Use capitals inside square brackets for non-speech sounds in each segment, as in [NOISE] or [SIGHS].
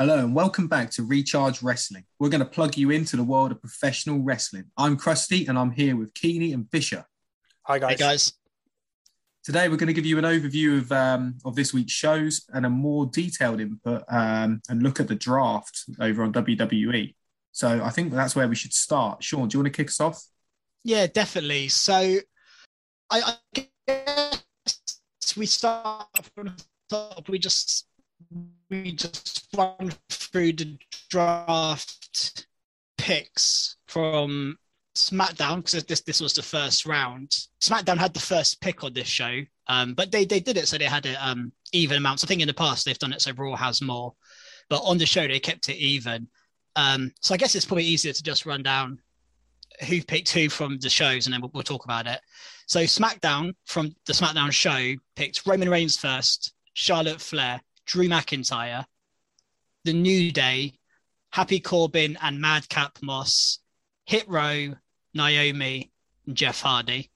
Hello and welcome back to Recharge Wrestling. We're going to plug you into the world of professional wrestling. I'm Krusty and I'm here with Keeney and Fisher. Hi guys. Hey guys. Today we're going to give you an overview of um, of this week's shows and a more detailed input um, and look at the draft over on WWE. So I think that's where we should start. Sean, do you want to kick us off? Yeah, definitely. So I, I guess we start from the top. We just we just run through the draft picks from SmackDown because this this was the first round. SmackDown had the first pick on this show, um, but they they did it so they had it um, even amounts. I think in the past they've done it so Raw has more, but on the show they kept it even. Um, so I guess it's probably easier to just run down who picked who from the shows, and then we'll, we'll talk about it. So SmackDown from the SmackDown show picked Roman Reigns first, Charlotte Flair, Drew McIntyre, The New Day, Happy Corbin and Madcap Moss, Hit Row, Naomi, and Jeff Hardy.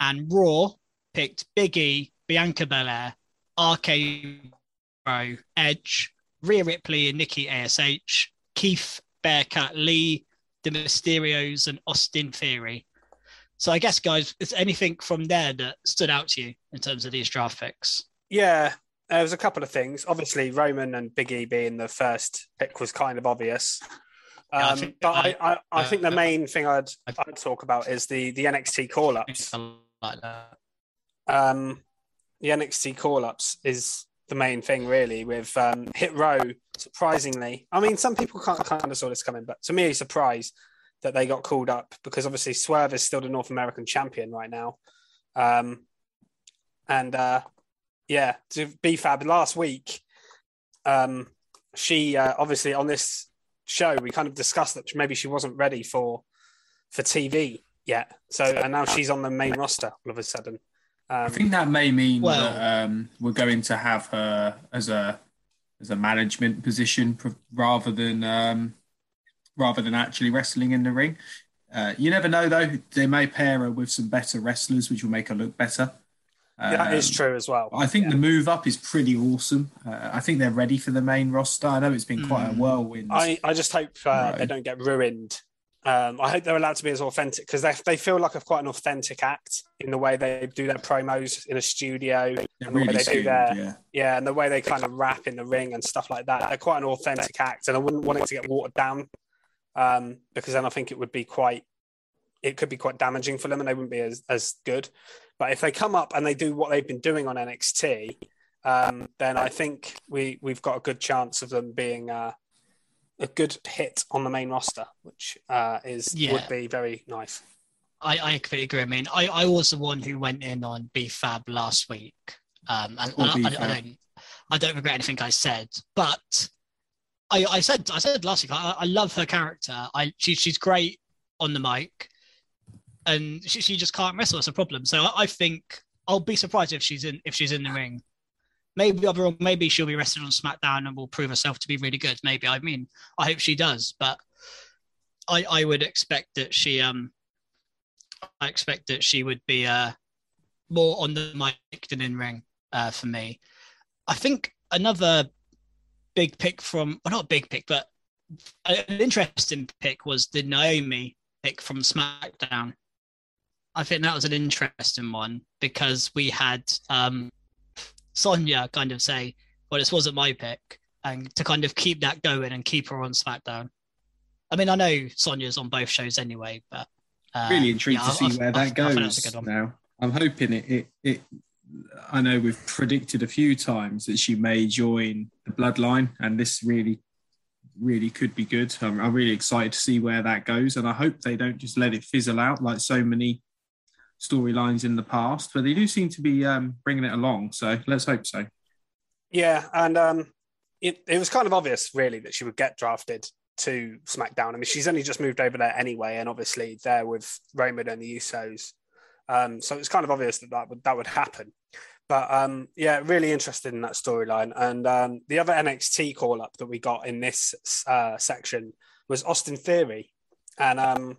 And Raw picked Big E, Bianca Belair, RK Edge, Rhea Ripley and Nikki ASH, Keith Bearcat Lee, The Mysterios, and Austin Theory. So I guess, guys, is anything from there that stood out to you in terms of these draft picks? Yeah, there was a couple of things. Obviously, Roman and Big E being the first pick was kind of obvious. Um, Yeah, I think- but I, I, I uh, think the uh, main thing I'd, I'd talk about is the, the NXT call ups. Like that. Um, the NXT call ups is the main thing, really, with um, Hit Row. Surprisingly, I mean, some people can't kind of saw this coming, but to me, surprised that they got called up because obviously Swerve is still the North American champion right now. Um, and uh, yeah, to B-Fab last week, um, she uh, obviously on this show we kind of discussed that maybe she wasn't ready for for TV yet. So and now she's on the main roster all of a sudden. Um, I think that may mean Well- that um, we're going to have her as a as a management position rather than um, rather than actually wrestling in the ring. Uh, you never know though; they may pair her with some better wrestlers, which will make her look better. That is Um, true as well. I think Yeah. the move up is pretty awesome. Uh, I think they're ready for the main roster. I know it's been quite a Mm. whirlwind. I, I just hope uh, they don't get ruined. Um, I hope they're allowed to be as authentic because they, they feel like a quite an authentic act in the way they do their promos in a studio they're and the way really they do their yeah. yeah, and the way they kind of rap in the ring and stuff like that. They're quite an authentic act, and I wouldn't want it to get watered down um, because then I think it would be quite it could be quite damaging for them, and they wouldn't be as as good. But if they come up and they do what they've been doing on NXT, um, then I think we we've got a good chance of them being uh, a good hit on the main roster, which uh, is Yeah. would be very nice. I, I completely agree. I mean, I, I was the one who went in on BFAB last week. Um, and, Or and I, I, B-Fab. I don't, I don't regret anything I said, but I, I said, I said last week, I, I love her character. I, she, she's great on the mic and she, she just can't wrestle. It's a problem. So I, I think I'll be surprised if she's in, if she's in the ring. Maybe wrong. Maybe she'll be wrestling on SmackDown and will prove herself to be really good. Maybe. I mean, I hope she does, but I, I would expect that she, um, I expect that she would be uh, more on the mic than in ring uh, for me. I think another big pick from, well, not a big pick, but an interesting pick was the Naomi pick from SmackDown. I think that was an interesting one because we had um, Sonya kind of say, "Well, this wasn't my pick," and to kind of keep that going and keep her on SmackDown. I mean, I know Sonya's on both shows anyway, but uh, really intrigued yeah, to see I- where I- that I goes that's a good one. now. I'm hoping it, it, it. I know we've predicted a few times that she may join the Bloodline, and this really, really could be good. I'm, I'm really excited to see where that goes, and I hope they don't just let it fizzle out like so many storylines in the past. But they do seem to be um, bringing it along, so let's hope so. Yeah, and um, it, it was kind of obvious, really, that she would get drafted to SmackDown. I mean, she's only just moved over there anyway, and obviously there with Roman and the Usos. Um, so it's kind of obvious that that would that would happen. But um, yeah, really interested in that storyline. And um, the other NXT call up that we got in this uh, section was Austin Theory, and um,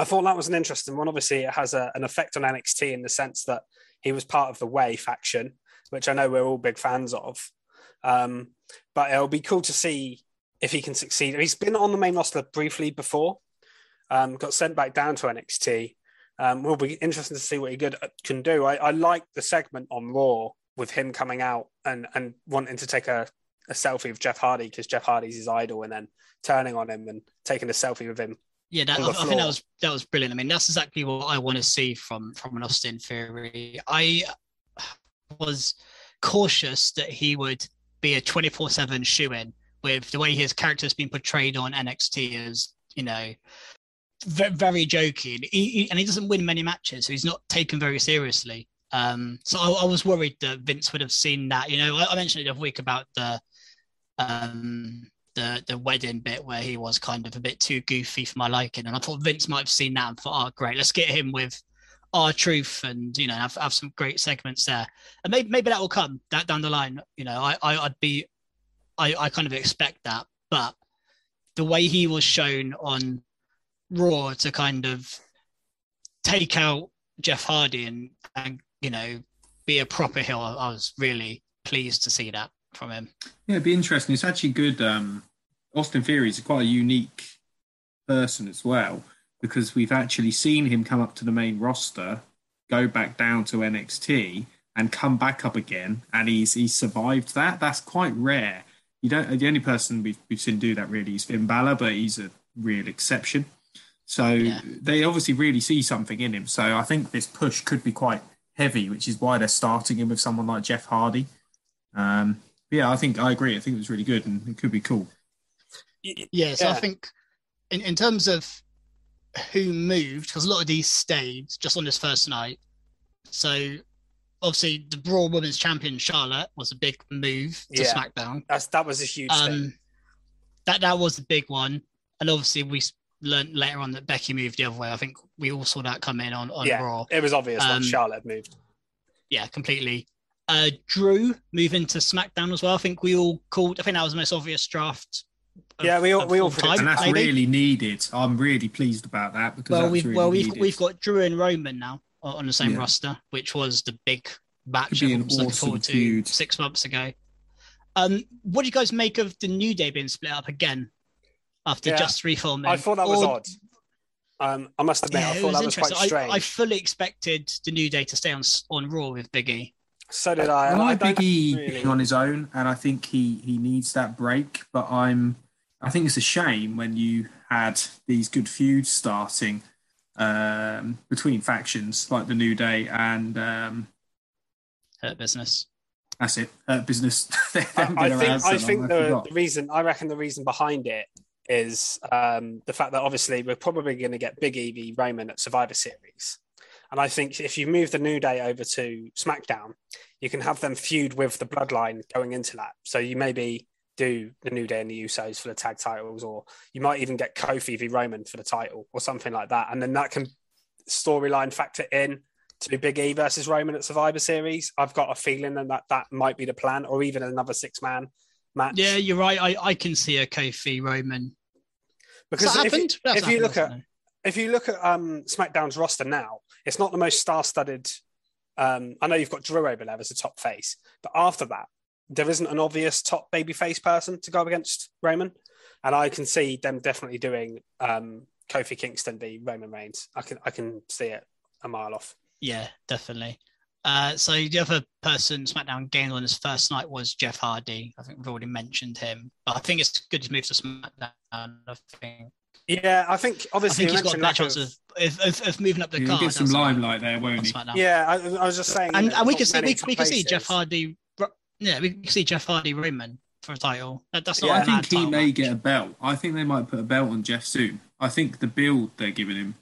I thought that was an interesting one. Obviously, it has a, an effect on NXT in the sense that he was part of the Way faction, which I know we're all big fans of. Um, but it'll be cool to see if he can succeed. He's been on the main roster briefly before, um, got sent back down to NXT. Um, will be interesting to see what he good, can do. I, I like the segment on Raw with him coming out and, and wanting to take a, a selfie with Jeff Hardy because Jeff Hardy's his idol, and then turning on him and taking a selfie with him. Yeah, that, I, I think that was that was brilliant. I mean, that's exactly what I want to see from from an Austin Theory. I was cautious that he would be a twenty four seven shoe in with the way his character's been portrayed on NXT as you know ve- very jokey, he, he- and he doesn't win many matches, so he's not taken very seriously. Um, so I, I was worried that Vince would have seen that. You know, I, I mentioned it the other week about the um the the wedding bit where he was kind of a bit too goofy for my liking, and I thought Vince might have seen that and thought, oh great, let's get him with R Truth and you know have, have some great segments there, and maybe maybe that will come that down the line. You know, I, I I'd be I I kind of expect that, but the way he was shown on Raw to kind of take out Jeff Hardy and and you know be a proper heel, I, I was really pleased to see that from him. Yeah, it'd be interesting. It's actually good. Um, Austin Theory is quite a unique person as well because we've actually seen him come up to the main roster, go back down to NXT, and come back up again, and he's he's survived that. That's quite rare. You don't. The only person we've, we've seen do that really is Finn Balor, but he's a real exception. So Yeah. they obviously really see something in him. So I think this push could be quite heavy, which is why they're starting him with someone like Jeff Hardy. Um, yeah, I think I agree. I think it was really good and it could be cool. Yeah, so I think in, in terms of who moved, because a lot of these stayed just on this first night. So obviously the Raw Women's Champion Charlotte was a big move to Yeah. SmackDown. That's that was a huge thing. Um, that that was a big one, and obviously we learned later on that Becky moved the other way. I think we all saw that come in on on Yeah. Raw. It was obvious Um, Charlotte moved. Yeah, completely. Uh, Drew moving to SmackDown as well. I think we all called. I think that was the most obvious draft. Of- Yeah, we all- we all all predicted time, And that's maybe. really needed. I'm really pleased about that because well we've really well we've needed. we've got Drew and Roman now on on the same Yeah. roster, which was the big match Could be an everyone was looking awesome forward to feud. six months ago. Um, what do you guys make of the New Day being split up again after Yeah, just refilming? I thought that was Or- odd. Um, I must admit, Yeah, I thought was that was quite strange. I, I fully expected the New Day to stay on on Raw with Big E. so did I. I and I like Big E really- being on his own, and I think he he needs that break. But I'm I think it's a shame when you had these good feuds starting um, between factions like the New Day and um, Hurt business. that's it, Hurt Business. [LAUGHS] I, I think I think the, the reason I reckon the reason behind it is um, the fact that obviously we're probably going to get Big E v Roman at Survivor Series, and I think if you move the New Day over to SmackDown, you can have them feud with the Bloodline going into that. So you maybe do the New Day and the Usos for the tag titles, or you might even get Kofi v Roman for the title, or something like that, and then that can storyline factor in to Big E versus Roman at Survivor Series. I've got a feeling that that, might be the plan, or even another six man match. Yeah, you're right. I, I can see a Kofi Roman. because if, you- happened? That's if you look happened, at if you look at um, SmackDown's roster now, it's not the most star-studded. Um, I know you've got Drew over there as a top face, but after that, there isn't an obvious top babyface person to go against Roman, and I can see them definitely doing um, Kofi Kingston v Roman Reigns. I can I can see it a mile off. Yeah, definitely. Uh, so the other person SmackDown gained on his first night was Jeff Hardy. I think we've already mentioned him, but I think it's good to move to SmackDown. I think. Yeah, I think I obviously think he's got a better chance of- of, of, of, of moving up the He'll card. get some limelight there, won't he? Yeah, I, I was just saying, and, and we can see we, we can see Jeff. Hardy. Yeah, we can see Jeff Hardy Roman for a title. That, that's not. Yeah, a I think he may match. get a belt. I think they might put a belt on Jeff soon. I think the build they're giving him.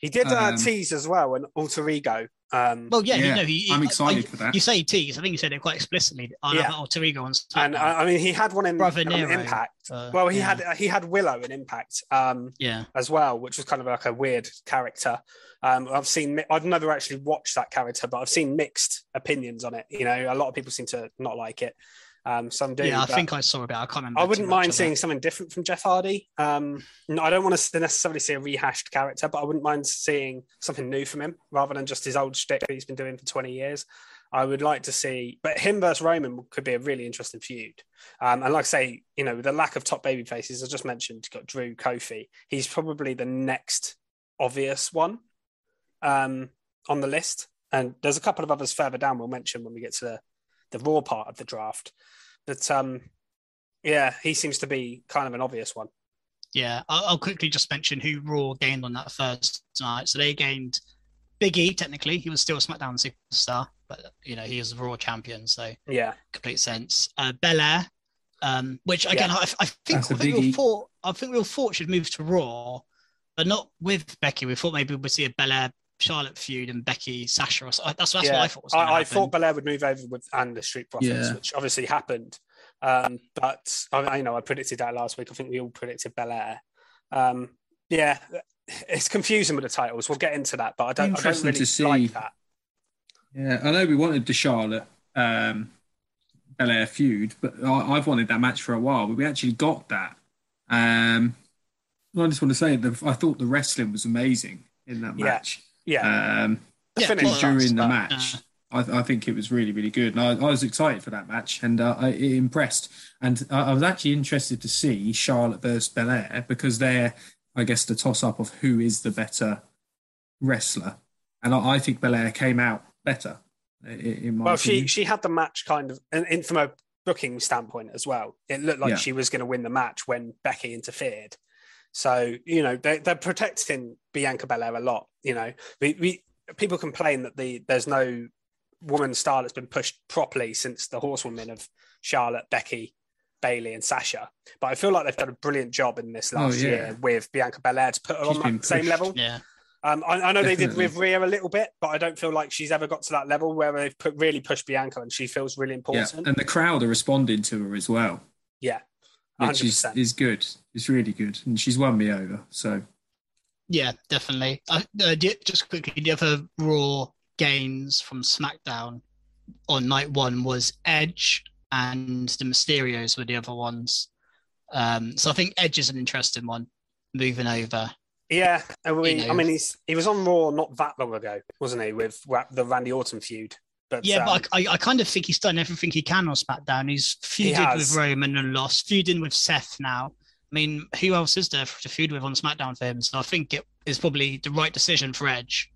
He did uh, Um, tease as well an alter ego. Um, Well, yeah, Yeah, you know, he, he- I'm excited I- for that. You say tease. I think you said it quite explicitly. I Yeah. have alter ego on and I, I mean, he had one in Brother um, Nero. Impact. Uh, Well, he yeah. had he had Willow in Impact um, yeah, as well, which was kind of like a weird character. Um, I've seen I've never actually watched that character, but I've seen mixed opinions on it. You know, a lot of people seem to not like it. Um, some do. yeah. I think I saw a bit. I can't remember. I wouldn't mind seeing something different from Jeff Hardy. Um, I don't want to necessarily see a rehashed character, but I wouldn't mind seeing something new from him rather than just his old shtick that he's been doing for 20 years. I would like to see, but him versus Roman could be a really interesting feud. Um, and like I say, you know, with the lack of top baby faces, I just mentioned, you've got Drew Kofi. He's probably the next obvious one um, on the list. And there's a couple of others further down we'll mention when we get to the, the raw part of the draft. But um, yeah, he seems to be kind of an obvious one. Yeah, I'll, I'll quickly just mention who Raw gained on that first night. So they gained Big E. Technically, he was still a SmackDown superstar, but you know he was the Raw champion, so Yeah, complete sense. Uh, Belair, um, which again Yeah. I, I think That's a I think we all thought I think we all thought should move to Raw, but not with Becky. We thought maybe we'd see a Belair Charlotte feud and Becky Sasha. Or so. That's that's yeah. what I thought. Was gonna I, I thought Belair would move over with and the Street Profits, Yeah. which obviously happened. Um, but I, I know I predicted that last week. I think we all predicted Belair. Um, yeah, it's confusing with the titles. We'll get into that, but I don't, I don't really to see. like that. Yeah, I know we wanted the Charlotte um, Belair feud, but I, I've wanted that match for a while. But we actually got that. Um, I just want to say that I thought the wrestling was amazing in that Yeah. match. Yeah, Um, yeah, finish during the but- match, I, I think it was really, really good, and I, I was excited for that match, and uh, I, it impressed. And I, I was actually interested to see Charlotte versus Belair because they're, I guess, the toss up of who is the better wrestler, and I, I think Belair came out better. In my Well, she she had the match kind of, and, and from a booking standpoint as well. It looked like Yeah. she was going to win the match when Becky interfered. So you know they, they're protecting Bianca Belair a lot. You know, we, we people complain that the there's no woman star that's been pushed properly since the horsewomen of Charlotte, Becky, Bayley, and Sasha. But I feel like they've done a brilliant job in this Oh, last yeah. year with Bianca Belair to put her She's on been that same level. Yeah, Um, I, I know they did Definitely. with Rhea a little bit, but I don't feel like she's ever got to that level where they've put, really pushed Bianca and she feels really yeah, important. and the crowd are responding to her as well, Yeah, which is, is good. It's really good, and she's won me over. So yeah, definitely. Uh, uh, just quickly, the other Raw gains from SmackDown on night one was Edge and the Mysterios were the other ones. Um, so I think Edge is an interesting one moving over. yeah. And we, You know. I mean, he's he was on Raw not that long ago, wasn't he? With the Randy Orton feud. But Yeah, um, but I, I kind of think he's done everything he can on SmackDown. He's feuded has. with Roman and lost, feuding with Seth now. I mean, who else is there to feud with on SmackDown for him? So I think it is probably the right decision for Edge.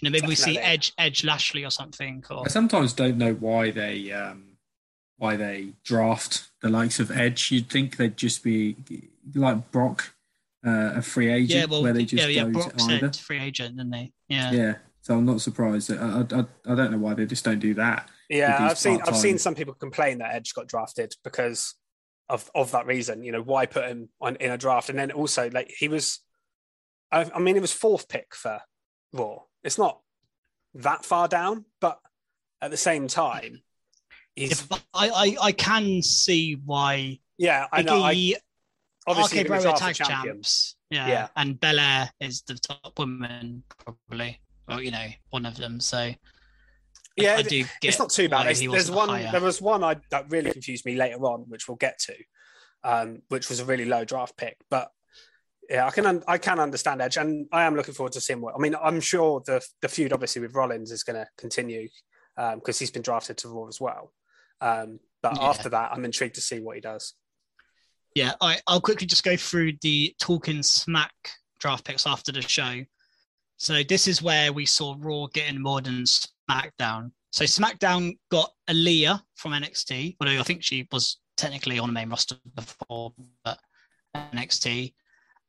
You know, maybe we see Edge, Edge Lashley or something. Or I sometimes don't know why they um, why they draft the likes of Edge. You'd think they'd just be like Brock, uh, a free agent, yeah, well, where they just yeah, yeah. go Brock to either. free agent, didn't they? Yeah. Yeah, so I'm not surprised. I, I I don't know why they just don't do that. yeah, with these I've seen I've part-time- seen some people complain that Edge got drafted because of of that reason. You know, why put him on in a draft? And then also, like he was, I, I mean, it was fourth pick for Raw. It's not that far down, but at the same time, he's but I, I, I can see why yeah. I know. I, obviously, RK Bro tag champs. Yeah. Yeah. And Belair is the top woman, probably. Or, you know, one of them. So Yeah, I, it- do it's not too bad. There's, one. higher. There was one I, that really confused me later on, which we'll get to, um, which was a really low draft pick. But yeah, I can un- I can understand Edge, and I am looking forward to seeing what. I mean, I'm sure the the feud obviously with Rollins is going to continue because he's been drafted to Raw as well. Um, but Yeah. after that, I'm intrigued to see what he does. Yeah, I, I'll quickly just go through the Talking Smack draft picks after the show. So this is where we saw Raw getting more than SmackDown. So SmackDown got Aliyah from NXT, although I think she was technically on the main roster before, but NXT.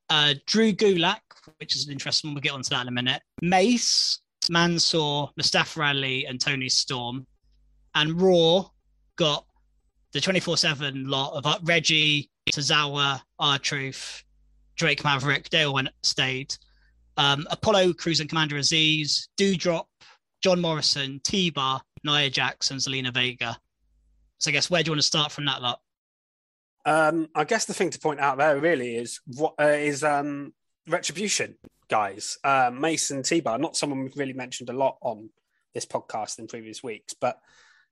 Uh, Drew Gulak, which is an interesting one. We'll get onto that in a minute. Mace, Mansoor, Mustafa Ali, and Toni Storm. And Raw got the 24 7 lot of uh, Reggie, Tozawa, R Truth, Drake Maverick. They all went, stayed. Um, Apollo, Crews and Commander Aziz, Doudrop, John Morrison, T Bar, Nia Jackson, Zelina Vega. So I guess where do you want to start from that lot? Um, I guess the thing to point out there really is what uh, is um, retribution, guys. Uh, Mason T-Bar, not someone we've really mentioned a lot on this podcast in previous weeks, but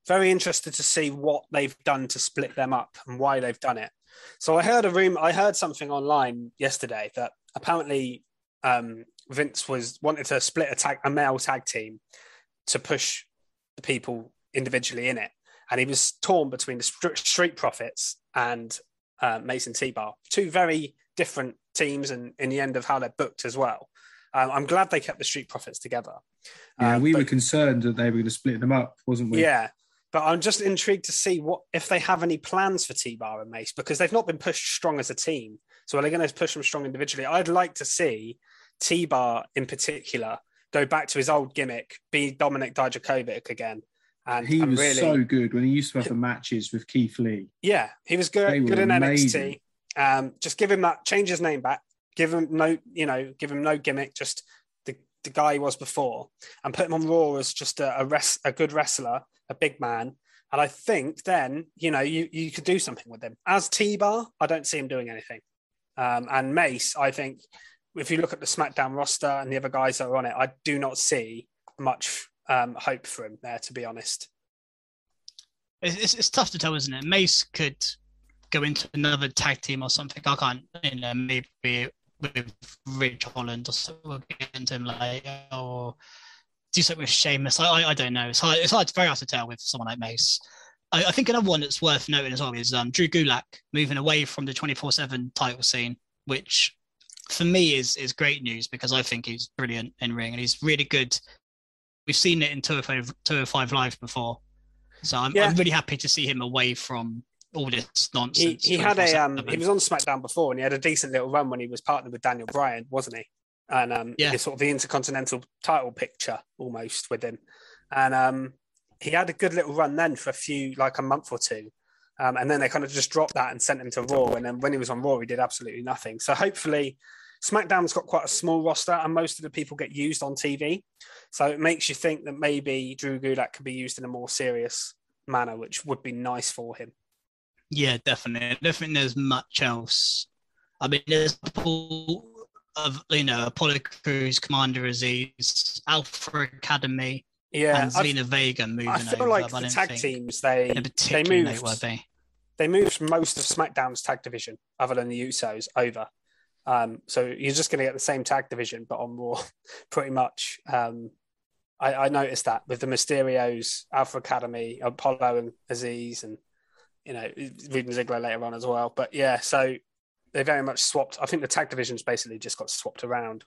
very interested to see what they've done to split them up and why they've done it. So I heard a room, I heard something online yesterday that apparently um, Vince was wanted to split a tag, a male tag team to push the people individually in it, and he was torn between the Street Profits and uh, Mason T-Bar, two very different teams, and in the end of how they're booked as well. Um, I'm glad they kept the Street Profits together. Yeah, um, we but, were concerned that they were going to split them up, wasn't we? Yeah, but I'm just intrigued to see what if they have any plans for T-Bar and Mace because they've not been pushed strong as a team. So are they going to push them strong individually? I'd like to see T-Bar in particular go back to his old gimmick, be Dominik Dijakovic again, and he was really, so good when he used to have the matches with Keith Lee. Yeah, he was good, good in amazing. NXT. Um, just give him that, change his name back, give him no, you know, give him no gimmick, just the, the guy he was before, and put him on Raw as just a a, res, a good wrestler, a big man. And I think then, you know, you, you could do something with him. As T Bar, I don't see him doing anything. Um, and Mace, I think, if you look at the SmackDown roster and the other guys that are on it, I do not see much um, hope for him there, to be honest. It's, it's tough to tell, isn't it? Mace could go into another tag team or something. I can't, you know, maybe with Ridge Holland or so we'll get into him later, or do something with Sheamus. I, I, I don't know. It's hard, it's hard, very hard to tell with someone like Mace. I, I think another one that's worth noting as well is um, Drew Gulak moving away from the 24 7 title scene, which for me is is great news because I think he's brilliant in ring and he's really good we've seen it in two 205, 205 Live before. So I'm, yeah. I'm really happy to see him away from all this nonsense. He, he had a um, he was on SmackDown before, and he had a decent little run when he was partnered with Daniel Bryan, wasn't he? And um, yeah, sort of the Intercontinental title picture almost with him, and um, he had a good little run then for a few like a month or two, um, and then they kind of just dropped that and sent him to Raw, and then when he was on Raw, he did absolutely nothing. So hopefully, SmackDown's got quite a small roster, and most of the people get used on TV. So it makes you think that maybe Drew Gulak could be used in a more serious manner, which would be nice for him. Yeah, definitely. I don't think there's much else. I mean, there's a people of you know Apollo Crews, Commander Aziz, Alpha Academy, yeah, and Zelina Vega moving. I feel over, like the tag teams they they moved. They moved most of SmackDown's tag division, other than the Usos, over. Um, so you're just going to get the same tag division, but on Raw, [LAUGHS] pretty much. Um, I, I, noticed that with the Mysterios, Alpha Academy, Apollo and Aziz, and you know Roode and Ziggler later on as well. But yeah, so they very much swapped. I think the tag divisions basically just got swapped around.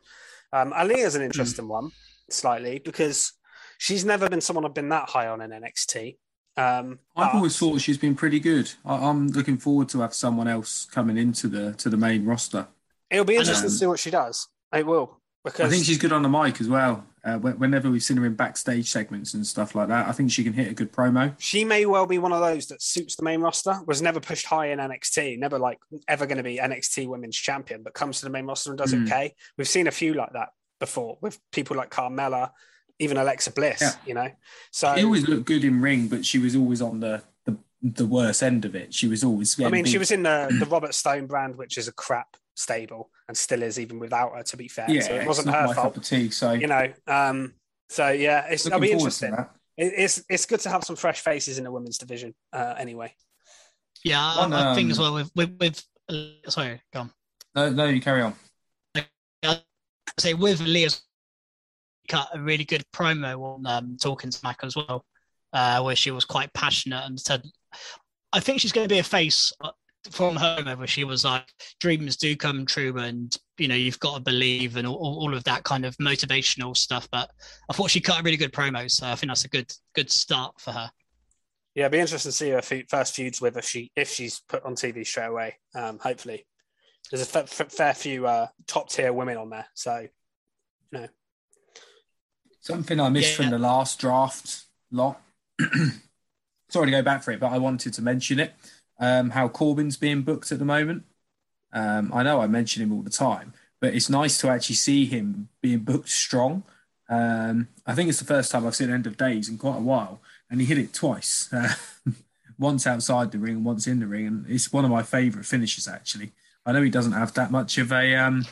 Um, is an interesting mm. one, slightly because she's never been someone I've been that high on in NXT. Um, I've always thought she's been pretty good. I, am looking forward to have someone else coming into the to the main roster. It'll be interesting um, to see what she does. It will because I think she's good on the mic as well. Uh, whenever we've seen her in backstage segments and stuff like that, I think she can hit a good promo. She may well be one of those that suits the main roster. Was never pushed high in NXT, never like ever going to be NXT Women's Champion, but comes to the main roster and does mm. okay. We've seen a few like that before with people like Carmella, even Alexa Bliss. Yeah. You know, so she always looked good in ring, but she was always on the the, the worst end of it. She was always. I mean, she was in the the [CLEARS THROAT] Robert Stone brand, which is a crap stable and still is even without her. To be fair, yeah, so it wasn't her fault. Tea, so you know, um, so yeah, it's, it'll be interesting. it's it's good to have some fresh faces in the women's division. Uh, anyway, yeah, One, I, I think as um, well with with, with uh, sorry, go on. No, no, you carry on. I say with Leah's cut a really good promo on um, Talking Smack as well, uh, where she was quite passionate and said, "I think she's going to be a face from home where she was like, dreams do come true, and you know you've got to believe, and all, all of that kind of motivational stuff. But I thought she cut a really good promo, so I think that's a good good start for her. Yeah, it'd be interesting to see her first feuds with if she if she's put on TV straight away. Um, hopefully, there's a f- f- fair few uh, top tier women on there, so you know. Something I missed yeah. from the last draft lot. [CLEARS THROAT] Sorry to go back for it, but I wanted to mention it. Um, how Corbin's being booked at the moment. Um, I know I mention him all the time, but it's nice to actually see him being booked strong. Um, I think it's the first time I've seen End of Days in quite a while, and he hit it twice. [LAUGHS] Uh, once outside the ring, and once in the ring, and it's one of my favourite finishes. Actually, I know he doesn't have that much of a um,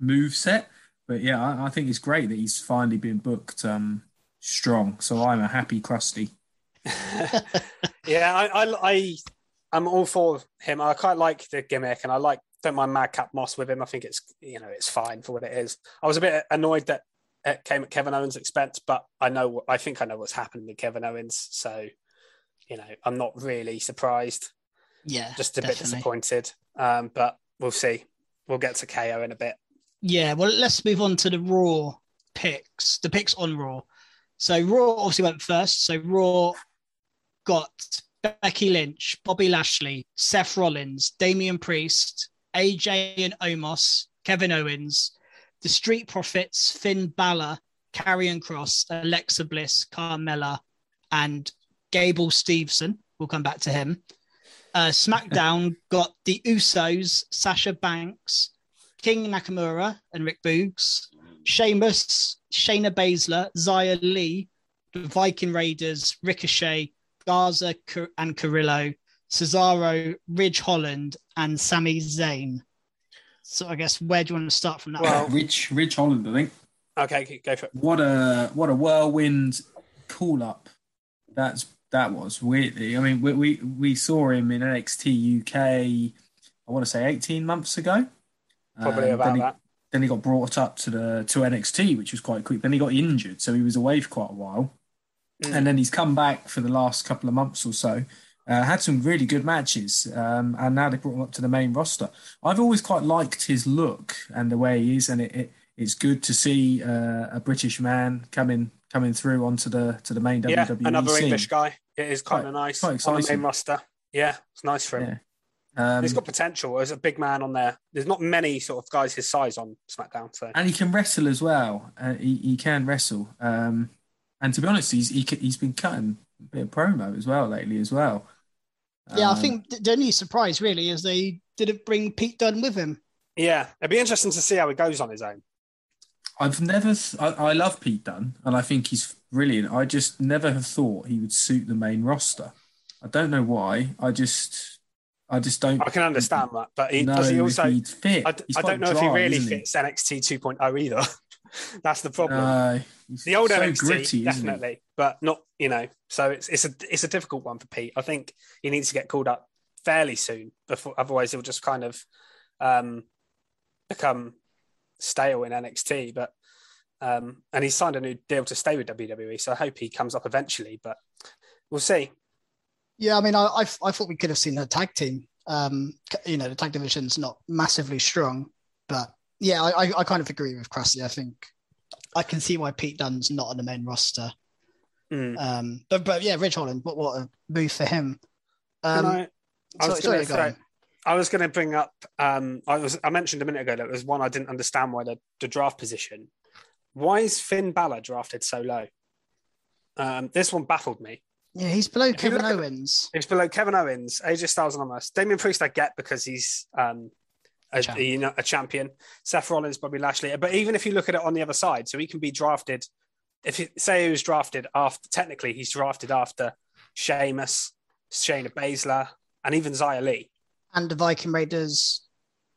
move set, but yeah, I, I, think it's great that he's finally been booked um, strong. So I'm a happy Krusty. [LAUGHS] yeah, I, I, I, am all for him. I quite like the gimmick, and I like don't mind Madcap Moss with him. I think it's you know it's fine for what it is. I was a bit annoyed that it came at Kevin Owens' expense, but I know I think I know what's happening with Kevin Owens, so you know I'm not really surprised. Yeah, just a definitely. bit disappointed. Um, but we'll see. We'll get to KO in a bit. Yeah, well, let's move on to the Raw picks. The picks on Raw. So Raw obviously went first. So Raw got Becky Lynch, Bobby Lashley, Seth Rollins, Damian Priest, AJ and Omos, Kevin Owens, the Street Profits, Finn Balor, Karrion Cross, Alexa Bliss, Carmella, and Gable Steveson. We'll come back to him. Uh, SmackDown [LAUGHS] got the Usos, Sasha Banks, King Nakamura and Rick Boogs, Sheamus, Shayna Baszler, Xia Li, the Viking Raiders, Ricochet, Garza and Carrillo, Cesaro, Ridge Holland, and Sami Zayn. So I guess where do you want to start from that? Well, Ridge Ridge Holland, I think. Okay, go for it. What a what a whirlwind call up. That's that was weirdly. I mean, we we, we saw him in NXT UK. I want to say eighteen months ago. Probably um, about then he, that. Then he got brought up to the to NXT, which was quite quick. Then he got injured, so he was away for quite a while. Mm. And then he's come back for the last couple of months or so. Uh, had some really good matches, um, and now they brought him up to the main roster. I've always quite liked his look and the way he is, and it, it it's good to see uh, a British man coming coming through onto the to the main yeah, WWE another scene. English guy. It is kind of nice quite on the main roster. Yeah, it's nice for him. Yeah. Um, He's got potential as a big man on there. There's not many sort of guys his size on SmackDown. So and he can wrestle as well. Uh, he, he can wrestle. Um, and to be honest, he's he, he's been cutting a bit of promo as well lately as well. Yeah, um, I think the only surprise really is they didn't bring Pete Dunne with him. Yeah, it'd be interesting to see how he goes on his own. I've never, I, I love Pete Dunne, and I think he's brilliant. I just never have thought he would suit the main roster. I don't know why. I just, I just don't. I can understand that, but he, does he also fit? I, I don't know dry, if he really fits NXT 2.0 either. [LAUGHS] That's the problem. Uh, the old so NXT gritty, definitely, but not you know. So it's it's a it's a difficult one for Pete. I think he needs to get called up fairly soon before, otherwise he'll just kind of um, become stale in NXT. But um, and he signed a new deal to stay with WWE, so I hope he comes up eventually. But we'll see. Yeah, I mean, I I, I thought we could have seen a tag team. Um, you know, the tag division's not massively strong, but yeah, I, I, I kind of agree with Cressy. I think I can see why Pete Dunne's not on the main roster. Mm. Um, but but yeah, Ridge Holland, what what a move for him. Um, I, I, was sorry, sorry, I was going to bring up. Um, I was I mentioned a minute ago that there was one I didn't understand why the, the draft position. Why is Finn Balor drafted so low? Um, this one baffled me. Yeah, he's below Kevin Owens. He's below Kevin Owens, AJ Styles and Omos. Damian Priest, I get because he's um, a, a, you know, a champion. Seth Rollins, Bobby Lashley. But even if you look at it on the other side, so he can be drafted. If you say he was drafted after, technically he's drafted after Sheamus, Shayna Baszler, and even Xia Li, And the Viking Raiders.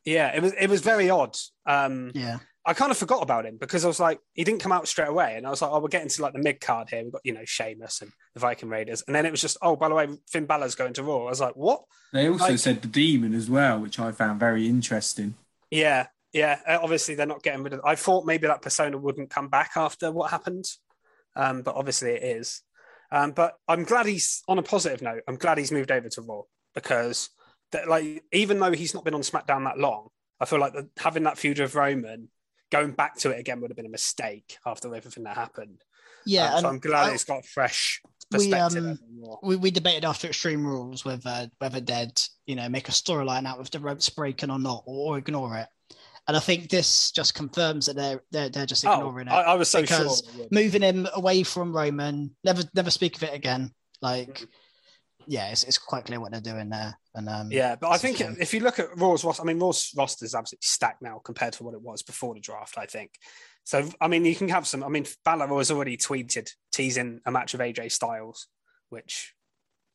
Yeah, it was it was very odd. Um, yeah. I kind of forgot about him because I was like, he didn't come out straight away, and I was like, oh, we're getting to like the mid card here. We've got you know Sheamus and the Viking Raiders, and then it was just, oh, by the way, Finn Balor's going to Raw. I was like, what? They also like, said the Demon as well, which I found very interesting. Yeah, yeah. Uh, obviously, they're not getting rid of. I thought maybe that persona wouldn't come back after what happened, um, but obviously it is. Um, but I'm glad he's on a positive note. I'm glad he's moved over to Raw because that like even though he's not been on SmackDown that long, I feel like the, having that feud with Roman, going back to it again would have been a mistake after everything that happened. Yeah, Um, so I'm glad I- it's got fresh We, perspective. um, we, we debated after Extreme Rules whether whether they'd you know make a storyline out with the ropes breaking or not, or ignore it. And I think this just confirms that they're they're, they're just Oh, ignoring I, it, I was so because sure. moving him away from Roman, never never speak of it again. Like, Mm-hmm. Yeah, it's, it's quite clear what they're doing there. And um, Yeah, but I think shame. if you look at Raw's roster, I mean, Raw's roster is absolutely stacked now compared to what it was before the draft, I think. So, I mean, you can have some. I mean, Balor has already tweeted teasing a match of AJ Styles, which,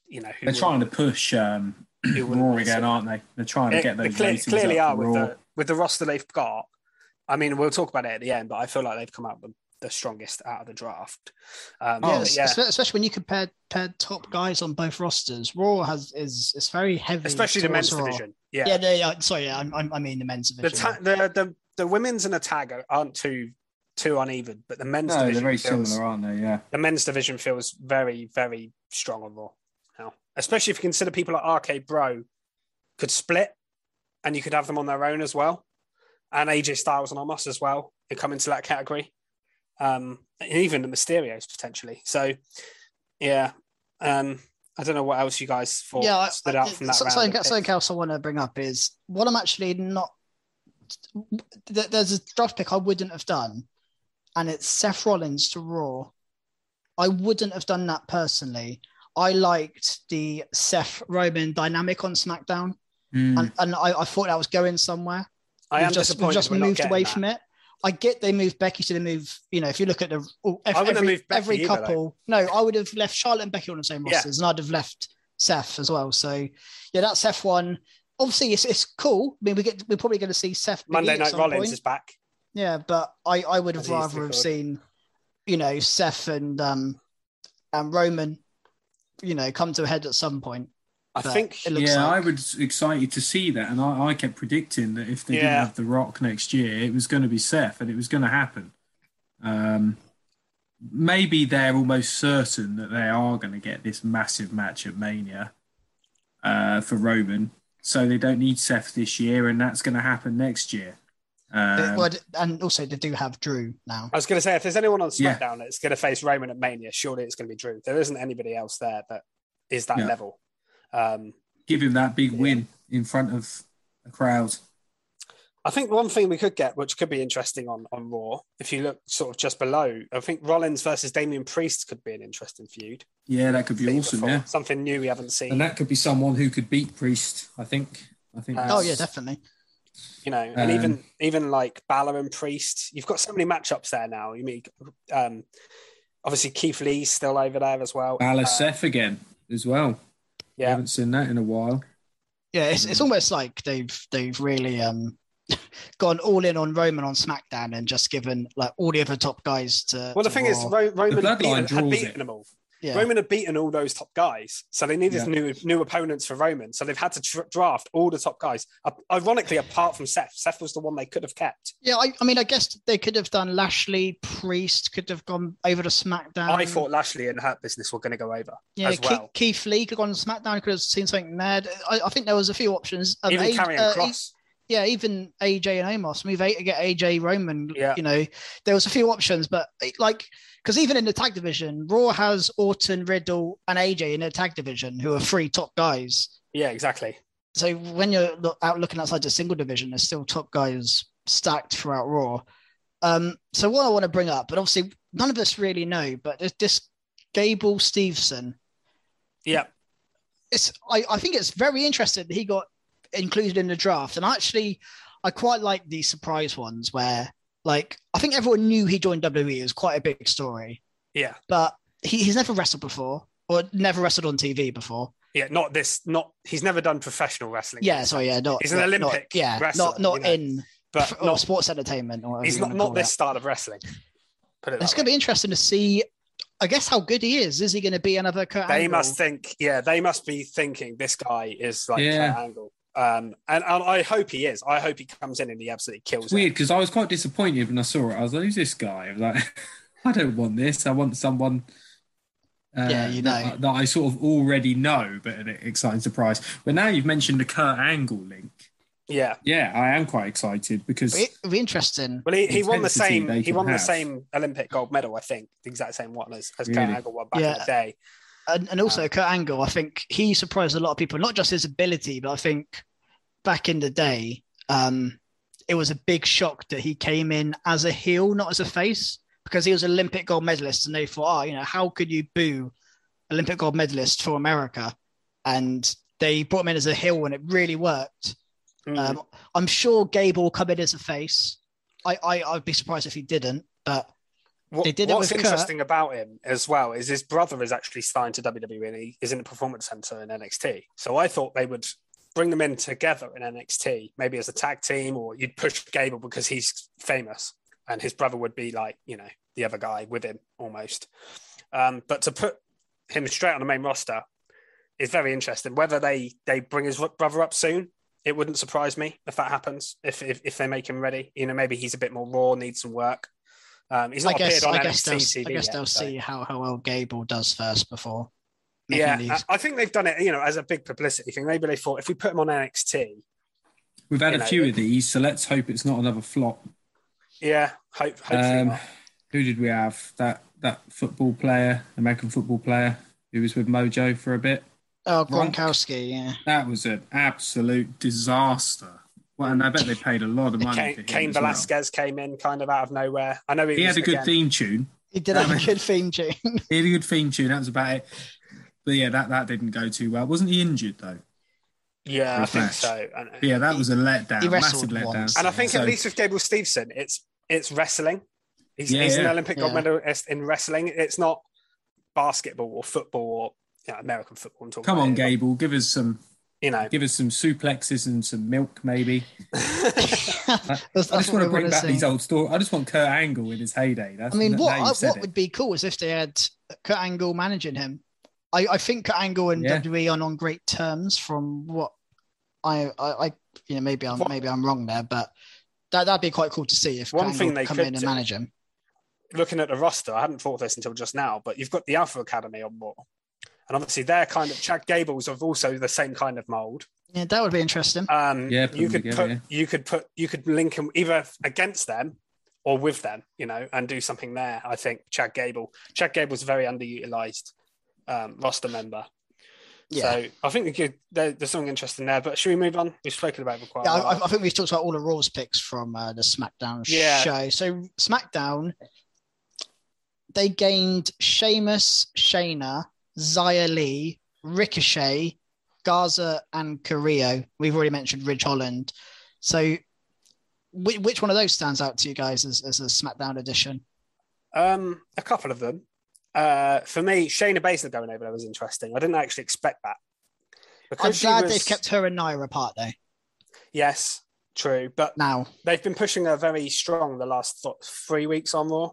you know, who They're trying to push um, [CLEARS THROAT] Raw again, aren't they? They're trying to They- get those clear- ratings clearly up are with Raw. the, with the roster they've got. I mean, we'll talk about it at the end, but I feel like they've come out the, the strongest out of the draft. Um, yeah, yeah, especially when you compare, compare top guys on both rosters. Raw has is it's very heavy, especially the men's Raw. division. Yeah, Yeah, no, yeah. Sorry, yeah, I'm, I'm- I mean the men's the, division. ta- the the the women's and the tag aren't too too uneven, but the men's No, they're very feels, similar, aren't they? Yeah. the men's division feels very very strong on Raw now, especially if you consider people like RK Bro could split, and you could have them on their own as well, and AJ Styles and Omos as well and come into that category, um, and even the Mysterios potentially. So, yeah, um, I don't know what else you guys thought yeah, I- stood I- from that so- round. something, something else I want to bring up is what I'm actually not. There's a draft pick I wouldn't have done, and it's Seth Rollins to Raw. I wouldn't have done that personally. I liked the Seth Roman dynamic on SmackDown, Mm. and, and I, I thought that was going somewhere. I am we've just, we've just moved away that. from it. I get they moved Becky to the move. You know, if you look at the I wouldn't have every, every either, couple, no, I would have left Charlotte and Becky on the same Yeah. rosters, and I'd have left Seth as well. So yeah, that's Seth one. Obviously, it's, it's cool. I mean, we get we're probably going to see Seth Monday Night Rollins point. is back. Yeah, but I I would have As he used to rather have seen, you know, Seth and um and Roman, you know, come to a head at some point. I But think it looks yeah, like I was excited to see that, and I, I kept predicting that if they didn't have The Rock next year, it was going to be Seth, and it was going to happen. Um, maybe they're almost certain that they are going to get this massive match at Mania uh, for Roman, so they don't need Seth this year, and that's going to happen next year. Um, Well, and also they do have Drew now. I was going to say if there's anyone on Yeah. SmackDown that's going to face Roman at Mania, surely it's going to be Drew. There isn't anybody else there that is that Yeah. level. Um, give him that big win in front of a crowd. I think one thing we could get, which could be interesting on, on Raw, if you look sort of just below, I think Rollins versus Damian Priest could be an interesting feud. Yeah, that could be Seen awesome. before. Yeah, Something new we haven't seen. and that could be someone who could beat Priest. I think. I think. Uh, Oh yeah, definitely. you know, and Um, even even like Balor and Priest, you've got so many matchups there now. You mean, um, obviously Keith Lee's still over there as well. Balor Uh, Seth again as well. We yeah, haven't seen that in a while. Yeah, it's, it's almost like they've they've really um [LAUGHS] gone all in on Roman on SmackDown and just given like all the other top guys to. Well, the to thing is, Ro- Roman had bloodline beaten, had draws beaten it. them all. Yeah. Roman had beaten all those top guys, so they needed Yeah. new new opponents for Roman. So they've had to tr- draft all the top guys. Uh, ironically, apart from Seth, Seth was the one they could have kept. yeah, I, I mean, I guess they could have done Lashley, Priest could have gone over to SmackDown. I thought Lashley and Hurt Business were going to go over yeah, as Keith, well. Keith Lee could have gone to SmackDown. Could have seen something mad. I, I think there was a few options. Um, Even Karrion uh, Cross. yeah, even AJ and Omos. Move eight to get AJ Roman. Yeah. You know, there was a few options, but it- like, because even in the tag division, Raw has Orton, Riddle, and AJ in the tag division, who are three top guys. yeah, exactly. So when you're look, out looking outside the single division, there's still top guys stacked throughout Raw. Um, so what I want to bring up, but obviously none of us really know, but there's this Gable Steveson. Yeah, It's I, I think it's very interesting that he got included in the draft, and actually I quite like these surprise ones where like I think everyone knew he joined WWE. It was quite a big story, yeah, but he, he's never wrestled before or never wrestled on TV before. yeah. Not this. Not he's never done professional wrestling. Yeah, sorry, yeah, not He's an not- not- Olympic yeah, wrestler, not not you know, in but or not, sports entertainment or he's not not this it. style of wrestling. Put it It's going to be interesting to see. I guess how good he is. Is he going to be another Kurt They Angle? must think. Yeah, they must be thinking this guy is like Yeah. Kurt Angle. Um, and, and I hope he is. I hope he comes in and he absolutely kills It's weird because I was quite disappointed when I saw it. I was like, "Who's this guy?" I was like, [LAUGHS] "I don't want this. I want someone Uh, Yeah, you know. that I sort of already know, but an exciting surprise. But now you've mentioned the Kurt Angle link. Yeah. Yeah, I am quite excited because It would be interesting. Well, he, he won the same. He can won the same Olympic gold medal, I think, the exact same one as as Kurt Angle won back in the day. And, and also Kurt Angle, I think he surprised a lot of people, not just his ability, but I think back in the day, um, it was a big shock that he came in as a heel, not as a face, because he was Olympic gold medalist, and they thought, oh, you know, how could you boo Olympic gold medalist for America? And they brought him in as a heel, and it really worked. Mm. Um, I'm sure Gable will come in as a face. I, I I'd be surprised if he didn't, but What- they did it what's with Kurt. interesting about him as well is his brother is actually signed to WWE and he is in the performance center in NXT. So I thought they would bring them in together in NXT, maybe as a tag team, or you'd push Gable because he's famous and his brother would be like, you know, the other guy with him almost. Um, but to put him straight on the main roster is very interesting. Whether they they bring his brother up soon, it wouldn't surprise me if that happens. If if, if they make him ready, you know, maybe he's a bit more raw, needs some work. Um, he's I guess appeared on I guess NXT they'll TV I guess yet, they'll so- see how, how well Gable does first before. Yeah, these. I I think they've done it, you know, as a big publicity thing. Maybe they thought if we put him on NXT, we've had a know, few of these, so let's hope it's not another flop. yeah, hope, hopefully Um, not. who did we have? That that football player, American football player, who was with Mojo for a bit. Oh, Gronk. Gronkowski, yeah. That was an absolute disaster. Well, and I bet they paid a lot of money for Cain, him well. Velasquez came in kind of out of nowhere. I know he, He was, had a good again- theme tune. He did have a good theme tune. [LAUGHS] He had a good theme tune. That was about it. But yeah, that, that didn't go too well. Wasn't he injured though? Yeah, I His think so. And, uh, yeah, that was a letdown. he massive letdown. once. and I think So- at least with Gable Steveson, it's it's wrestling. He's, Yeah, he's an yeah. Olympic gold Yeah. medalist in wrestling. It's not basketball or football or you know, American football. I'm talking Come about on, here, but, Gable, give us some You know, give us some suplexes and some milk, maybe. [LAUGHS] I, I just want to bring back see. these old stories. I just want Kurt Angle in his heyday. That's I mean, what I- what it. would be cool is if they had Kurt Angle managing him. I, I think Kurt Angle and Yeah. WWE are on great terms. From what I, I, I you know, maybe I'm What- maybe I'm wrong there, but that that'd be quite cool to see if One Kurt thing Angle they come could in and do- manage him. looking at the roster, I hadn't thought of this until just now, but you've got the Alpha Academy on Raw. And obviously, they're kind of Chad Gables of also the same kind of mold. Yeah, that would be interesting. Um, Yeah, you could together, put yeah. you could put you could link them either against them or with them, you know, and do something there. I think Chad Gable, Chad Gable's a very underutilized um, roster member. Yeah. So I think we could, there, there's something interesting there. But should we move on? We've spoken about it for quite Yeah, a while. I, I think we've talked about all the Raw's picks from uh, the SmackDown Yeah. show. So SmackDown, they gained Sheamus, Shayna, Xia Li, Ricochet, Garza, and Carrillo. We've already mentioned Ridge Holland. So which, which one of those stands out to you guys as, as a SmackDown edition? Um, a couple of them. Uh, for me, Shayna Baszler going over there was interesting. I didn't actually expect that. Because I'm glad was- they've kept her and Naira apart though. Yes, true. But Now, they've been pushing her very strong the last th- three weeks on Raw.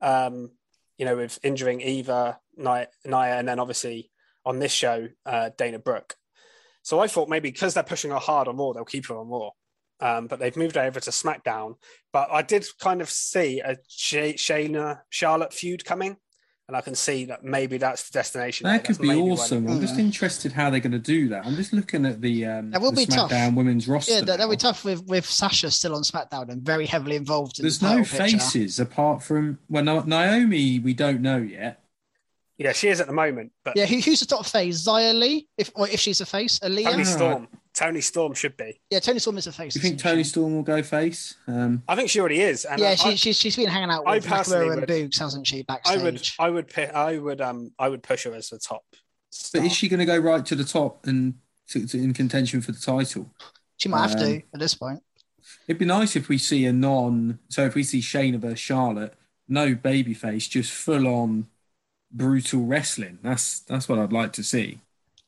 Um, you know, with injuring Eva, Nia, Nia, and then obviously on this show, uh, Dana Brooke. So I thought maybe because they're pushing her hard on Raw, they'll keep her on Raw. Um, but they've moved her over to SmackDown. But I did kind of see a Shay- Shayna Charlotte feud coming, and I can see that maybe that's the destination. That could be awesome. I'm just interested how they're going to do that. I'm just looking at the um, That will the be tough. SmackDown women's roster. yeah, that, that'll be tough with, with Sasha still on SmackDown and very heavily involved in There's the no title picture. faces apart from well, Naomi. We don't know yet. Yeah, she is at the moment, but Yeah, who, who's the top face? Xia Li, if or if she's a face, Aliyah. Toni Yeah. Storm. Toni Storm should be. Yeah, Toni Storm is a face. Do you think Toni she? Storm will go face? Um, I think she already is. And Yeah, I, she, she's she's been hanging out with personally Nakamura and would- Boogs, hasn't she? Backstage. I would, I would, pi- I would, um, I would push her as the top. but is she going to go right to the top and to, to, in contention for the title? she might have to um, at this point. It'd be nice if we see a non. So if we see Shayna versus Charlotte, no babyface, just full on brutal wrestling. That's that's what I'd like to see.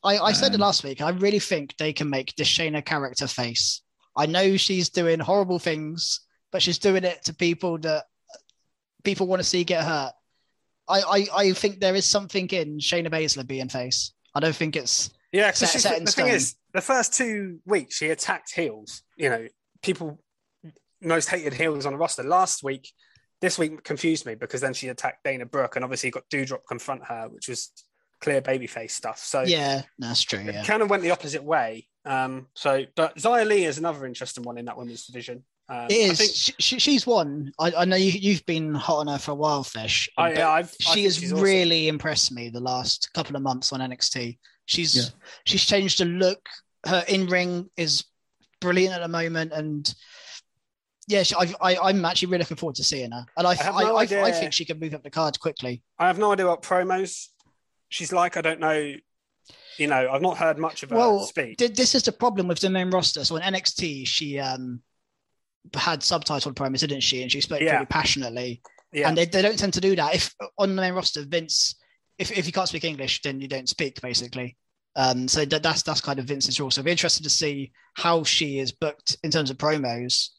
I, I said it um, last week. I really think they can make the Shayna character face. I know she's doing horrible things, but she's doing it to people that people want to see get hurt. I, I, I think there is something in Shayna Baszler being face. I don't think it's yeah, 'cause set- she's- set in the thing is, the first two weeks she attacked heels. You know, people most hated heels on the roster. Last week, this week confused me because then she attacked Dana Brooke and obviously got Doudrop confront her, which was clear babyface stuff. So Yeah, that's true. it Yeah. kind of went the opposite way. Um, so, but Xia Li is another interesting one in that women's division. Um, It I think She, she, she's one. I, I know you, you've been hot on her for a while, Fish. I, yeah, I've, she think has she's awesome. really impressed me the last couple of months on NXT. She's Yeah. she's changed the look. Her in ring is brilliant at the moment, and yeah, she, I, I, I'm actually really looking forward to seeing her. And I, I, no I, I think she can move up the cards quickly. I have no idea what promos she's like. I don't know. You know, I've not heard much of her Well, speak. th- this is the problem with the main roster. So in NXT, she um had subtitled promos, didn't she? And she spoke Yeah. really passionately. yeah, and they, they don't tend to do that. If on the main roster, Vince, if, if you can't speak English, then you don't speak basically. Um, so that, that's that's kind of Vince's rule. So be interested to see how she is booked in terms of promos.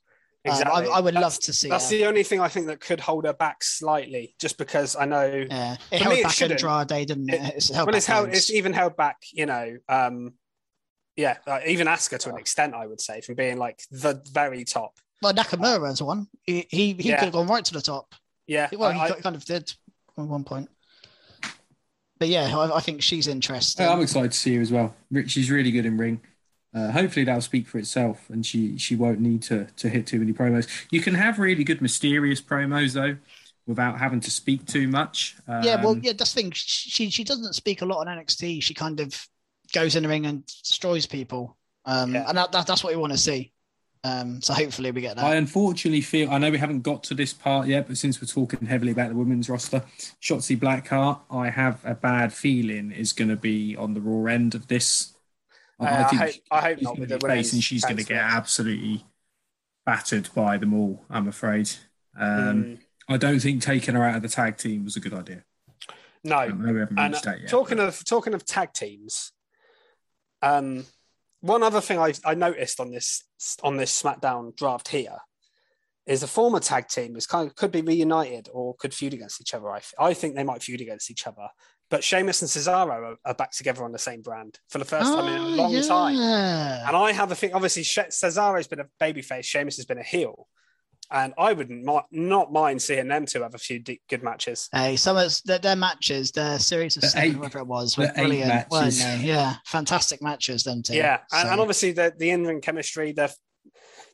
Um, exactly. I, I would That's- love to see. That's her. the only thing I think that could hold her back slightly, just because I know yeah, it held me, back shouldn't. Andrade, didn't it? It- It's held well, it's held, loads. it's even held back. You know, um, yeah, uh, even Asuka to an extent, I would say, from being like the very top. well, Nakamura's one. He he, he Yeah. could have gone right to the top. Yeah, Well, he I- kind of did at one point. But yeah, I, I think she's interesting. Yeah, I'm excited to see her as well. Ri- She's really good in ring. Uh, hopefully that'll speak for itself, and she she won't need to to hit too many promos. You can have really good mysterious promos though, without having to speak too much. Um, Yeah, well, yeah, that's the thing. She she doesn't speak a lot on NXT. She kind of goes in the ring and destroys people, um, Yeah. and that, that, that's what we want to see. Um, so hopefully we get that. I unfortunately feel I know we haven't got to this part yet, but since we're talking heavily about the women's roster, Shotzi Blackheart, I have a bad feeling is going to be on the raw end of this. Uh, I hope- I hope she's not with the women's facing. She's going to get absolutely battered by them all. I'm afraid. Um, Mm, I don't think taking her out of the tag team was a good idea. no, I know we haven't And reached that yet. talking but- of talking of tag teams, um, one other thing I, I noticed on this on this SmackDown draft here is the former tag team is kind of could be reunited or could feud against each other. I, I think they might feud against each other, but Sheamus and Cesaro are, are back together on the same brand for the first time in a Oh, long ah, time. And I have a thing. Obviously, She- Cesaro's been a babyface. Sheamus has been a heel, and I wouldn't mi- not mind seeing them two have a few de- good matches. Hey, some of their, their matches, their series of The seven, eight- whatever it was, were brilliant, weren't they? Yeah, fantastic matches, them two. Yeah, and, and obviously the the in ring chemistry. They're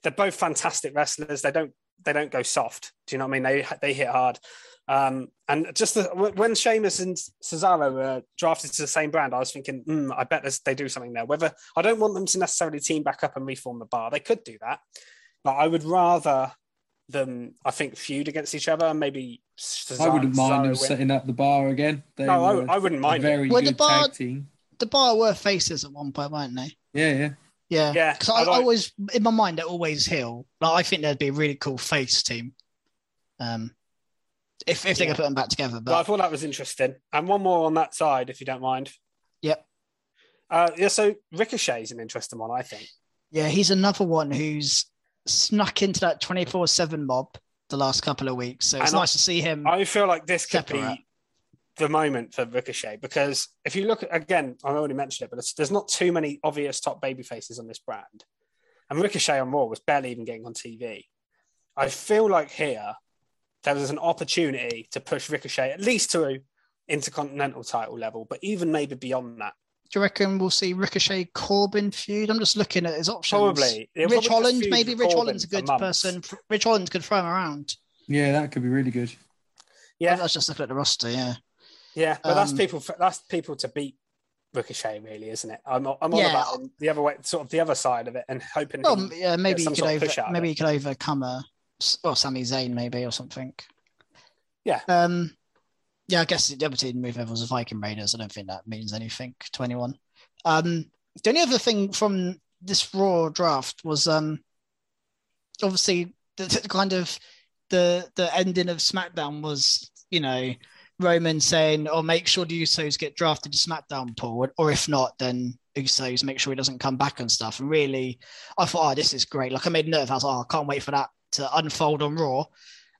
they're both fantastic wrestlers. They don't they don't go soft. Do you know what I mean? They they hit hard. Um, and just the, when Sheamus and Cesaro were drafted to the same brand, I was thinking, mm, I bet they do something there. Whether I don't want them to necessarily team back up and reform the bar, they could do that, but I would rather them, I think, feud against each other. and Maybe Cesaro, I wouldn't mind Cesaro them win. setting up the bar again. They No, I- were I wouldn't mind it. Very Well, the good bar- tag team. the bar were faces at one point, weren't they? Yeah, yeah. Yeah, Yeah, Because I, I I like- always, in my mind, they're always heel. Like I think there'd be a really cool face team. Um, if if they Yeah. could put them back together, But I thought that was interesting. And one more on that side, if you don't mind. Yep. Uh, yeah, so Ricochet is an interesting one, I think. yeah, he's another one who's snuck into that twenty four seven mob the last couple of weeks. So it's And I- nice to see him. I feel like this could be the moment for Ricochet because if you look at, again, I already mentioned it, but there's not too many obvious top baby faces on this brand. And Ricochet on Raw was barely even getting on TV. I feel like here there was an opportunity to push Ricochet at least to a intercontinental title level, but even maybe beyond that. Do you reckon we'll see Ricochet Corbin feud? I'm just looking at his options. Probably. It'll Ridge just Holland, maybe Ridge Corbin Holland's a good months. person. Ridge Holland could throw him around. Yeah, that could be really good. Yeah, I was just looking at the roster. Yeah, Yeah, but that's Um, people. That's people to beat Ricochet, really, isn't it? I'm, I'm all Yeah. about the other way, sort of the other side of it, and hoping. well, yeah, maybe you could over, push out of maybe you could overcome a well, Sami Zayn maybe or something. Yeah. Um. Yeah, I guess the other team move over was the Viking Raiders. I don't think that means anything to anyone. Um. The only other thing from this Raw draft was um. Obviously, the, the kind of the the ending of SmackDown was you know Roman saying, "Oh, make sure the Usos get drafted to SmackDown, Paul, or if not, then Usos make sure he doesn't come back and stuff." And really, I thought, "Oh, this is great!" Like I made a note. I was like, "Oh, I can't wait for that to unfold on Raw."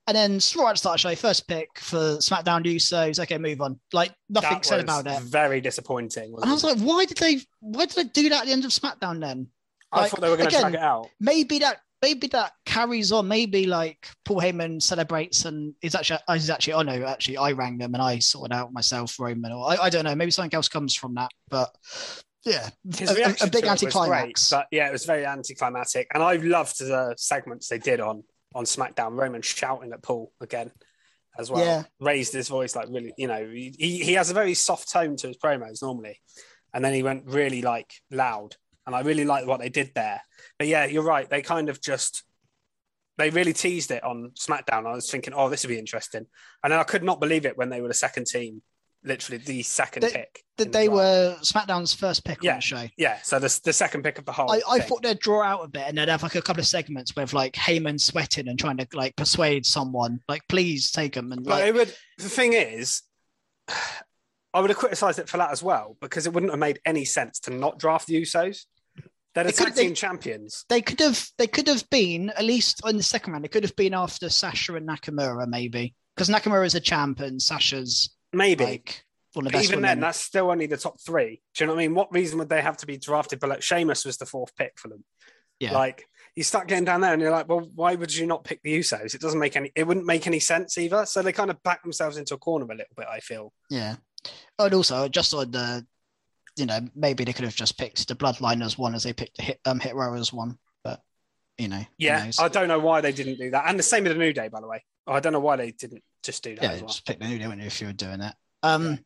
And then the start show, first pick for SmackDown Usos. Okay, move on. Like nothing that said about it. Very disappointing. And I was wasn't like, why did they? Why did they do that at the end of SmackDown then? it? I thought they were going to drag it out. maybe that maybe that carries on. Maybe like Paul Heyman celebrates and is actually he's actually oh no, actually I rang them and I sorted out myself Roman or I, I don't know. Maybe something else comes from that, but yeah, His a, a- reaction a big to it was anticlimax. great, But yeah, it was very anticlimactic, and I loved the segments they did on on SmackDown. Roman shouting at Paul again as well. Yeah. raised his voice like really. You know, he he he has a very soft tone to his promos normally, and then he went really like loud, and I really liked what they did there. But yeah, you're right. They kind of just they really teased it on SmackDown. I was thinking, oh, this would be interesting, and then I could not believe it when they were the second team, literally the second They- pick. that in the they were SmackDown's first pick Yeah. on the show. Yeah, so the, the second pick of the whole. I, I thought they'd draw out a bit and they'd have like a couple of segments with like Heyman sweating and trying to like persuade someone, like please take him and But like it would. The thing is, [SIGHS] I would have criticised it for that as well because it wouldn't have made any sense to not draft the Usos. They're the tag they- team champions. they could have they could have been at least in the second round. It could have been after Sasha and Nakamura maybe because Nakamura is a champ and Sasha's Maybe. like one of the best even women. then, that's still only the top three. Do you know what I mean? What reason would they have to be drafted below? Sheamus was the fourth pick for them. Yeah. Like you start getting down there, and you're like, well, why would you not pick the Usos? It doesn't make any. It wouldn't make any sense either. So they kind of back themselves into a corner a little bit. I feel. Yeah. And also, just on the, you know, maybe they could have just picked the Bloodline as one as they picked the hit, um, Hit Row as one. But, you know. Yeah. I don't know why they didn't do that. And the same with the New Day, by the way. I don't know why they didn't just do that yeah, as well. just pick the new if you were doing that. Um,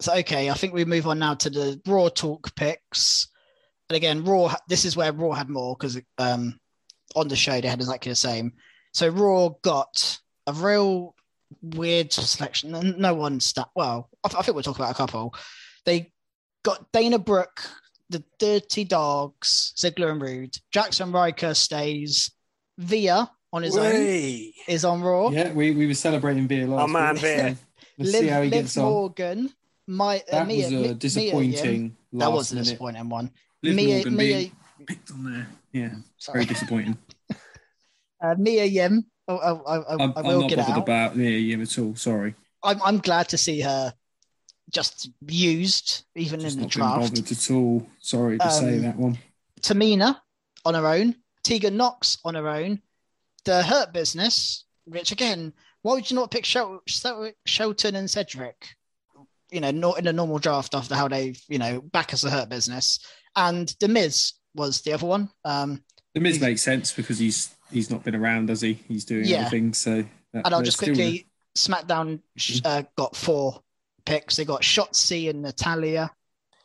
So, okay, I think we move on now to the Raw talk picks. And again, Raw, this is where Raw had more because um, on the show they had exactly the same. So, Raw got a real weird selection. No one stat. Well, I, I think we'll talk about a couple. They got Dana Brooke, the Dirty Dogs, Ziggler and Roode. Jaxson Ryker stays. Via on his own Way. is on Raw. Yeah, we, we were celebrating Veer last Oh, man, week, Veer. so Let's Liv, see how he Liv gets on. Morgan, my uh, That Mia, was Mi- a Mia Yim. disappointing That was last a minute. disappointing one. Liv Mia, Morgan Mia, being picked on there. Yeah, sorry. very disappointing. [LAUGHS] uh, Mia Yim. Oh, oh, oh, oh, I'm, I I'm will not get bothered out. about yeah, yeah at all. Sorry, I'm, I'm glad to see her just used, even just in the not been draft. bothered at all. Sorry to say Um, that one. Tamina on her own. Tegan Nox on her own. The Hurt Business, which again, why would you not pick Shel- Shel- Shelton and Cedric? You know, not in a normal draft after how they, you know, back as the Hurt Business. And The Miz was the other one. Um, The Miz makes sense because he's he's not been around, does he? He's doing Yeah. other things. So that, and I'll just still quickly SmackDown sh- uh, got four picks. They got Shotzi and Natalya,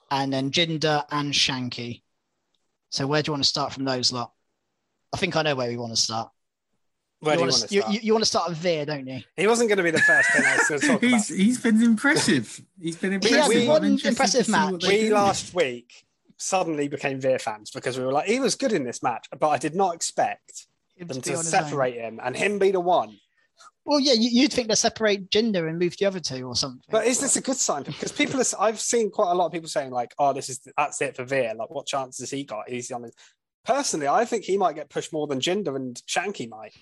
and then Jinder and Shanky. So where do you want to start from those lot? I think I know where we want to start. Where do you wanna, want to you, start? you, you want to start with Veer, don't you? he wasn't going to be the first thing I was going to talk [LAUGHS] about. he's he's been impressive. He's been He impressive. had one impressive to see what match. we do. last week suddenly became Veer fans because we were like, he was good in this match, but I did not expect Him them to to on his own. separate him and him be the one. Well, yeah, you, you'd think they separate Jinder and move the other two or something. But is this a good sign? Because people, are, I've seen quite a lot of people saying like, "Oh, this is that's it for Veer." Like, what chances has he got? He's on his. Personally, I think he might get pushed more than Jinder and Shanky might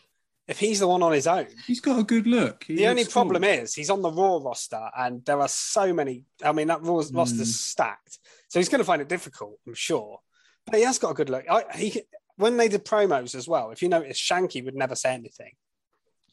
if he's the one on his own. He's got a good look. He the only looks problem cool. is he's on the Raw roster, and there are so many. I mean, that Raw roster Mm. is stacked, so he's going to find it difficult, I'm sure. But he has got a good look. I, he when they did promos as well. If you notice, Shanky would never say anything,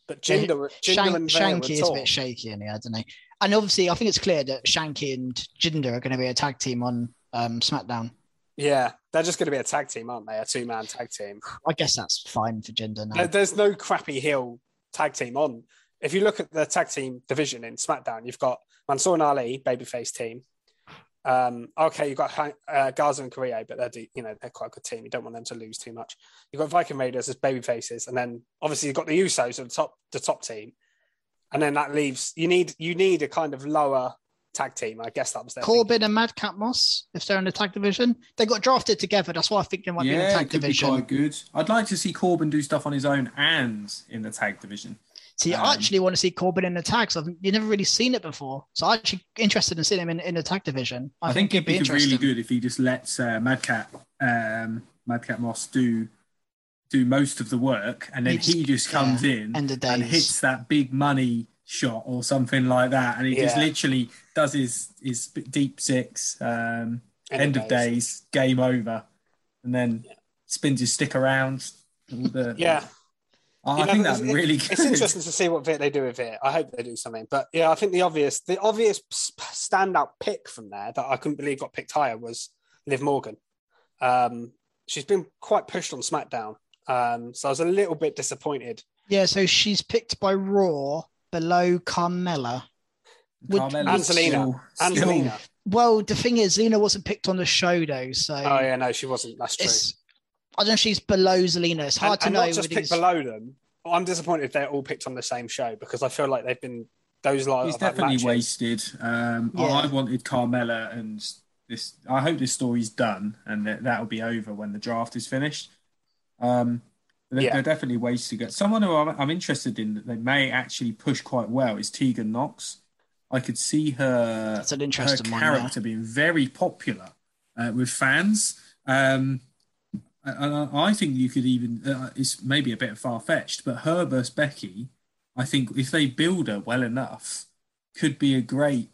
but Jinder, Jinder Shank, and Veer Shanky is a bit shaky in here, I don't know. And obviously, I think it's clear that Shanky and Jinder are going to be a tag team on um, SmackDown. Yeah, they're just going to be a tag team, aren't they? A two man tag team. I guess that's fine for Jinder now. There- There's no crappy heel tag team on. If you look at the tag team division in SmackDown, you've got Mansoor and Ali, babyface team. Um, okay, you've got uh, Garza and Korea, but they're de- you know they're quite a good team. You don't want them to lose too much. You've got Viking Raiders as babyfaces, and then obviously you've got the Usos at the top, the top team, and then that leaves you need you need a kind of lower tag team. I guess that was their thinking. Corbin and Madcap Moss, if they're in the tag division, they got drafted together. That's why I think they might be in the Yeah, tag it could division. be quite good. I'd like to see Corbin do stuff on his own and in the tag division. See, Um, I actually want to see Corbin in the tags. I've you've never really seen it before, so I'm actually interested in seeing him in, in the tag division. I, think it'd be really interesting. good if he just lets uh, Madcap um, Madcap Moss do do most of the work, and then He just- he just comes yeah, in end of and hits that big money shot or something like that, and he just literally does his his deep six um, End end, of of days. game over, and then spins his stick around, the- Yeah. I, I know, think it's- that'd be really it's, good. It's interesting to see what bit they do with it. I hope they do something. But yeah, I think the obvious, the obvious standout pick from there that I couldn't believe got picked higher was Liv Morgan. Um, she's been quite pushed on SmackDown, um, so I was a little bit disappointed. Yeah, so she's picked by Raw below Carmella. Would- Carmella's And Zelina. still- And still- Well, the thing is, Zelina wasn't picked on the show though, so Oh yeah, no, she wasn't. That's true. it's. I don't know if she's below Zelina. It's hard and, to and know. not just picked these- below them. I'm disappointed if they're all picked on the same show because I feel like they've been those like He's have definitely matches. wasted. Um, I- Yeah. I wanted Carmella, and this. I hope this story's done, and that that'll be over when the draft is finished. Um, they're, Yeah. they're definitely wasting it. Someone who I'm, I'm interested in that they may actually push quite well is Tegan Nox. I could see her That's an her interesting one. character being very popular uh, with fans. Um, and I, I think you could even uh, it's maybe a bit far fetched, but her versus Becky, I think if they build her well enough, could be a great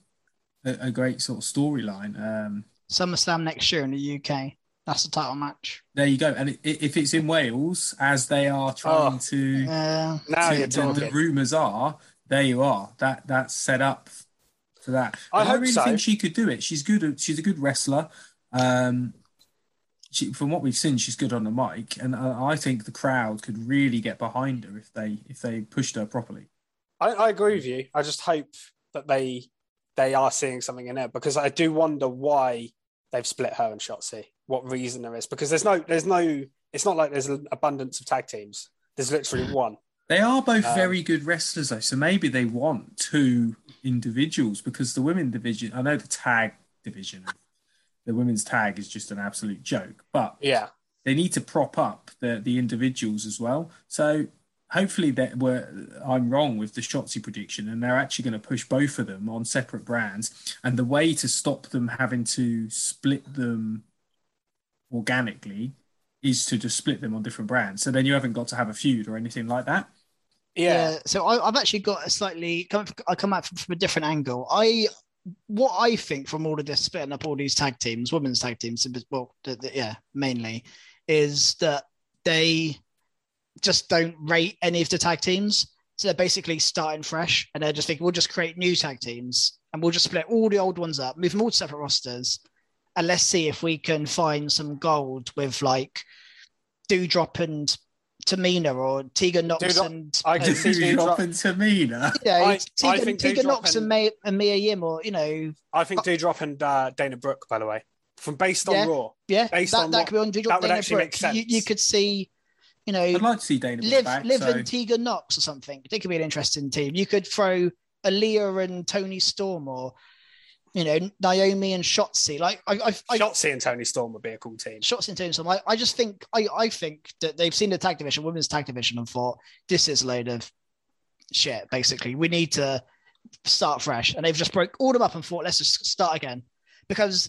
a, a great sort of storyline. Um, SummerSlam next year in the UK. That's the title match. there you go. And i if it's in Wales, as they are trying Oh. to, Uh, Now to- you're the, the rumors are, there you are. That that's set up for that. I And hope really so. think she could do it. She's good. She's a good wrestler. Um, she, from what we've seen, she's good on the mic, and uh, I think the crowd could really get behind her if they if they pushed her properly. I, I agree with you. I just hope that they they are seeing something in her because I do wonder why they've split her and Shotzi. What reason there is? Because there's no there's no. It's not like there's an abundance of tag teams. There's literally one. They are both Um, very good wrestlers, though, so maybe they want two individuals because the women division. I know the tag division, the women's tag is just an absolute joke, but Yeah. they need to prop up the the individuals as well. So hopefully that we're I'm wrong with the Shotzi prediction, and they're actually going to push both of them on separate brands. And the way to stop them having to split them organically is to just split them on different brands. So then you haven't got to have a feud or anything like that. Yeah. So I, I've actually got a slightly. come- I come at from, from a different angle. I what I think from all of this splitting up all these tag teams, women's tag teams, well, the, the, yeah, mainly, is that they just don't rate any of the tag teams. So they're basically starting fresh, and they're just thinking we'll just create new tag teams, and we'll just split all the old ones up, move them all to separate rosters, and let's see if we can find some gold with like Doudrop and Tamina or Tegan Nox Doudrop- and I can and- see Doudrop Doudrop- and Tamina. [LAUGHS] you know, I- I think Tegan Nox and- and, May, and Mia Yim, or you know, I think Doudrop and uh, Dana Brooke, by the way, from based on Yeah. Raw. yeah, Based that, on that what- could be on Doudrop. that would Dana actually make Brooke. You, you could see, you know, I'd like to see Dana Brooke Liv, back. Liv so and Tegan Nox or something. They could be an interesting team. You could throw Aliyah and Toni Storm, or you know, Naomi and Shotzi. Like I, I, I Shotzi and Toni Storm would be a cool team. shots in terms of I, I just think I, I think that they've seen the tag division, women's tag division, and thought this is a load of shit. Basically, we need to start fresh, and they've just broke all them up and thought let's just start again because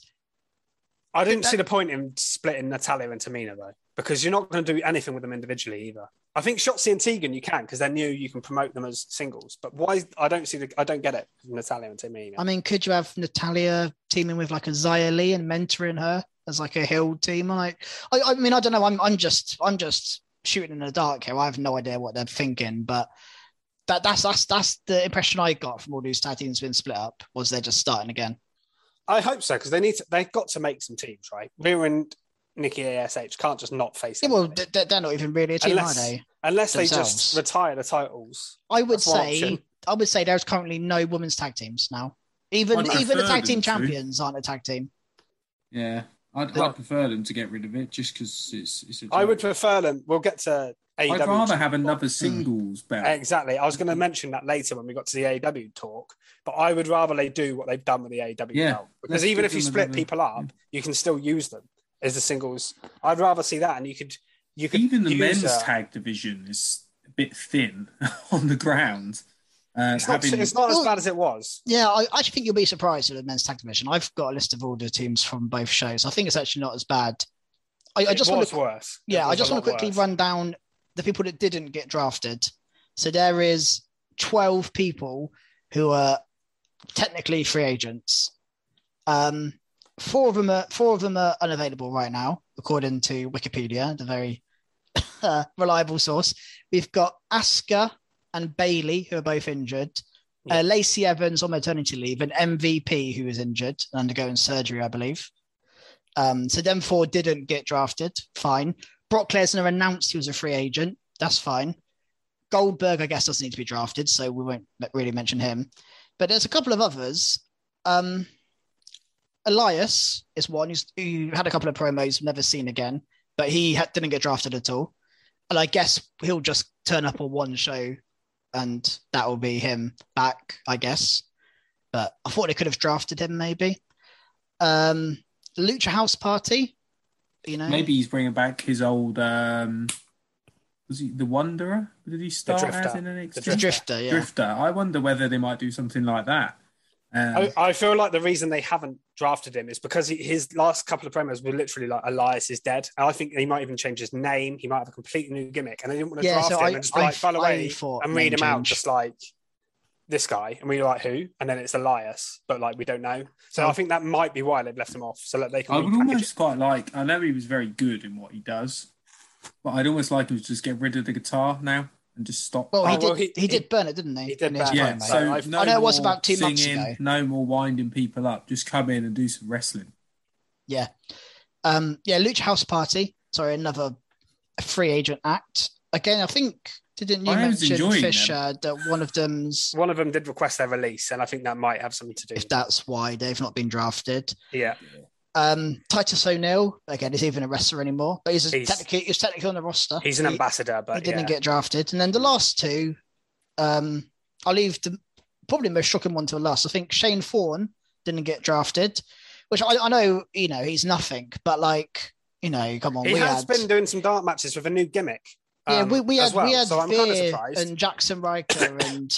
I didn't that- see the point in splitting Natalya and Tamina though, because you're not going to do anything with them individually either. I think Shotzi and Tegan you can because they're new, you can promote them as singles. But why? I don't see the. I don't get it. Natalya and Tamina. I mean, could you have Natalya teaming with like a Xia Li and mentoring her as like a hill team? Like, I, I mean, I don't know. I'm, I'm just, I'm just shooting in the dark here. I have no idea what they're thinking, but that, that's, that's, that's the impression I got from all these tag teams being split up was they're just starting again. I hope so because they need to. They've got to make some teams, right? Rhea and Nikki Ash can't just not face. Yeah, well, anybody. they're, they're not even really a team, Unless- are they? unless they just retire the titles. I would That's say, option. I would say there's currently no women's tag teams now. Even, I'd even the tag team them to. champions aren't a tag team. yeah, I'd, I'd prefer them to get rid of it just because it's it's. A I would prefer them. We'll get to. AEW I'd rather have another singles belt. Exactly. I was going to mention that later when we got to the AW talk, but I would rather they do what they've done with the AEW Yeah, belt. Because let's even if you split another- people up, you can still use them as the singles. I'd rather see that, and you could you could Even the men's uh, tag division is a bit thin [LAUGHS] on the ground. Uh, It's not, it's not as bad as it was. Yeah, I I actually think you'll be surprised with the men's tag division. I've got a list of all the teams from both shows. I think it's actually not as bad. I, I It just want to, worse. It yeah, I just want to quickly worse. run down the people that didn't get drafted. So there is twelve people who are technically free agents. Um, four of them are four of them are unavailable right now, according to Wikipedia, the very [COUGHS] uh, reliable source. We've got Asuka and Bayley, who are both injured. Yeah. Uh, Lacey Evans on maternity leave, and MVP, who is injured and undergoing surgery, I believe. Um, so them four didn't get drafted. Fine. Brock Lesnar announced he was a free agent. That's fine. Goldberg, I guess, doesn't need to be drafted, so we won't really mention him. But there's a couple of others. Um, Elias is one who's, who had a couple of promos, never seen again, but he had, didn't get drafted at all. And I guess he'll just turn up on one show and that will be him back, I guess. But I thought they could have drafted him maybe. Um, Lucha House Party, you know, Maybe he's bringing back his old. Um, was he the Wanderer? Did he start Drifter. as in NXT? The the Drifter, yeah. Drifter. I wonder whether they might do something like that. Um, I, I feel like the reason they haven't drafted him is because he, his last couple of promos were literally like Elias is dead. And I think he might even change his name. He might have a completely new gimmick, and they didn't want to Yeah, draft so him I- and just be I- like, file I away and read name him out just like this guy, and we were like who, and then it's Elias, but like we don't know. So Oh. I think that might be why they've left him off, so that they can. I would repackage almost quite like. I know he was very good in what he does, but I'd almost like him to just get rid of the guitar now and just stop. Well, he Oh, did. well, he, he- did burn it, didn't he? he did burn yeah, promo? so I've- no I know it was about two months ago. No more winding people up. Just come in and do some wrestling. Yeah. Um, yeah, Lucha House Party. Sorry, another free agent act. Again, I think didn't you I mention enjoying Fisher that one of them's One of them did request their release, and I think that might have something to do. if that's why they've not been drafted. Yeah, Um, Titus O'Neil, again, is even a wrestler anymore, but he's, He's- technically he's technically on the roster. he's an He- ambassador, but he didn't yeah. get drafted. And then the last two, um, I'll leave the probably the most shocking one to last. I think Shane Thorne didn't get drafted, which I, I know, you know, he's nothing, but like, you know, come on, He we has had, been doing some dark matches with a new gimmick. yeah, um, we, we had, well, we had so I'm kind of Veer surprised. and Jaxson Ryker [COUGHS] and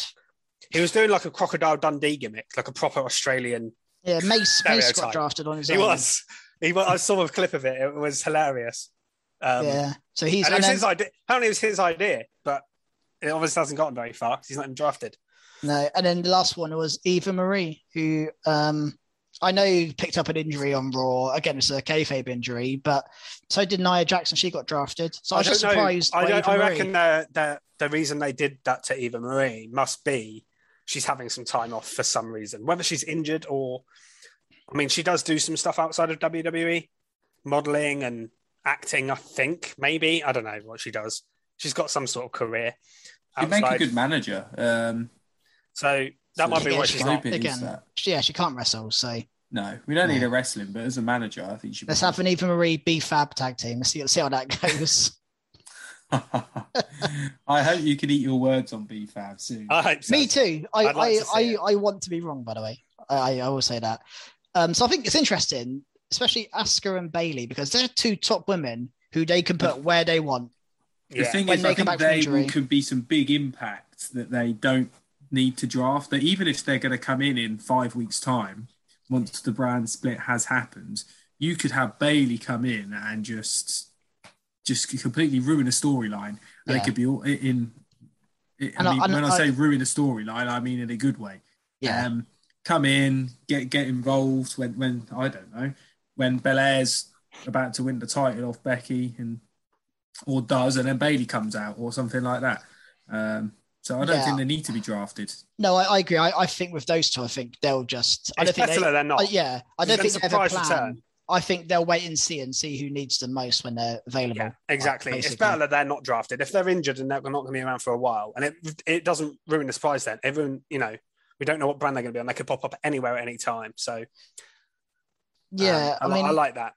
He was doing like a crocodile Dundee gimmick, like a proper Australian. Yeah, Mace, Mace got drafted on his He own. was. He was. I saw a clip of it. It was hilarious. Um, yeah, so he's and it and was then, his idea. Apparently, it was his idea, but it obviously hasn't gotten very far because he's not even drafted. no, and then the last one was Eva Marie, who um I know picked up an injury on Raw. Again, it's a kayfabe injury, but so did Nia Jackson. She got drafted. So I, was just surprised. I, don't, I reckon the, the the reason they did that to Eva Marie must be she's having some time off for some reason, whether she's injured or. I mean, she does do some stuff outside of WWE, modeling and acting. I think maybe I don't know what she does. She's got some sort of career. He'd make a good manager. Um, So that so might be Yeah, why she she's can't- hoping is again. that. yeah, she can't wrestle. So No, we don't need a wrestling, but as a manager, I think she. let's have an Eva Marie B-Fab tag team. Let's see, let's see how that [LAUGHS] goes. [LAUGHS] I hope you can eat your words on B-Fab soon. I hope so. Me too. I I'd like I, to I. I want to be wrong. By the way, I, I will say that. Um, so I think it's interesting, especially Asuka and Bayley, because they're two top women who they can put where they want. the Yeah. thing When is, they I come think back they injury. could be some big impacts that they don't need to draft. That even if they're going to come in in five weeks' time, once the brand split has happened, you could have Bayley come in and just just completely ruin a storyline, and Yeah. it could be all in. in I And I- mean, and when I, I- say ruin a storyline, I mean in a good way. Yeah, Um, come in, get get involved when when I don't know when Belair's about to win the title off Becky and or does, and then Bayley comes out or something like that. Um, so I don't Yeah. think they need to be drafted. no, I, I agree. I, I think with those two, I think they'll just. I don't It's think better they, that they're not. I- yeah, I don't Then think they have a surprise plan. return. I think they'll wait and see and see who needs them most when they're available. Yeah, exactly. It's better that they're not drafted. If they're injured and they're not going to be around for a while, and it it doesn't ruin the surprise. Then everyone, you know, we don't know what brand they're going to be on. They could pop up anywhere at any time. So um, Yeah, I, I mean, I like that.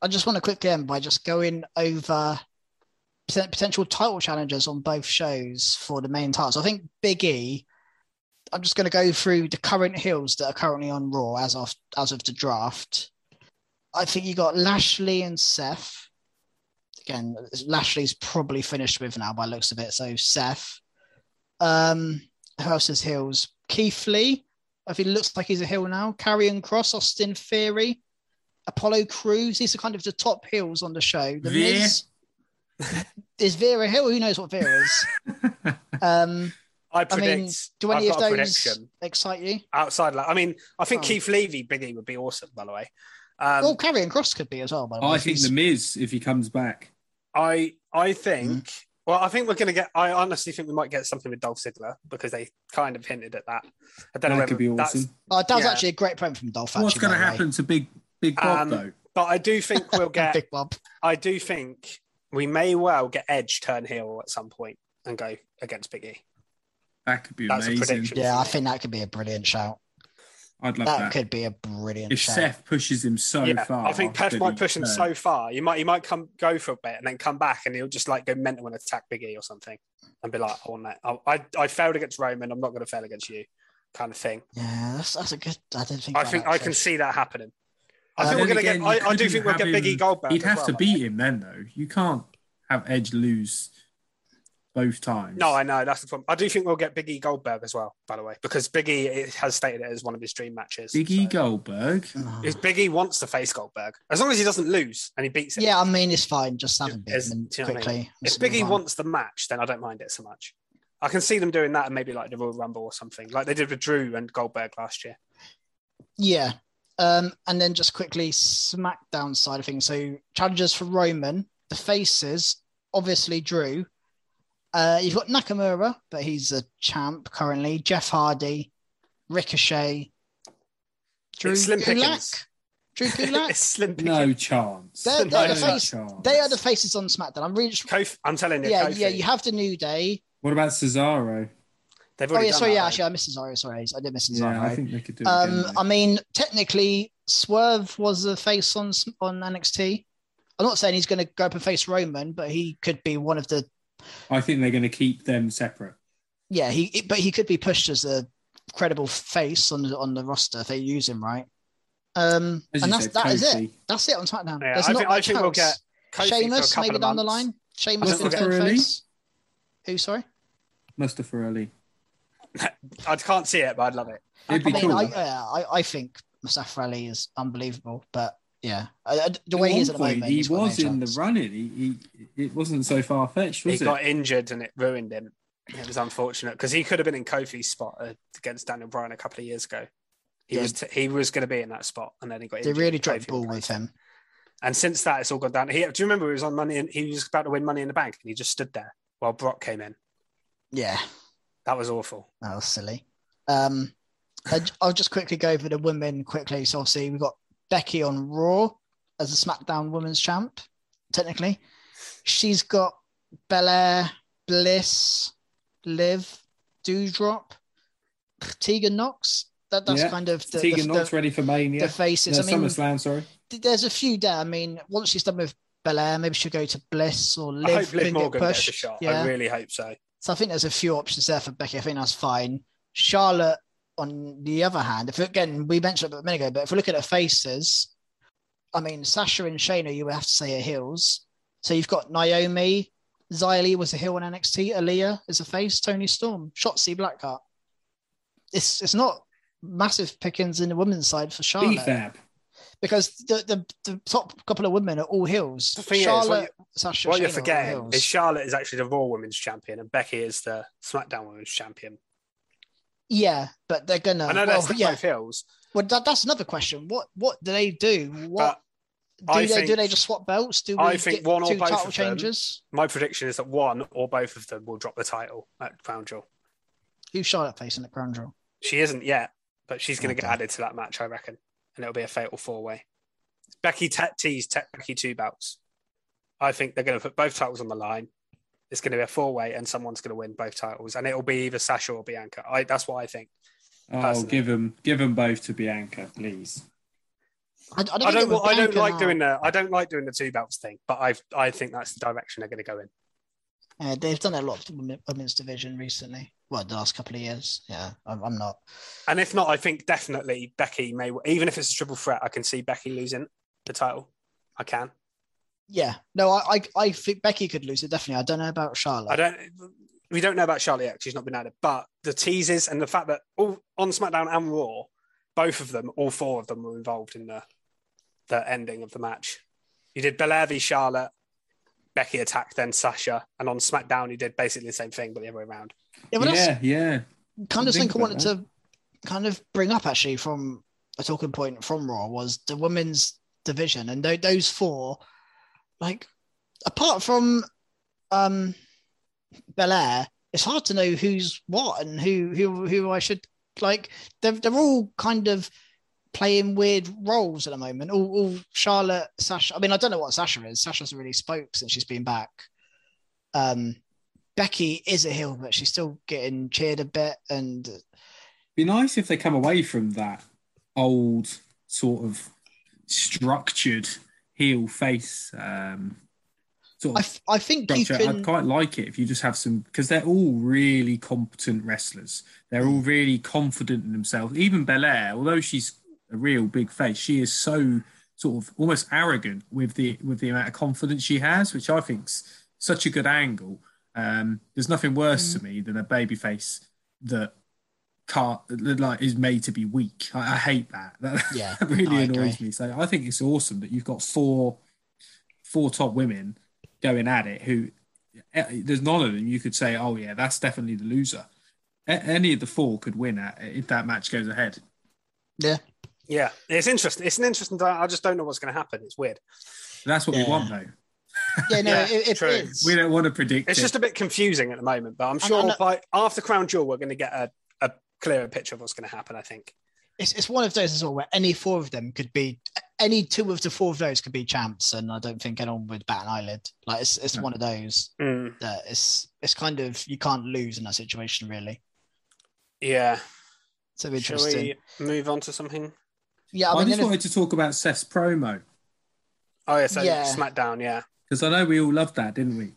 I just want to quickly end by just going over potential title challengers on both shows for the main titles. I think Big E. I'm just going to go through the current heels that are currently on Raw as of as of the draft. I think you got Lashley and Seth. Again, Lashley's probably finished with now by looks of it. So Seth. Um, who else is heels? Keith Lee. I think it looks like he's a heel now. Karrion Cross, Austin Theory. Apollo Crews. These are kind of the top heels on the show. The Veer? Miz is Vera Hill. Who knows what Vera is? [LAUGHS] um, I I predict. mean, do any I've of those prediction. excite you? outside? Like, I mean, I think Oh. Keith Levy, Biggie would be awesome. By the way, um, oh, Karrion Cross could be as well. By the way, I think the Miz, if he comes back, I I think. Well, I think we're going to get. I honestly think we might get something with Dolph Ziggler because they kind of hinted at that. I don't know That could be that's. awesome. Oh, that was Yeah. actually a great point from Dolph. What's going to by the way. happen to Big Big Bob Um, though? But I do think [LAUGHS] we'll get. Big Bob. I do think we may well get Edge turn heel at some point and go against Big E. That could be that's a amazing. prediction. Yeah, I think that could be a brilliant shout. I'd love That, that. could be a brilliant If shout. Seth pushes him so yeah, far, I think Pef that might push him turn. so far. You might, he might come go for a bit and then come back and he'll just like go mental and attack Big E or something and be like, "I want that. I, I, I failed against Roman. I'm not going to fail against you," kind of thing. Yeah, that's, that's a good. I didn't think. I think that, I can see that happening. I Uh, think we're going to get. I, I do think we'll have get Big E him- Goldberg. He'd have well, to beat way. him then, though. You can't have Edge lose both times. No, I know that's the problem. I do think we'll get Big E Goldberg as well, by the way, because Big E has stated it as one of his dream matches. Big E so- Goldberg. Oh. If Big E wants to face Goldberg, as long as he doesn't lose and he beats him. Yeah, I mean it's fine. Just have him beat It's- him do you know I quickly. mean? If Big E wants the match, then I don't mind it so much. I can see them doing that and maybe like the Royal Rumble or something, like they did with Drew and Goldberg last year. Yeah. Um, and then just quickly, SmackDown side of things. So challenges for Roman, the faces, obviously Drew. Uh, you've got Nakamura, but he's a champ currently. Jeff Hardy, Ricochet, Drew It's Slim Gulak. Pickens. Drew [LAUGHS] Gulak. it's slim pickings. No chance. They're- they're No the face- chance. they are the faces on SmackDown. I'm really just, Kofi, I'm telling you, yeah, Kofi. yeah. You have the New Day. What about Cesaro? They've Oh yeah, sorry, that, yeah. though. Actually, I missed Cesaro. Sorry, I did miss Cesaro. Yeah, Cesaro. I think they could do it Um, again. I mean, technically, Swerve was a face on on NXT. I'm not saying he's going to go up and face Roman, but he could be one of the. I think they're going to keep them separate. Yeah, he but he could be pushed as a credible face on the on the roster if they use him right. Um, As and that's said, that is it. That's it on SmackDown. Yeah, There's I not think- I much think we'll get Kofi for a Sheamus maybe of down the line. Sheamus think could we'll turn get- face. Who? Sorry. Mustafa Ali. [LAUGHS] I can't see it, but I'd love it. It'd I be mean, cool. I, yeah, I, I think Mustafa Ali is unbelievable, but yeah, I, I- the way one he at the moment, he he's got no was in the running. He, he it wasn't so far fetched, He was it? He got injured and it ruined him. It was unfortunate because he could have been in Kofi's spot uh, against Daniel Bryan a couple of years ago. He Yeah. was t- he was going to be in that spot, and then he got They injured. really and dropped the ball with him. him. And since that, it's all gone down. He, do you remember he was on money? and he was about to win Money in the Bank, and he just stood there while Brock came in. Yeah, That was awful. that was silly. Um, I- I'll just quickly go over the women quickly. So obviously we've got Becky on Raw as a SmackDown Women's Champ. Technically, she's got Belair, Bliss, Liv, Doudrop, Tegan Nox. That that's Yeah. kind of the, Tegan the, Nox the, ready for Mania. the faces. No, I mean, SummerSlam, sorry. there's a few there. I mean, once she's done with Belair, maybe she'll go to Bliss or I Liv. hope Liv can get Morgan gets a pushed. shot. Yeah. I really hope so. So I think there's a few options there for Becky. I think that's fine. Charlotte, on the other hand, if again we mentioned it a minute ago, but if we look at the faces, I mean Sasha and Shayna, you would have to say are heels. So you've got Naomi, Xia Li was a heel on NXT, Aliyah is a face, Toni Storm, Shotzi Blackheart. It's it's not massive pickings in the women's side for Charlotte BFAB. because the, the the top couple of women are all heels. The thing is, what Charlotte, Sasha, What Shayna you're forgetting heels. is Charlotte is actually the Raw Women's Champion, and Becky is the SmackDown Women's Champion. Yeah, but they're gonna. I know well, that's oh, yeah, both heels, Well, that, that's another question. What what do they do? What but do I they think- do? They just swap belts? Do we I think one or both title of them- my prediction is that one or both of them will drop the title at Crown Jewel. Who's Charlotte facing at Crown Jewel? She isn't yet, but she's going to oh, get added to that match, I reckon, and it'll be a fatal four way. Becky te- teased te- Becky two belts. I think they're going to put both titles on the line. It's going to be a four way, and someone's going to win both titles, and it'll be either Sasha or Bianca. I, that's what I think. Oh, Personally. give them, give them both to Bianca, please. I, I don't, I don't. would I don't like now. doing the. I don't like doing the two belts thing, but I. I think that's the direction they're going to go in. Yeah, they've done a lot of the women's division recently. Well, the last couple of years. Yeah, I'm, I'm not. And if not, I think definitely Becky may. Even if it's a triple threat, I can see Becky losing the title. I can. Yeah, no, I, I I think Becky could lose it definitely. I don't know about Charlotte. I don't. We don't know about Charlotte yet. 'cause She's not been added, but the teases and the fact that all on SmackDown and Raw, both of them, all four of them, were involved in the the ending of the match. You did Belair v Charlotte, Becky attacked then Sasha, and on SmackDown you did basically the same thing but the other way around. Yeah, but yeah, yeah. kind of Think thing I about wanted to kind of bring up actually from a talking point from Raw was the women's division and tho- those four, like apart from um Belair, it's hard to know who's what and who who who I should like. They're they're all kind of playing weird roles at the moment. All, all Charlotte, Sasha. I mean, I don't know what Sasha is. Sasha hasn't really spoke since she's been back. Um, Becky is a heel, but she's still getting cheered a bit. And Be nice if they come away from that old sort of structured heel face um, sort I, of f- I think structure. can. I'd quite like it if you just have some because they're all really competent wrestlers. They're all really confident in themselves. Even Belair, although she's a real big face, she is so sort of almost arrogant with the with the amount of confidence she has, which I think's such a good angle. Um, there's nothing worse Mm. to me than a baby face that can't like is made to be weak. I, I hate that. [LAUGHS] That, Yeah, that [LAUGHS] really I annoys agree. me. So I think it's awesome that you've got four four top women going at it. Who eh, there's none of them you could say, oh yeah, that's definitely the loser. A- any of the four could win at, if that match goes ahead. Yeah, Yeah, it's interesting. It's an interesting. I just don't know what's going to happen. It's weird. That's what Yeah. we want though. [LAUGHS] yeah, no, Yeah, it, it true. is. We don't want to predict. It's it. just a bit confusing at the moment, but I'm And- sure and- by after Crown Jewel, we're going to get a, a clearer picture of what's going to happen. I think. it's it's one of those as well where any four of them could be any two of the four of those could be champs, and I don't think anyone would bat an eyelid. Like it's it's No. one of those Mm, that it's it's kind of you can't lose in that situation really. yeah. So Shall interesting. we move on to something? Yeah, I, I mean, just then if- wanted to talk about Seth's promo Oh yeah, so Yeah. SmackDown. Yeah, because I know we all loved that, didn't we?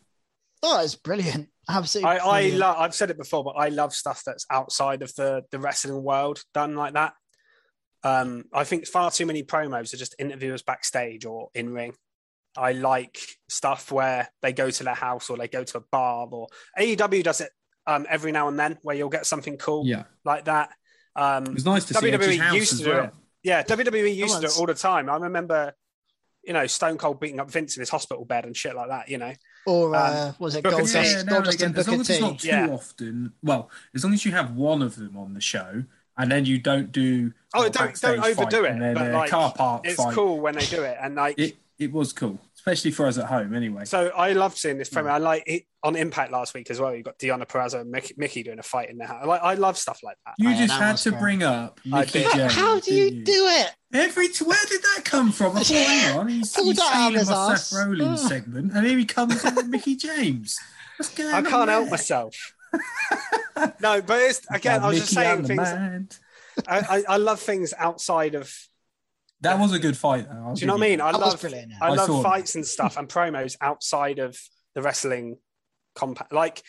oh, it's brilliant. Absolutely, I, I love. I've said it before, but I love stuff that's outside of the the wrestling world done like that. Um, I think far too many promos are just interviewers backstage or in ring. I like stuff where they go to their house or they go to a bar or AEW does it um, every now and then where you'll get something cool Yeah, like that. Um, it was nice to see WWE Edge's house used as to do well. it. yeah, WWE used to do it all the time. I remember, you know, Stone Cold beating up Vince in his hospital bed and shit like that. You know, or um, uh, was it Booker Gold Yeah, now Gold and again, and as long as it's T. not too Yeah. often. Well, as long as you have one of them on the show, and then you don't do Oh, a don't- don't overdo fight it, and then but, a like, car park it's fight. cool when they do it, and like. It it was cool, especially for us at home. Anyway, So I love seeing this promo. Yeah. I like it on Impact last week as well. You got Deonna Purrazzo and Mickie, Mickie doing a fight in the house. Like I love stuff like that. you Yeah, just that had to fun. bring up Mickie. James. How do you didn't do it? Every t- where did that come from? I thought, hang on, he's, he's that out of stealing my his Seth. Rollins Oh. segment, and here he comes in with [LAUGHS] Mickie James. What's going I on can't help there? myself. [LAUGHS] no, but it's again. I was just saying things. I, I, I love things outside of. That was a good fight. Though. Do you know what I mean? I That love. I I love saw fights and stuff and promos outside of the wrestling compact. Like,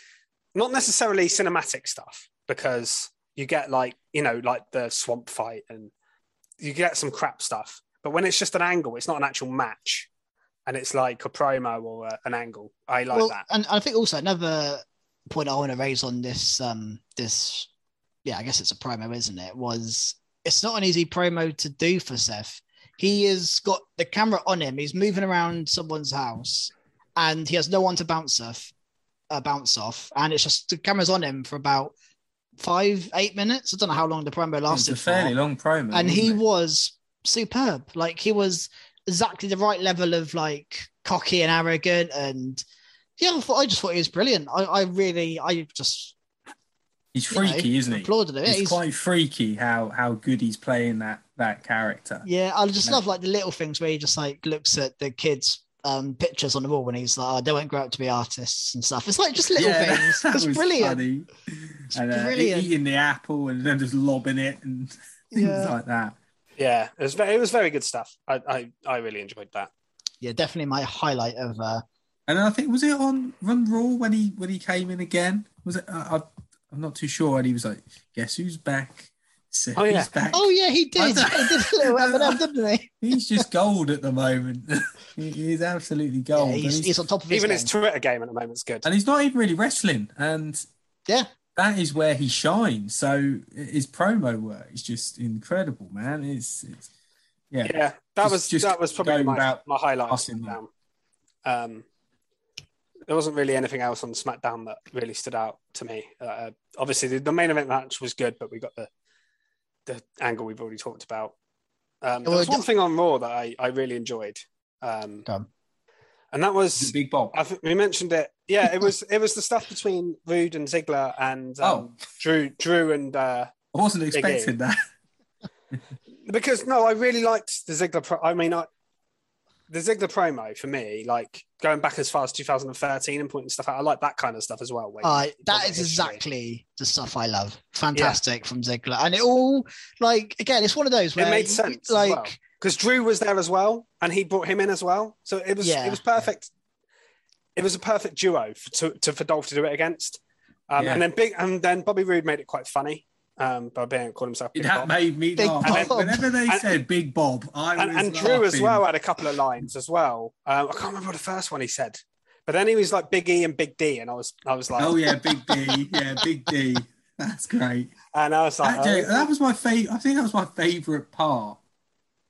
not necessarily cinematic stuff because you get like you know like the swamp fight and you get some crap stuff. But when it's just an angle, it's not an actual match, and it's like a promo or a, an angle. I like well, that. and I think also another point I want to raise on this, um, this, yeah, I guess it's a promo, isn't it? Was it's not an easy promo to do for Seth. He has got the camera on him. He's moving around someone's house, and he has no one to bounce off, uh, bounce off, and it's just the camera's on him for about five, eight minutes. I don't know how long the promo lasted a fairly for long promo, and he it? was superb. Like he was exactly the right level of like cocky and arrogant, and yeah, I, thought, I just thought he was brilliant. I, I really, I just He's you know, freaky, isn't he? applauded it. It's He's- quite freaky how how good he's playing that that character. yeah, I just Yeah. love like the little things where he just like looks at the kids. Um, pictures on the wall when he's like, oh, they won't grow up to be artists and stuff. It's like just little Yeah, [LAUGHS] things. that It's was brilliant. funny. and uh, brilliant. eating the apple and then just lobbing it and [LAUGHS] things Yeah. like that. Yeah, it was very, it was very good stuff. I, I, I really enjoyed that. Yeah, definitely my highlight of uh, And then I think was it on Run Raw when he when he came in again? Was it? Uh, I, I'm not too sure. And he was like, "Guess who's back? Seth Oh, yeah. back." Oh yeah, he did. [LAUGHS] he did a little didn't he? [LAUGHS] He's just gold at the moment. [LAUGHS] he, he's absolutely gold. Yeah, he's, he's, he's on top of his Even game. his Twitter game at the moment moment's good. and he's not even really wrestling. And Yeah. that is where he shines. So his promo work is just incredible, man. It's, it's yeah. Yeah, that Just- was just that was probably my, about my highlight. Of passing SmackDown. Um, there wasn't really anything else on SmackDown that really stood out to me. Uh, obviously, the, the main event match was good, but we got the the angle we've already talked about. Um, there was one thing on Raw that I, I really enjoyed, um, and that was Big Bob. I think we mentioned it Yeah, it was it was the stuff between Roode and Ziggler and um, Oh. Drew Drew and uh, I wasn't expecting that. [LAUGHS] because no, I really liked the Ziggler. Pro- I mean, I, the Ziggler promo for me, like going back as far as 2013 and pointing stuff out. I like that kind of stuff as well. where Uh, you- that you've is got history. exactly the stuff I love. Fantastic from Ziggler, and it all like again, it's one of those where It made sense. as Like well. because Drew was there as well, and he brought him in as well. So it was Yeah. it was perfect. It was a perfect duo for, to, to for Dolph to do it against. Um, Yeah. And then big and then Bobby Roode made it quite funny um, by being calling himself Big That Bob. made me Big laugh. Bob. Whenever they And- said Big Bob, I and, was and Drew as well had a couple of lines as well. Um, I can't remember what the first one he said, but then he was like Big E and Big D, and I was I was like, Oh yeah, Big D. Yeah, Big D. [LAUGHS] That's great. and I was like, That, oh. that was my favorite. I think that was my favorite part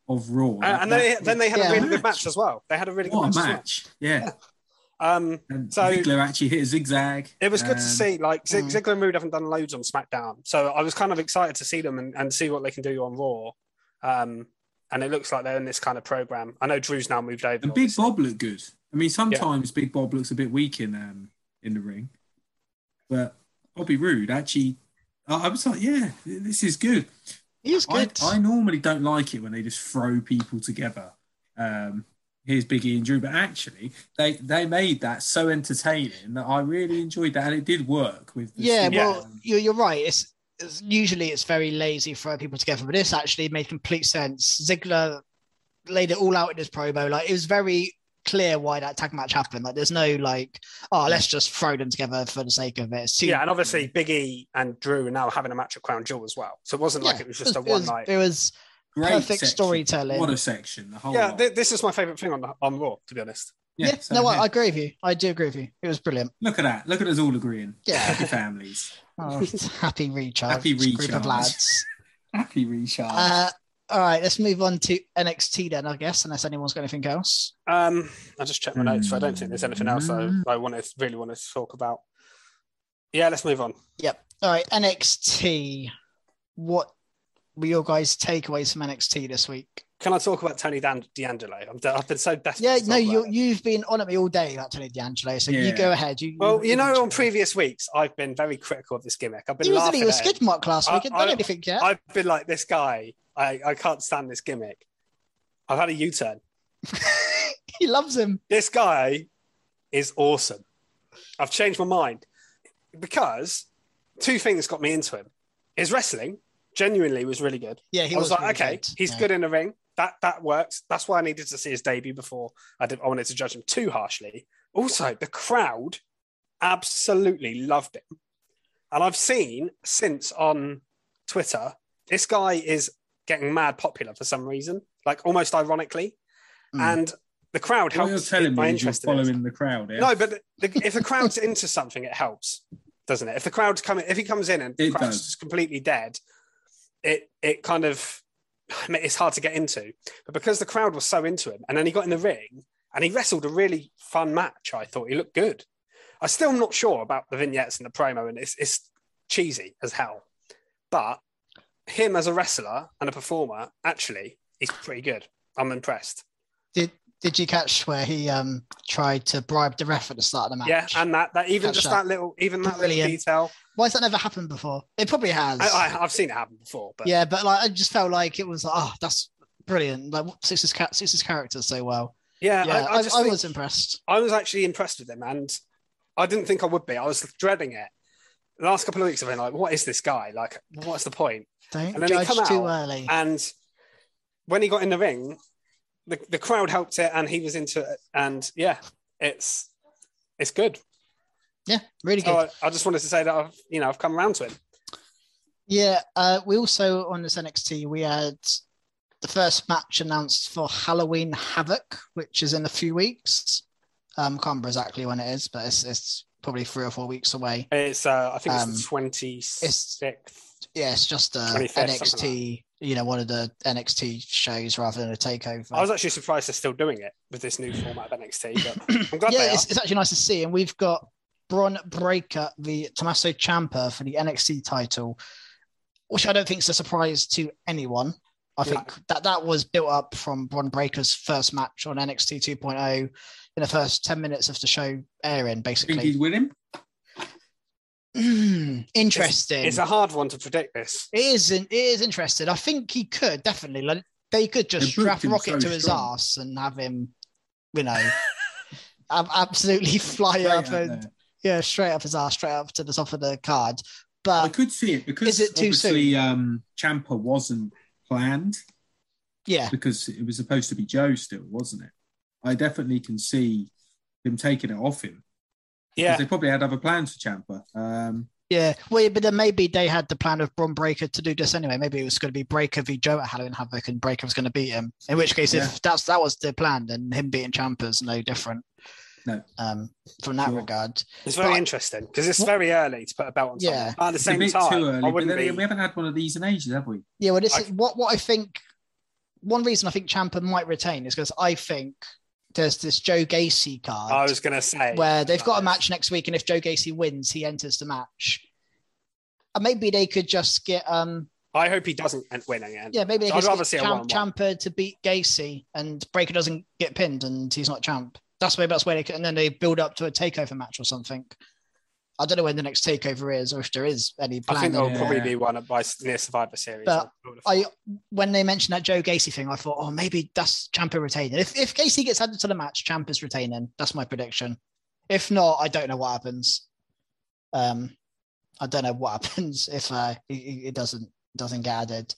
of Raw. and, and then, That- then they had Yeah. a really good match as well. They had a really good match. a as well. match! Yeah, [LAUGHS] Um, and So- Ziggler actually hit a zigzag. It was good to Um, see. Like Zig- Mm. Ziggler and Roode haven't done loads on SmackDown, so I was kind of excited to see them and, and see what they can do on Raw. Um, and it looks like they're in this kind of program. I know Drew's now moved over. And Big obviously. Bob looked good. I mean, sometimes Big Bob looks a bit weak in um in the ring, but Bobby Roode actually, I, I was like, yeah, this is good. he's I, good. I normally don't like it when they just throw people together. Um, here's Biggie and Drew, but actually, they they made that so entertaining that I really enjoyed that, and it did work with. The yeah, Sting, well, you're, you're right. It's, it's usually it's very lazy throwing people together, but this actually made complete sense. Ziggler laid it all out in his promo. Like it was very clear why that tag match happened. Like there's no like, oh, let's just throw them together for the sake of it. Too- Yeah, and obviously Big E and Drew are now having a match at Crown Jewel as well. So it wasn't like it was just a it one was, night. It was great perfect section. storytelling. What a section! The whole Yeah, th- this is my favorite thing on the, on Raw, to be honest. yeah, so no, I, yeah. I agree with you. I do agree with you. It was brilliant. Look at that! Look at us all agreeing. Yeah. happy families, [LAUGHS] Oh, happy recharge. Happy Group recharge. of lads. [LAUGHS] happy recharge. Uh, all right, let's move on to NXT then, I guess, unless anyone's got anything else. Um, I just checked my notes, so I don't think there's anything else I, I wanted really wanted to talk about. Yeah, let's move on. Yep. All right, NXT. What were your guys' takeaways from NXT this week? Can I talk about Tony Dan- D'Angelo? I'm de- I've been so desperate. Yeah, no, you it. you've been on at me all day about Tony D'Angelo, so you go ahead. You, Well, you know, on previous weeks, I've been very critical of this gimmick. I've been he was in laughing your at it. skid mark last I- week. Hadn't done I- anything yet. I've been like, this guy, I, I can't stand this gimmick. I've had a U turn. [LAUGHS] he loves him. This guy is awesome. I've changed my mind because two things got me into him. His wrestling genuinely was really good. Yeah, he I was, was, like, really okay, good. he's Yeah. good in the ring. That that works. That's why I needed to see his debut before I did. I wanted to judge him too harshly. Also, the crowd absolutely loved him, and I've seen since on Twitter, this guy is getting mad popular for some reason, like almost ironically, Mm. and the crowd what you're helps telling my me you're interest in following the crowd. Yeah? No, but the, if the crowd's [LAUGHS] into something, it helps, doesn't it? If the crowd's coming, if he comes in and the It crowd's does. completely dead, it it kind of I mean, it's hard to get into. But because the crowd was so into him, and then he got in the ring and he wrestled a really fun match, I thought he looked good. I'm still not sure about the vignettes and the promo, and it's it's cheesy as hell. But him as a wrestler and a performer, actually, he's pretty good. I'm impressed. Did Did you catch where he um tried to bribe the ref at the start of the match? Yeah, and that that even Catch just that. that little even that little detail. Why has that never happened before? It probably has. I, I've seen it happen before, but yeah, but like I just felt like it was oh that's brilliant. Like suits his, suits his character so well. yeah, Yeah, I, I I, I was impressed. I was actually impressed with him, and I didn't think I would be. I was dreading it. The last couple of weeks, I've been like, "What is this guy? Like, what's the point?" Don't and then he judge come too out early. And when he got in the ring, the, the crowd helped it, and he was into it. And yeah, it's it's good. Yeah, really good. I, I just wanted to say that I've you know I've come around to him. Yeah, uh, we also on this NXT we had the first match announced for Halloween Havoc, which is in a few weeks. Um, can't remember exactly when it is, but it's, it's probably three or four weeks away. It's uh, I think it's Um, the twenty sixth. Yeah, it's just a 25th, something NXT, you know, one of the NXT shows rather than a takeover. I was actually surprised they're still doing it with this new format of NXT. But [COUGHS] I'm glad yeah, it's, it's actually nice to see. And we've got Bron Breakker, the Tommaso Ciampa for the NXT title, which I don't think is a surprise to anyone. I think that that was built up from Bron Breakker's first match on NXT 2.0 in the first 10 minutes of the show airing, Think he'd win him? [CLEARS THROAT] Interesting. It's a hard one to predict. This. It is. It is interesting. I think he could definitely. Like, they could just They booked strap rocket so to his strong. ass and have him, you know, [LAUGHS] absolutely fly Straight up and there. Yeah, straight up his ass, straight up to the top of the card. But I could see it because Is it too obviously um, Ciampa wasn't planned yeah, because it was supposed to be Joe still, wasn't it? I definitely can see him taking it off him. Yeah, Because They probably had other plans for Ciampa. Um, yeah. Well, but then maybe they had the plan of Bron Breakker to do this anyway. Maybe it was going to be Breakker v Joe at Halloween Havoc, and Breakker was going to beat him. In which case, Yeah. if that's that was the plan, then him beating Ciampa's no different. No. Um, from that Sure. regard. it's very but- interesting because it's very early to put a belt on. Yeah. someone. But at the it's same time, too early, I wouldn't then be. we haven't had one of these in ages, have we? Yeah, well, this I- is what what I think. One reason I think Ciampa might retain is because I think there's this Joe Gacy card I was going to say where they've got a match next week, and if Joe Gacy wins, he enters the match. And maybe they could just get um I hope he doesn't win again. yeah maybe they So I'd could rather get see Champ. Ciampa to beat Gacy and Breakker doesn't get pinned and he's not champ. That's maybe that's where they could, and then they build up to a takeover match or something. I don't know when the next takeover is or if there is any I think there'll Yeah. probably be one by near Survivor Series. But I would have I thought. when they mentioned that Joe Gacy thing, I thought, oh, maybe that's Ciampa retaining. If if Gacy gets added to the match, Ciampa's retaining. That's my prediction. If not, I don't know what happens. Um, I don't know what [LAUGHS] happens if uh, it, it doesn't doesn't get added.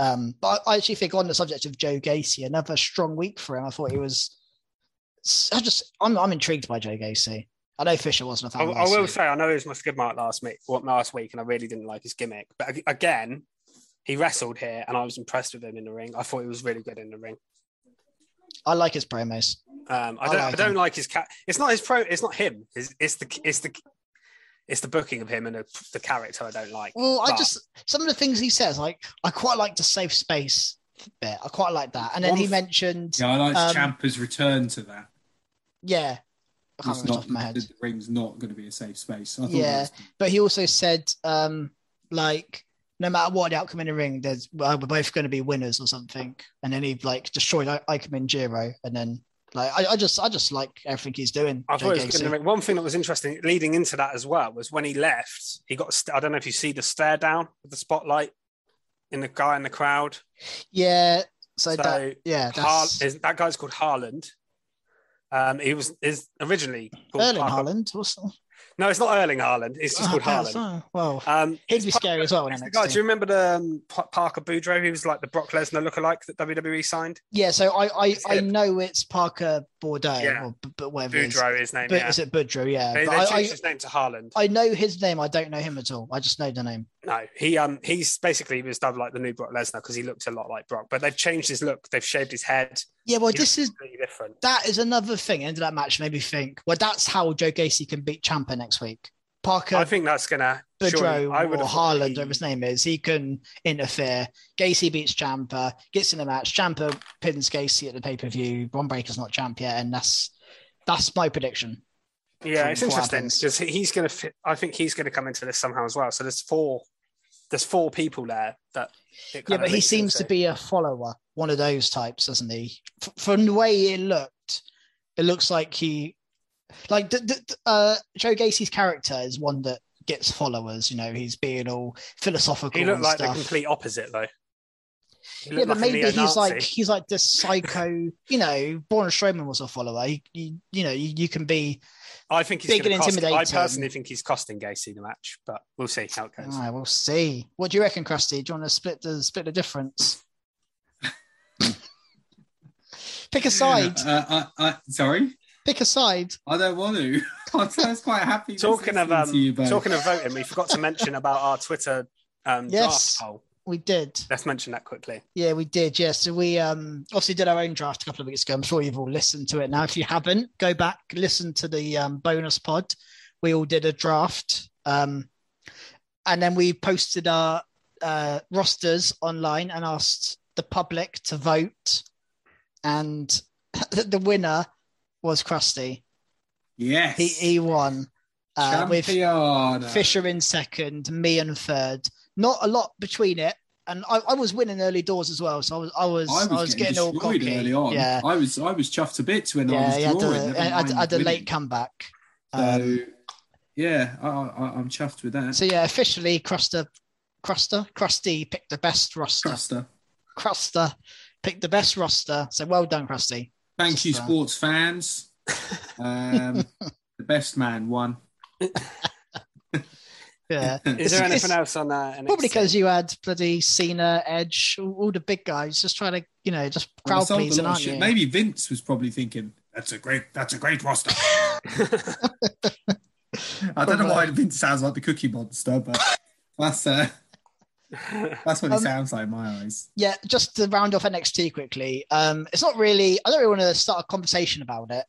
Um, but I actually think on the subject of Joe Gacy, another strong week for him. I thought he was. I just I'm I'm intrigued by Joe Gacy. I know Fisher wasn't a I, fan. I last will week. say I know he was my skid mark last week, what last week, and I really didn't like his gimmick. But again, he wrestled here, and I was impressed with him in the ring. I thought he was really good in the ring. I like his promos. Um, I I don't. I, like don't like his cat. It's not his pro. It's not him. It's, it's the. It's the. It's the booking of him and the, the character I don't like. Well, I just some of the things he says, like I quite like the safe space bit. I quite like that. And then One he f- mentioned, Yeah, I like Um, Ciampa's return to that. Yeah, I can't remember off not, top of my head, the, the ring's not going to be a safe space. I Yeah. was- but he also said, um, like no matter what the outcome in the ring, there's well, we're both going to be winners or something. And then he like destroyed I- Ikemen Jiro, and then like I, I just I just like everything he's doing. I thought it was good in the Gacy. ring. One thing that was interesting leading into that as well was when he left, he got. st- I don't know if you see the stare down with the spotlight in the guy in the crowd. Yeah, so, So, that yeah, Har- is, that guy's called Harland. Um, he was is originally called Erling Parker- Haaland. What's? No, it's not Erling Haaland. It's just Oh, called Harland. oh, well, Um, he'd be Parker- scary as well in NXT. guy. Do you remember the um, Parker Boudreaux? He was like the Brock Lesnar lookalike that WWE signed. Yeah, so I I, I know it's Parker Bordeaux Yeah. or B- but whatever it is. Boudreaux, his name. But yeah. is it Boudreaux? Yeah, They, they I, changed I, his name to Harland. I know his name. I don't know him at all. I just know the name. No, he um he's basically was dubbed like the new Brock Lesnar because he looked a lot like Brock, but they've changed his look. They've shaved his head. Yeah, well, He this is different. that is another thing. End of that match made me think. Well, that's how Joe Gacy can beat Ciampa next week. Parker I think that's gonna. Boudreaux I would or have thought Harland, he- whatever his name is, he can interfere. Gacy beats Ciampa, gets in the match. Ciampa pins Gacy at the pay per view. Ron Breakker's not champ yet, and that's that's my prediction. Yeah, it's interesting because he's gonna. Fit, I think he's gonna come into this somehow as well. So there's four. There's four people there that. Yeah, but he seems to be a follower, one of those types, doesn't he? F- from the way it looked, it looks like he, like the, the, uh, Joe Gacy's character is one that gets followers. You know, he's being all philosophical He looked like the stuff. complete opposite though. Yeah, but like maybe he's like he's like this psycho. You know, Braun Strowman was a follower. You, you, you know, you, you can be. I think he's big gonna and cost, I personally think he's costing Gacy the match, but we'll see how it goes. All right, we'll see. What do you reckon, Krusty? Do you want to split the split the difference? [LAUGHS] Pick a side. Uh, I, I, sorry, Pick a side. I don't want to. [LAUGHS] I was quite happy. Talking of um, to you both. talking of voting, we forgot to mention about our Twitter um, Yes. draft poll. We did. Let's mention that quickly. Yeah, we did. Yeah, so we um obviously did our own draft a couple of weeks ago. I'm sure you've all listened to it now. If you haven't, go back listen to the um, bonus pod. We all did a draft, um, and then we posted our uh, rosters online and asked the public to vote. And [LAUGHS] the winner was Krusty. yes, He he won uh, with Champion. Fisher in second, me in third. Not a lot between it. and I, I was winning early doors as well. So I was I was I was, getting, getting all cocky. early on. Yeah, I was I was chuffed to bits when I yeah, was he had drawing. the, never had, a late comeback. So Um, yeah, I, I, I'm chuffed with that. so yeah, officially Cruster, Cruster, Krusty picked the best roster. Cruster. Cruster picked the best roster. So well done, Krusty. Thank Just, you, uh, sports fans. [LAUGHS] Um, the best man won. [LAUGHS] Yeah. [LAUGHS] Is there anything it's else on that? NXT? Probably because you had bloody Cena, Edge, all, all the big guys, just trying to, you know, just crowd sold a pleasing, aren't you? Maybe Vince was probably thinking, "That's a great, that's a great roster." [LAUGHS] I don't know why Vince sounds like the Cookie Monster, but that's uh, that's what he Um, sounds like in my eyes. yeah, just to round off NXT quickly. Um, it's not really. I don't really want to start a conversation about it.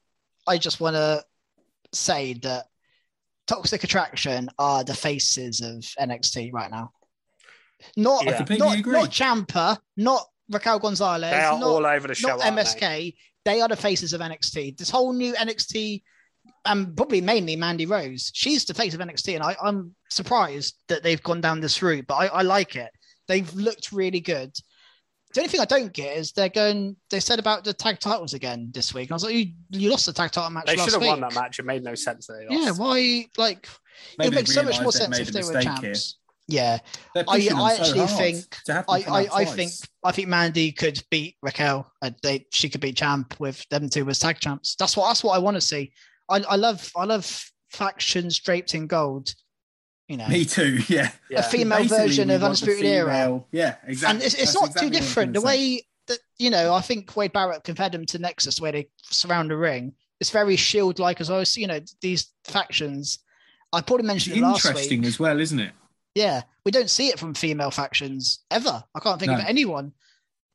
I just want to say that Toxic Attraction are the faces of NXT right now. Not Yeah. Not, not Ciampa, not Raquel Gonzalez, they are not, all over the show. not aren't they? MSK. They? are the faces of NXT. This whole new NXT, and probably mainly Mandy Rose. She's the face of NXT, and I, I'm surprised that they've gone down this route. But I, I like it. They've looked really good. The only thing I don't get is they're going. They said about the tag titles again this week. And I was like, you, you lost the tag title match They last should have week. won that match. It made no sense that they Yeah, why? Like, it Maybe would make so much more sense if made they were mistake champs. Yeah, I- I actually hard think- to have them I, I, I think I think Mandy could beat Raquel. And they she could beat Champ with them two as tag champs. That's what that's what I want to see. I, I love I love factions draped in gold. You know, Me too. Yeah. [LAUGHS] Yeah. a female Basically, version of want the Undisputed Era. Yeah, exactly. and it's, it's not exactly too what I was different. The way that you know, I think Wade Barrett compared them to Nexus, where they surround the ring. It's very Shield like as well. See, you know, these factions. I probably mentioned it last week. interesting week. as well, isn't it? Yeah, we don't see it from female factions ever. I can't think of anyone.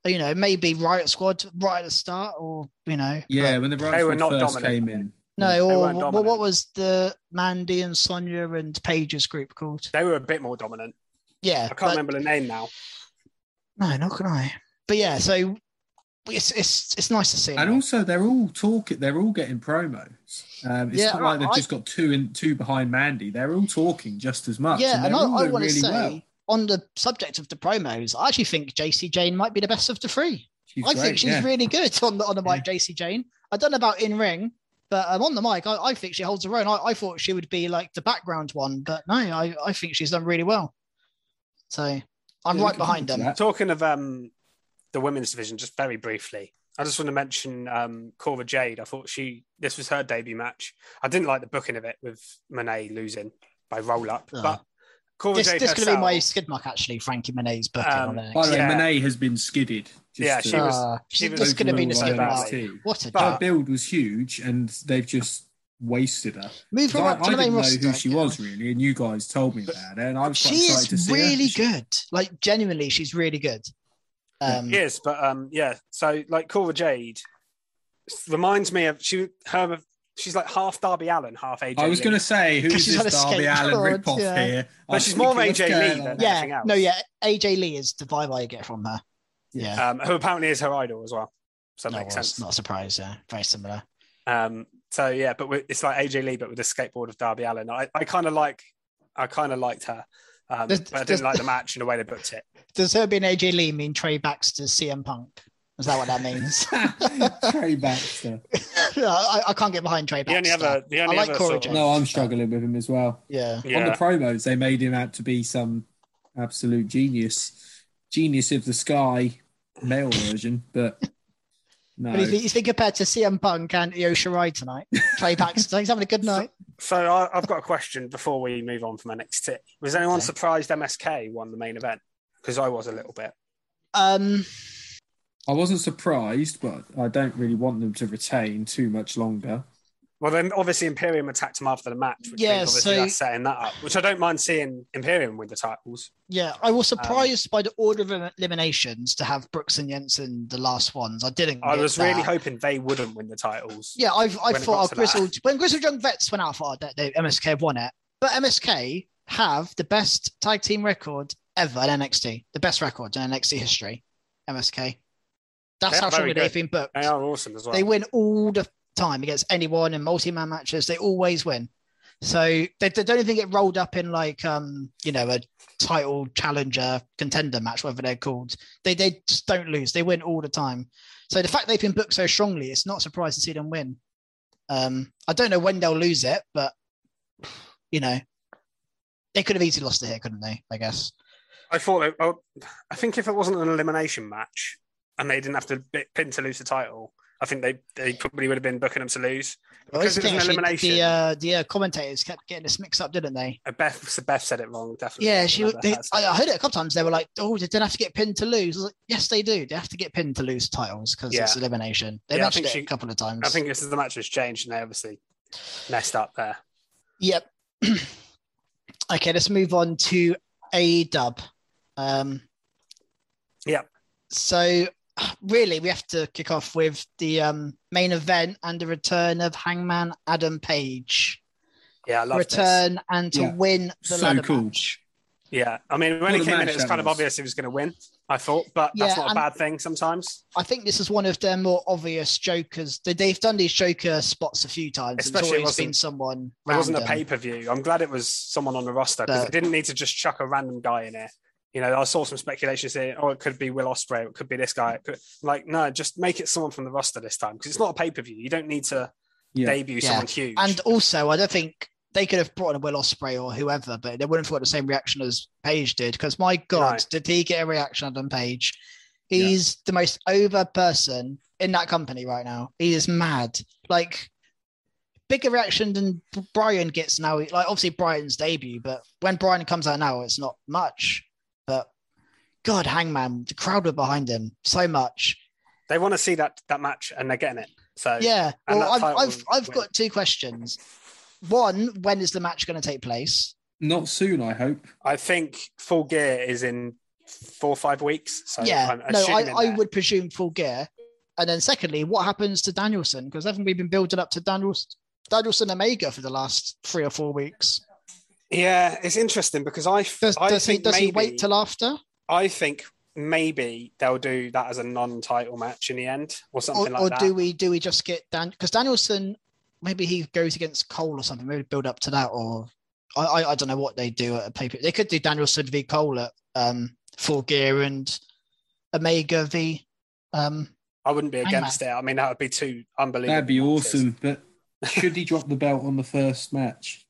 You know, maybe Riot Squad right at the start, or you know, Yeah, when the Riot They were Squad not first dominant. came in. No, They or well, what was the Mandy and Sonya and Paige's group called? They were a bit more dominant. Yeah, I can't but- remember the name now. No, not can I. But yeah, so it's it's it's nice to see. And now. also, they're all talking. They're all getting promos. Um, it's Yeah, not like they've I- just got two in two behind Mandy. They're all talking just as much. yeah, and, and I, I doing want to really say well. on the subject of the promos, I actually think Jacy Jayne might be the best of the three. She's I great, think she's yeah. really good on the on the mic, Jacy Jayne. I don't know about in ring, but um, on the mic, I, I think she holds her own. I, I thought she would be like the background one, but no, I, I think she's done really well. So I'm Yeah, right behind come them. that. Talking of um, the women's division, just very briefly, I just want to mention um, Cora Jade. I thought she this was her debut match. I didn't like the booking of it with Monet losing by roll up, Oh. but Cora This Jade this could be my herself- skid mark actually. Franky Monet's booking Um, on By the way, Monet has been skidded. Yeah, to- she was- Ah, she was this could have been a overall skid by mark. What a But- Her build was huge, and they've just wasted her. Move her I, up to I the main didn't know roster. who she yeah. was really, and you guys told me about her, and I was quite She excited to is see her. really She- good. Like genuinely, she's really good. Um, Yes, but um, yeah. So like Cora Jade reminds me of she her. She's like half Darby Allin, half AJ. I was going to say, who's she's this Darby Allin skateboard, rip-off yeah. here? But I she's more of what's AJ Lee than- yeah, anything else. no, yeah. AJ Lee is the vibe I get from her. Yeah, um, who apparently is her idol as well. So that no, makes well, sense. Not a surprise. Yeah, very similar. Um, so yeah, but with- it's like AJ Lee, but with a skateboard of Darby Allin. I, I kind of like, I kind of liked her, um, Does- but I didn't like the match and the way they booked it. [LAUGHS] Does her being AJ Lee mean Trey Baxter's CM Punk? Is that what that means? [LAUGHS] Trey Baxter. [LAUGHS] I, I can't get behind Trey Baxter. The only other, the only I like other Cora sort. No, I'm struggling with him as well. Yeah. On the promos, they made him out to be some absolute genius, genius of the sky male version, but [LAUGHS] no. But he's, he's been compared to CM Punk and Io Shirai tonight. Trey Baxter, he's having a good night. So I, I've got a question before we move on from NXT. Was anyone Okay. surprised MSK won the main event? Because I was a little bit. Um, I wasn't surprised, but I don't really want them to retain too much longer. Well, then obviously Imperium attacked them after the match, which Yeah, means obviously so- that's setting that up. Which I don't mind seeing Imperium win the titles. yeah, I Um, was surprised by the order of eliminations to have Brooks and Jensen the last ones. I didn't. I get was really hoping they wouldn't win the titles. Yeah, I, I when it got thought to oh, Grizzled when Grizzled Young Vets went out, I thought that they, MSK have won it. But MSK have the best tag team record ever in NXT, the best record in NXT history. MSK. That's They how very they've been booked. They are awesome as well. They win all the time against anyone in multi-man matches. They always win. So they, they don't even get rolled up in like um you know a title challenger contender match, whatever they're called. They they just don't lose. They win all the time. So the fact they've been booked so strongly, it's not surprising to see them win. Um, I don't know when they'll lose it, but you know, they could have easily lost it here, couldn't they? I guess. I thought. It, oh, I think if it wasn't an elimination match and they didn't have to pin to lose the title, I think they they probably would have been booking them to lose Well, because it was an elimination. The uh, the uh, commentators kept getting this mixed up, didn't they? Uh, Beth Beth said it wrong. Definitely. Yeah, I she. They, I, I heard it a couple times. They were like, "Oh, they don't have to get pinned to lose." I was like, "Yes, they do. They have to get pinned to lose titles because it's elimination." They Yeah, mentioned it she- a couple of times. I think this is the match was changed, and they obviously messed up there. Yep. [CLEARS THROAT] okay, let's move on to A Dub. Um, Yep. So, [SIGHS] really, we have to kick off with the um, main event and the return of Hangman Adam Page. Yeah, I love this. return and to Yeah. win the So ladder cool. match. Yeah, I mean, when What he came in, it was that kind of obvious he was going to win. I thought, but that's not a bad thing sometimes. I think this is one of their more obvious jokers. They- They've done these joker spots a few times. Especially it always wasn't- been someone. It wasn't a pay per view. I'm glad it was someone on the roster because No. they didn't need to just chuck a random guy in there. You know, I saw some speculation saying, "Oh, it could be Will Ospreay. It could be this guy." Could, like, no, just make it someone from the roster this time because it's not a pay per view. You don't need to Yeah. debut Yeah. someone huge. And also, I don't think they could have brought in Will Ospreay or whoever, but they wouldn't have got the same reaction as Page did. Because my God, No. did he get a reaction out of Page? He's the most over person in that company right now. He is mad. Like bigger reaction than Bryan gets now. Like obviously Bryan's debut, but when Bryan comes out now, it's not much. But God, Hangman, the crowd were behind him so much. they want to see that that match, and they're getting it. So Yeah. Well, I've I've I've got two questions. One, when is the match going to take place? Not soon, I hope. I think Full Gear is in four or five weeks. So yeah. I'm no, I, I would presume full gear. And then secondly, what happens to Danielson? Because haven't we been building up to Danielson, Danielson Omega for the last three or four weeks? Yeah, it's interesting because I f- Does, I does he think does he wait till after? I think maybe they'll do that as a non-title match in the end or something Or, like or that. Or do we do we just get Dan because Danielson maybe he goes against Cole or something, maybe build up to that or I, I, I don't know what they do at a paper. They could do Danielson v Cole at um full gear and Omega v um I wouldn't be Hangman. against it. I mean, that would be too unbelievable. That'd be matches. awesome. But should he [LAUGHS] drop the belt on the first match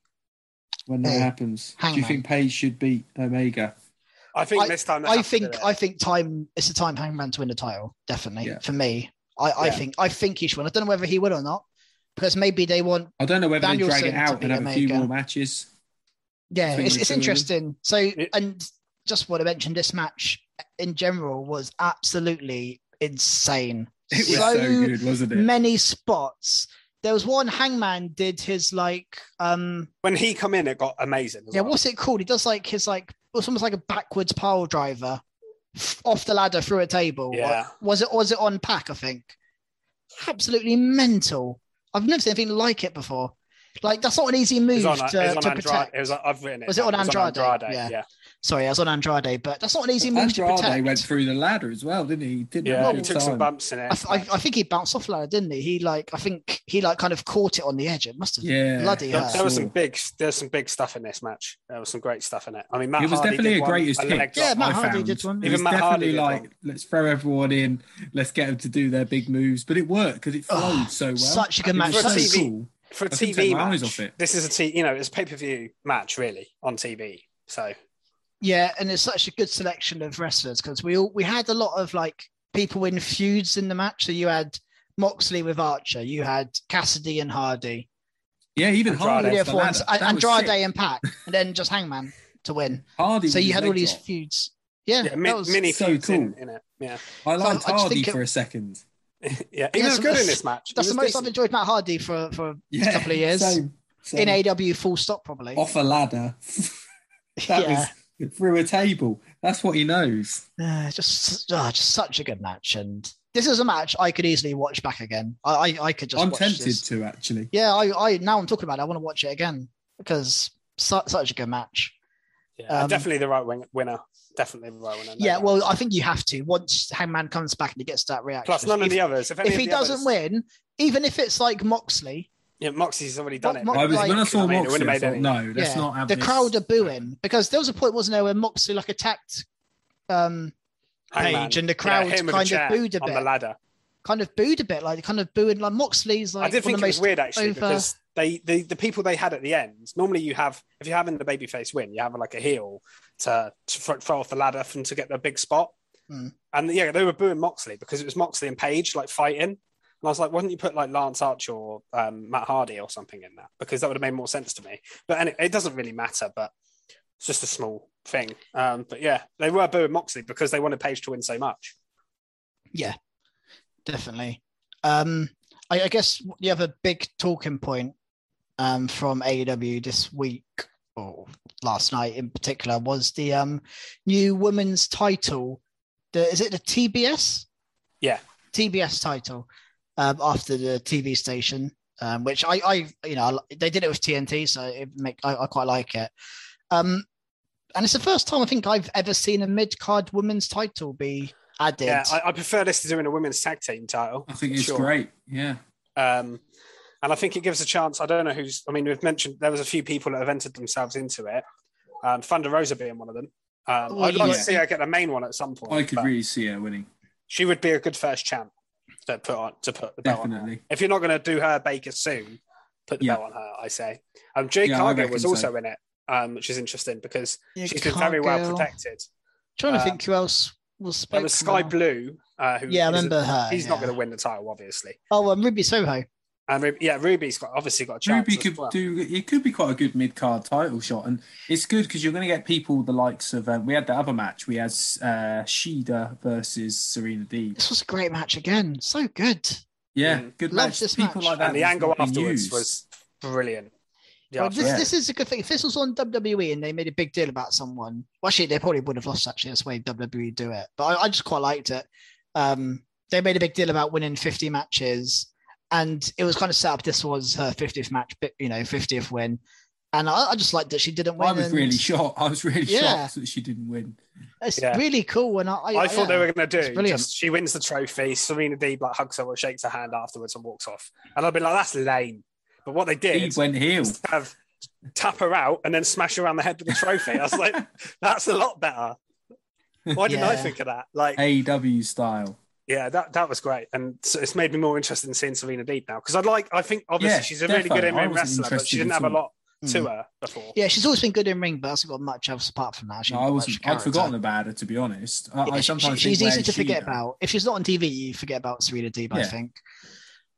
when that Hey, happens? Do you think Page should beat Omega? I think this time. I have to do think. I think time it's the time Hangman to win the title. Definitely Yeah. for me. I, I Yeah. think I think he should win. I don't know whether he will or not because maybe they want. I don't know whether they drag it out and have a few more matches. Yeah, Between it's, it's two of interesting. So Yeah. and just want to mention this match in general was absolutely insane. It was So so, good, wasn't it? Many spots. There was one Hangman did his like um when he come in, it got amazing. yeah well. what's it called? He does like his like it was almost like a backwards pile driver off the ladder through a table. Yeah. Was it was it on Pac? I think. Absolutely mental. I've never seen anything like it before. Like that's not an easy move on, to, it on to Andrade. protect. It was on, I've written it. Was it on Andrade? Andrade, Yeah. yeah. Sorry, I was on Andrade, but that's not an easy move to protect. Andrade went through the ladder as well, didn't he? he did Yeah, he good took some bumps in it. I, I, I think he bounced off the ladder, didn't he? He like I think he like kind of caught it on the edge. It must have Yeah, bloody There, hurt. there was some Sure. big, there's some big stuff in this match. There was some great stuff in it. I mean, Matt It was Hardy definitely a one, greatest a hit. Yeah. Matt I Hardy found. did one. It Even was Matt definitely did like, one. let's throw everyone in, let's get them to do their big moves. But it worked because it flowed Oh, so well. such a good It match. was For a so TV. cool. for a I TV match. off it. This is a t, you know, it's a pay per view match really on TV. So Yeah, and it's such a good selection of wrestlers because we all we had a lot of like people in feuds in the match. So you had Moxley with Archer, you had Cassidy and Hardy, Yeah, even Andrade. Hardy. the off the other ones, and That was Andrade and Pac, and then just Hangman to win. [LAUGHS] Hardy. So you had all these drop. feuds. Yeah, yeah, that mi- was- mini so feuds in, cool. in it. Yeah, I liked I just Hardy think it- for a second. [LAUGHS] yeah. He Yeah, was so good in this match. That's the most decent. I've enjoyed Matt Hardy for for Yeah, a couple of years Same, in. AW. Full stop, probably. off a ladder. [LAUGHS] that yeah, was through a table. That's what he knows. Uh, just oh, just such a good match, and this is a match I could easily watch back again. I I, I could just. I'm watch tempted this. to actually. Yeah, I, I now I'm talking about it. I want to watch it again because su- such a good match. Yeah, Um, definitely the right wing- winner. Definitely the right winner. no yeah, well, I think you have to once Hangman comes back and he gets that reaction. Plus, none if, of the others. If, any if he doesn't others- win, even if it's like Moxley, Yeah, Moxie's already done it. Mo- I was like- when I saw I mean, it Moxley, wouldn't I thought, no, let's yeah, not have the crowd are booing because there was a point, wasn't there, where Moxley like attacked um Page and the crowd hit him with kind of booed a on bit. the ladder. kind of booed a bit, like kind of booing like Moxley's like I did one think of it the was most weird actually over- because they the, the people they had at the end. Normally, you have if you're having the babyface win, you have like a heel to, to throw throw off the ladder and to get the big spot. Hmm. And yeah, they were booing Moxley because it was Moxley and Page like fighting. And I was like, why don't you put like Lance Archer or um, Matt Hardy or something in that? Because that would have made more sense to me. But and it, it doesn't really matter. But it's just a small thing. Um, but yeah, they were booing Moxley because they wanted Page to win so much. Yeah, definitely. Um, I, I guess the other big talking point um, from AEW this week or last night in particular was the um, new women's title. The is it the TBS? Yeah. TBS title um, after the TV station, um, which I, I, you know, they did it with TNT, so it make I, I quite like it. Um, and it's the first time I think I've ever seen a mid card women's title be added. Yeah, I, I prefer this to doing a women's tag team title. I think it's Sure. great. Yeah. Um, and I think it gives a chance. I don't know who's. I mean, we've mentioned there was a few people that have entered themselves into it. Um, Thunder Rosa being one of them. Um, Well, I'd like yeah. to see her get the main one at some point. I could really see her winning. She would be a good first champ to put on to put the belt on. her. Definitely. If you're not going to do her Baker soon, put the Yeah. belt on her. I say. Um, Jade Yeah, Cargill reckon was so. also in it, um, which is interesting because Yeah, she's been very well Cargill. protected. Trying to Um, think who else was There was Skye Blue, uh, who Yeah, I is- remember her. He's not going to win the title, obviously. Oh, um, Ruby Soho. And Ru- yeah, Ruby's got obviously got a chance. Ruby as could well. do. It could be quite a good mid card title shot, and it's good because you're going to get people the likes of. Um, we had the other match. We had uh, Shida versus Serena Deeb. This was a great match again. So good. Yeah, Mm. good Loved match. this People match. like that. and the angle afterwards used. was brilliant. Yeah, Well, this, Yeah. this is a good thing. If this was on WWE and they made a big deal about someone, well, actually, they probably would have lost. Actually, that's the way WWE do it. But I, I just quite liked it. Um, they made a big deal about winning 50 matches, and it was kind of set up. This was her 50th match, but you know, 50th win, and I, I just liked that she didn't win. I was and really shocked. I was really Yeah. shocked that she didn't win. It's Yeah. really cool, and I, I, I thought they were going to do brilliant. just she wins the trophy, Serena Deeb like hugs her or shakes her hand afterwards and walks off, and I'd be like, that's lame. But what they did He went heel. was have tap her out and then smash her around the head with the trophy. I was like, [LAUGHS] that's a lot better. Why didn't I think of that? Like, AEW style. Yeah, that that was great, and so it's made me more interested in seeing Serena Deeb now because I'd like. I think obviously Yeah, she's a really good defo. in ring wrestler, but she didn't have a all. lot to Mm. her before. Yeah, she's always been good in ring, but hasn't got much else apart from that. No, I wasn't. I'd forgotten about her to be honest. I, I Yeah, she- sometimes she's think, easy where's to forget Shida? about. If she's not on TV, you forget about Serena Deeb. I think.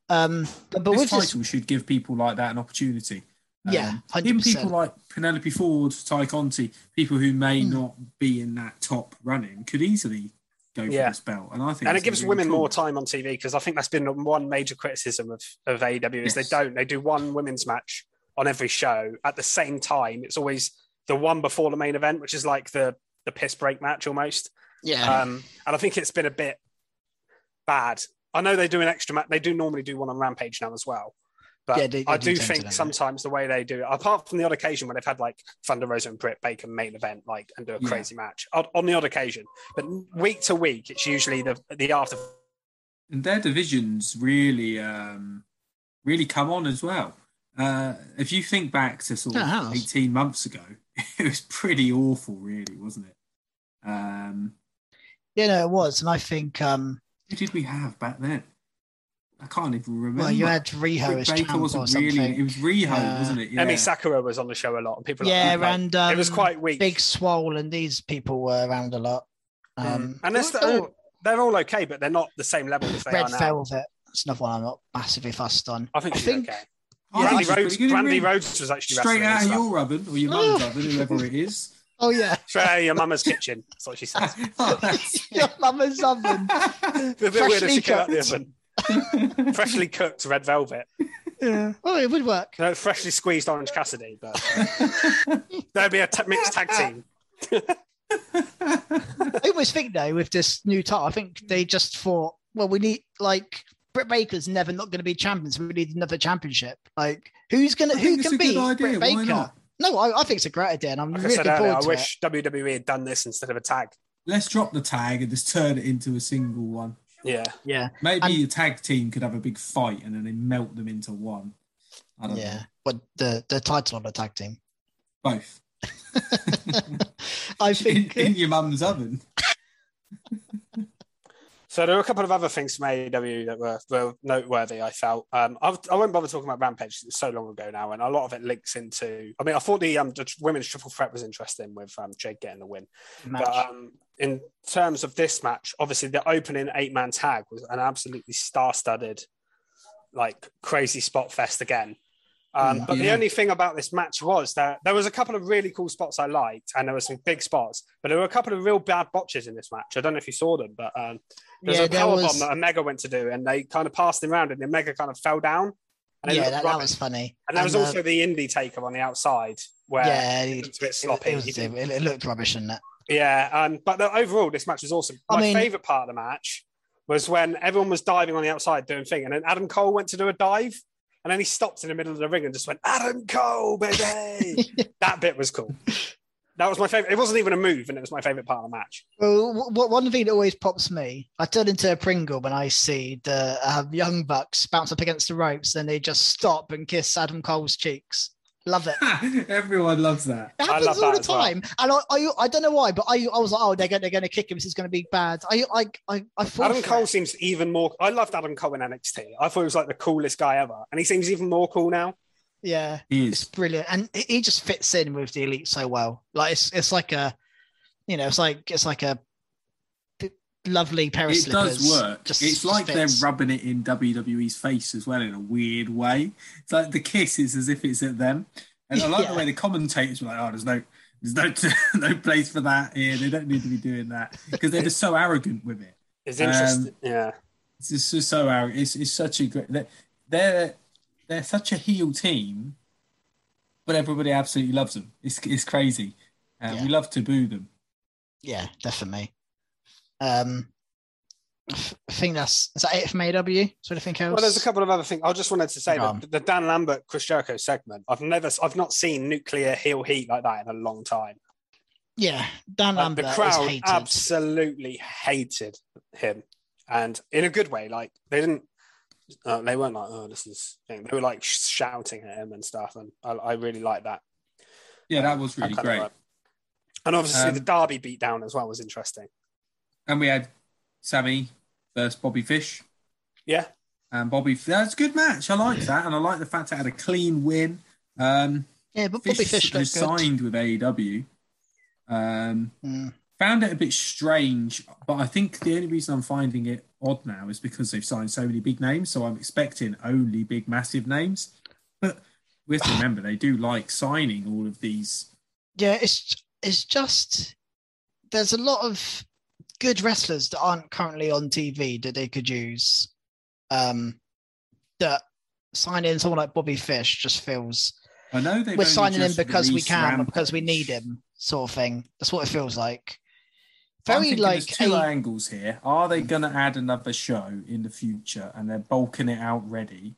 Um, but, but this with title this, should give people like that an opportunity. Yeah, Um, even 100%. people like Penelope Ford, Tay Conti, people who may Mm. not be in that top running, could easily go for Yeah. this belt. And I think, and it gives really women cool. more time on TV because I think that's been one major criticism of, of AEW is Yes. they don't they do one women's match on every show at the same time. It's always the one before the main event, which is like the the piss break match almost. yeah, Um, and I think it's been a bit bad. I know they do an extra match. They do normally do one on Rampage now as well. But Yeah, they- they I do do think don't they? sometimes the way they do it, apart from the odd occasion when they've had like Thunder Rosa and Britt Baker main event, like and do a Yeah. crazy match on, on the odd occasion, but week to week, it's usually the the after and their divisions really, um, really come on as well. Uh, if you think back to sort of eighteen months ago, [LAUGHS] it was pretty awful, really, wasn't it? Um, yeah, no, it was, and I think, um, who did we have back then? I can't even remember. well, you had Riho Britt as Baker champ or wasn't something. really. It was Riho, Yeah. wasn't it? Yeah. Emi Sakura was on the show a lot, and people yeah, like, like, and um, it was quite weak. Big Swole and these people were around a lot. Um, Mm. and they're, they're still, all- they're all okay, but they're not the same level as they Red are now. Velvet. It's another one I'm not massively fussed on. I think I she's think- okay. I think Brandi she's pretty Rhodes, good Brandi. Rhodes was actually Straight out and of stuff. your oven or your mum's oven, whoever it is. [LAUGHS] Oh yeah, Straight out of your mama's kitchen. That's what she says. [LAUGHS] Oh, that's [LAUGHS] your mama's oven. A bit weird if Freshly she came out the oven. [LAUGHS] Freshly cooked red velvet. Yeah. Oh, it would work. No, freshly squeezed Orange Cassidy, but uh, [LAUGHS] there'd be a t- mixed tag team. [LAUGHS] I always think though with this new title, I think they just thought, well, we need like Britt Baker's never not going to be champion, so we need another championship. Like who's gonna I who think can a good beat. Britt Baker? No, I, I think it's a great idea, and I'm Like I really said looking earlier, forward I to wish WWE had done this instead of a tag. Let's drop the tag and just turn it into a single one. Yeah. Yeah, Maybe And- a tag team could have a big fight and then they melt them into one. I don't Yeah, know. but the the title on the tag team. Both. [LAUGHS] I in, think in your mum's oven. So there were a couple of other things from AEW that were, were noteworthy. I felt um, I, I won't bother talking about Rampage. It's so long ago now, and a lot of it links into. I mean, I thought the um, the women's triple threat was interesting with um, Jade getting the win. match. But um, in terms of this match, obviously the opening eight man tag was an absolutely star studded, like crazy spot fest again. Um, but the only thing about this match was that there was a couple of really cool spots I liked, and there were some big spots, but there were a couple of real bad botches in this match. I don't know if you saw them, but um, was Yeah, a there power was- bomb that Omega went to do, and they kind of passed him around, and the Omega kind of fell down. And yeah, that, that was funny. And there was uh, also the indie taker on the outside where yeah, it it, looked a bit it, sloppy. it, was, it, it looked rubbish, didn't it? Yeah, um, but the, overall, this match was awesome. I My mean- favorite part of the match was when everyone was diving on the outside doing thing, and then Adam Cole went to do a dive, and then he stopped in the middle of the ring and just went, "Adam Cole, baby!" [LAUGHS] that bit was cool. That was my favorite. It wasn't even a move, and it was my favorite part of the match. Well, one thing that always pops me, I turn into a Pringle when I see the uh, young bucks bounce up against the ropes, then they just stop and kiss Adam Cole's cheeks. Love it. [LAUGHS] Everyone loves that. It I happens love all that the as well. time, and I, I, I don't know why, but I, I was like, oh, they're going, they're going to kick him. This is going to be bad. I, I, I, I fall Adam for Cole it. seems even more. I loved Adam Cole in NXT. I thought he was like the coolest guy ever, and he seems even more cool now. Yeah, He it's brilliant, and he- he just fits in with the elite so well. Like it's, it's like a, you know, it's like it's like a b- lovely pair of It slippers. does work. Just it's like fits. they're rubbing it in WWE's face as well in a weird way. It's like the kiss is as if it's at them. And I like [LAUGHS] Yeah. the way the commentators were like, "Oh, there's no, there's no, [LAUGHS] no place for that here. They don't need to be doing that because they're just so arrogant with it. It's interesting. Um, yeah. It's just so- so arrogant. It's, it's such a great. They're, they're they're such a heel team, but everybody absolutely loves them. It's it's crazy. Uh, Yeah. We love to boo them. Yeah, definitely. Um, I f- I think that's is that it from AW. So anything else? Well, there's a couple of other things. I just wanted to say that the Dan Lambert Chris Jericho segment. I've never, I've not seen nuclear heel heat like that in a long time. Yeah, Dan Like, Lambert the crowd hated. absolutely hated him, and in a good way. Like they didn't, uh, they weren't like, "Oh, this is." Thing. They were like shouting at him and stuff, and I, I really like that. Yeah, that was really That great. And obviously, Um, the Darby beatdown as well was interesting. And we had Sammy versus Bobby Fish. Yeah, And Bobby, that's a good match. I like that, and I like the fact it had a clean win. Um, yeah, but Fish, Bobby Fish has looks good. signed with AEW. Um, Mm. found it a bit strange, but I think the only reason I'm finding it odd now is because they've signed so many big names. So I'm expecting only big, massive names. But we have to remember they do like signing all of these. Yeah, it's it's just there's a lot of good wrestlers that aren't currently on TV that they could use. Um, that signing someone like Bobby Fish just feels I know we're signing him because we can or because we need him, sort of thing. That's what it feels like. Very like there's two a- angles here. Are they going to add another show in the future and they're bulking it out ready,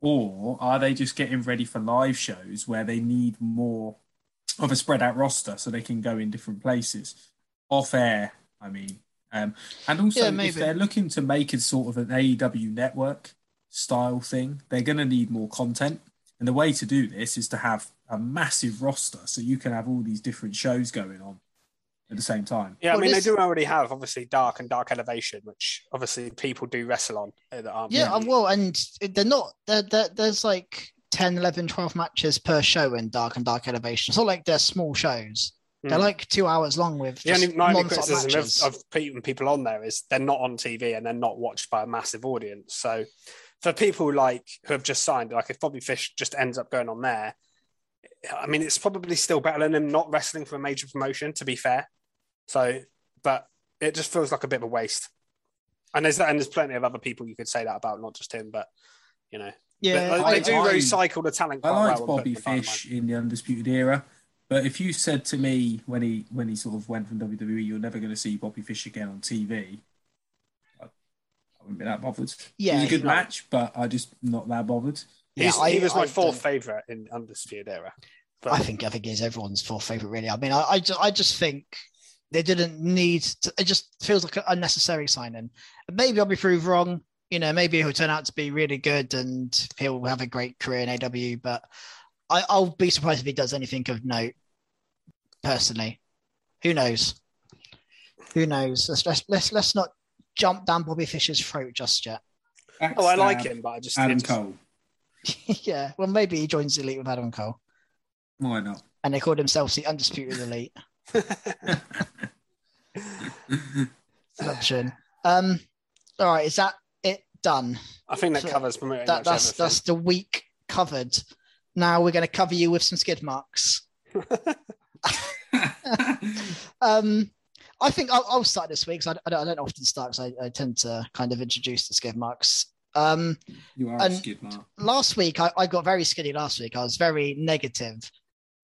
or are they just getting ready for live shows where they need more of a spread out roster so they can go in different places off air? I mean, um, and also Yeah, if they're looking to make it sort of an AEW network style thing, they're going to need more content. And the way to do this is to have a massive roster so you can have all these different shows going on at the same time. yeah. Well, I mean, this- they do already have obviously Dark and Dark Elevation, which obviously people do wrestle on. uh, That aren't Yeah, really- well, and they're not. They're, they're, there's like 10, 11, 12 matches per show in Dark and Dark Elevation. It's not like they're small shows. They're Mm. like two hours long with The only, my only criticism matches. of, of people, people on there is they're not on TV and they're not watched by a massive audience. So for people like who have just signed, like if Bobby Fish just ends up going on there, I mean, it's probably still better than him not wrestling for a major promotion. To be fair, so but it just feels like a bit of a waste. And there's that, and there's plenty of other people you could say that about, not just him, but you know, yeah, they, I, do I- recycle the talent. I quite liked well Bobby put them in Fish in the Undisputed Era, but if you said to me when he when he sort of went from WWE, you're never going to see Bobby Fish again on TV, I, I wouldn't be that bothered. Yeah, it was a good no. match, but I just not that bothered. yeah, I- he was my I fourth don't- favorite in Undisputed Era. But I think I think he's everyone's fourth favorite. Really, I mean, I I just, I just think they didn't need. To, it just feels like an unnecessary signing. Maybe I'll be proved wrong. You know, maybe he'll turn out to be really good and he'll have a great career in AW. But I, I'll be surprised if he does anything of note. Personally, who knows? Who knows? Let's let's let's, let's not jump down Bobby Fisher's throat just yet. Oh, I like Backstab him, but I just Adam it's- Cole. [LAUGHS] yeah, well, maybe he joins the elite with Adam Cole, Why not? and they called themselves the undisputed elite. [LAUGHS] Option. Um, all right, is that it done? I think that So covers pretty That, that's everything. that's the week covered. Now we're going to cover you with some skid marks. [LAUGHS] Um, I think I'll, I'll start this week because I, I, don't, I don't often start because I, I tend to kind of introduce the skid marks. Um, you are And- skid mark. last week I, I got very skiddy last week. I was very negative.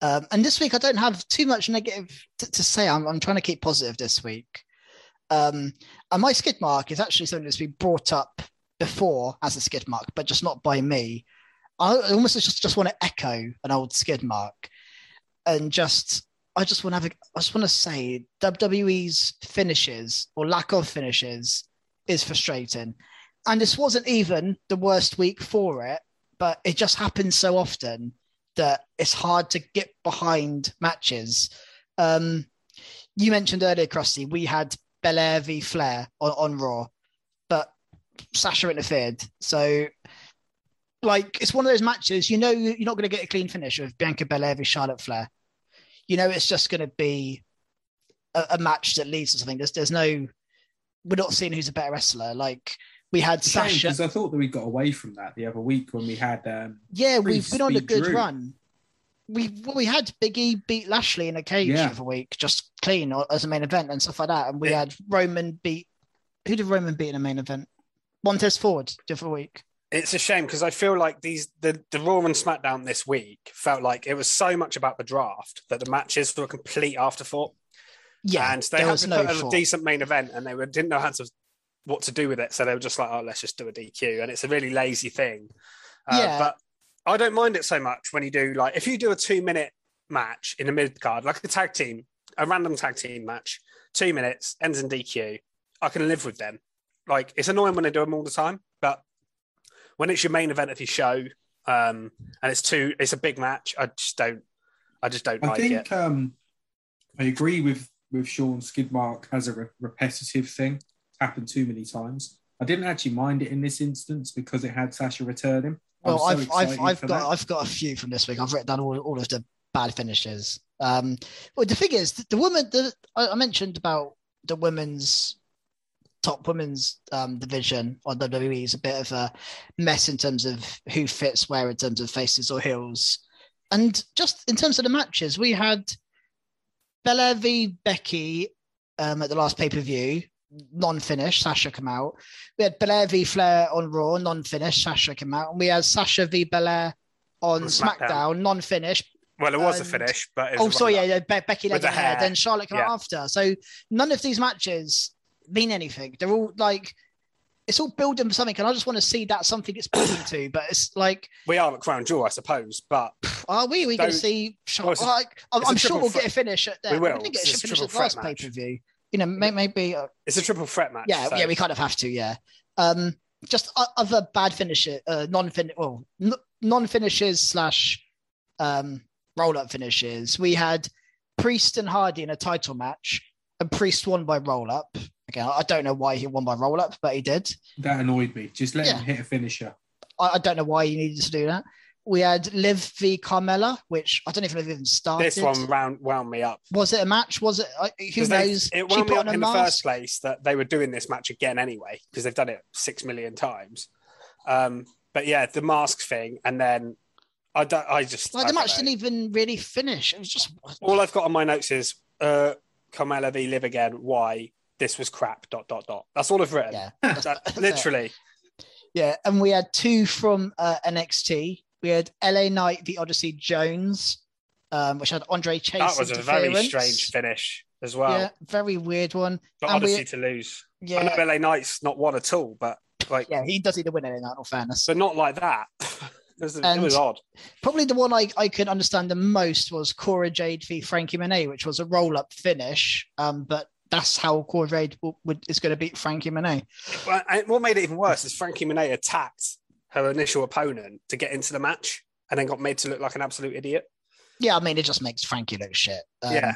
Um, and this week I don't have too much negative to, to say. I'm, I'm trying to keep positive this week. Um, and my skid mark is actually something that's been brought up before as a skid mark, but just not by me. I almost just, just want to echo an old skid mark and just I just want to have a, I just want to say WWE's finishes or lack of finishes is frustrating. And this wasn't even the worst week for it, but it just happens so often that it's hard to get behind matches. Um, you mentioned earlier, Krusty, we had Belair v Flair on, on Raw, but Sasha interfered. So, like, it's one of those matches, you know, you're not going to get a clean finish with Bianca Belair v Charlotte Flair. You know, it's just going to be a, a match that leads to something. There's, there's no, we're not seeing who's a better wrestler. Like, we had Sasha. Because I thought that we got away from that the other week when we had um, Yeah, we've been on a good Drew. run. We well, we had Biggie beat Lashley in a cage Yeah. for a week, just clean or- as a main event and stuff like that. And we Yeah. had Roman beat. Who did Roman beat in a main event? Montez Ford the other week. It's a shame because I feel like these the the Raw and SmackDown this week felt like it was so much about the draft that the matches were a complete afterthought. Yeah, and they had to no put a decent main event, and they were, didn't know how to what to do with it, so they were just like, "Oh, let's just do a DQ," and it's a really lazy thing. Uh, Yeah. but I don't mind it so much when you do like if you do a two minute match in a mid card, like a tag team, a random tag team match, two minutes ends in DQ. I can live with them. Like it's annoying when they do them all the time, when it's your main event of your show, um, and it's two, it's a big match. I just don't, I just don't like it. I like think it. um, I agree with with Sean Skidmark as a re- repetitive thing. It's happened too many times. I didn't actually mind it in this instance because it had Sasha returning. I Well, so I've I've I've got that. I've got a few from this week. I've written down all, all of the bad finishes. Um, well, the thing is, the women. The, I I mentioned about the women's top women's um, division on WWE is a bit of a mess in terms of who fits where in terms of faces or heels, and just in terms of the matches, we had Bella v Becky um, at the last pay per view. Non-finish, Sasha come out. We had Belair v Flair on Raw, non-finish, Sasha came out, and we had Sasha v Belair on SmackDown, SmackDown. non-finish. Well, it was a finish, but it Oh, sorry, yeah, yeah, Be- Becky leg the hair, hair. then Charlotte came Yeah. out after. So none of these matches mean anything. They're all like, it's all building for something, and I just want to see that something it's building to. But it's like, we are at Crown Jewel, I suppose. But are we? We going to see? Well, a- like, I'm, I'm sure we'll get a finish at there. We will. didn't get a finish at the last pay per view. You know, may, maybe uh, it's a triple threat match. yeah, so- yeah, we kind of have to, yeah. Um, just other bad finisher, uh, non-fin, well, n- non-finishes slash um, roll-up finishes. We had Priest and Hardy in a title match, and Priest won by roll-up. Again, I don't know why he won by roll-up, but he did. That annoyed me. Just let Yeah. him hit a finisher. I, I don't know why he needed to do that. We had Liv v Carmella, which I don't know if it even started. This one round wound me up. was it a match? Was it? I- Who 'Cause they- knows? It She wound me up on a in the first place that they were doing this match again anyway because they've done it six million times. Um, but yeah, the mask thing, and then I don't. I just Like I the match know. didn't even really finish. It was just All I've got on my notes is uh, Carmella v Liv Again. Why this was crap. Dot dot dot. That's all I've written. yeah. [LAUGHS] That- [LAUGHS] literally. Yeah, and we had two from uh, NXT. We had LA Knight v Odyssey Jones, um, which had Andre Chase. That was a very strange finish as well. Yeah, very weird one. but and we- Odyssey to lose. I Yeah, know LA Knight's not one at all, but like, yeah, he does need to win LA Knight. In all fairness, but not like that. [LAUGHS] it, was, it was odd. probably the one I, I could understand the most was Cora Jade v Franky Monet, which was a roll up finish, um, but that's how Cora Jade w- would, is going to beat Franky Monet. Well, and what made it even worse is Franky Monet attacked her initial opponent to get into the match and then got made to look like an absolute idiot. Yeah, I mean, it just makes Franky look shit. Um, Yeah.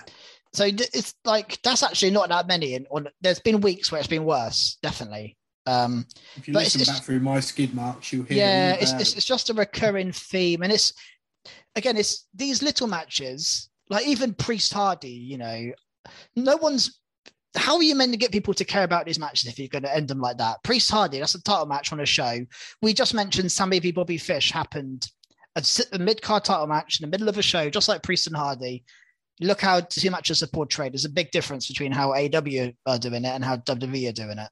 So it's like that's actually not that many. And on, there's been weeks where it's been worse, definitely. Um, If you But it's- listen it's- back through my skid marks, you'll hear. yeah, it's, it's it's just a recurring theme, and it's again, it's these little matches, like even Priest Hardy. You know, no one's. How are you meant to get people to care about these matches if you're going to end them like that? Priest Hardy, that's a title match on a show. We just mentioned Sammy v Bobby Fish happened a, a mid card title match in the middle of a show, just like Priest and Hardy. Look how two matches are portrayed. There's a big difference between how AW are doing it and how WWE are doing it.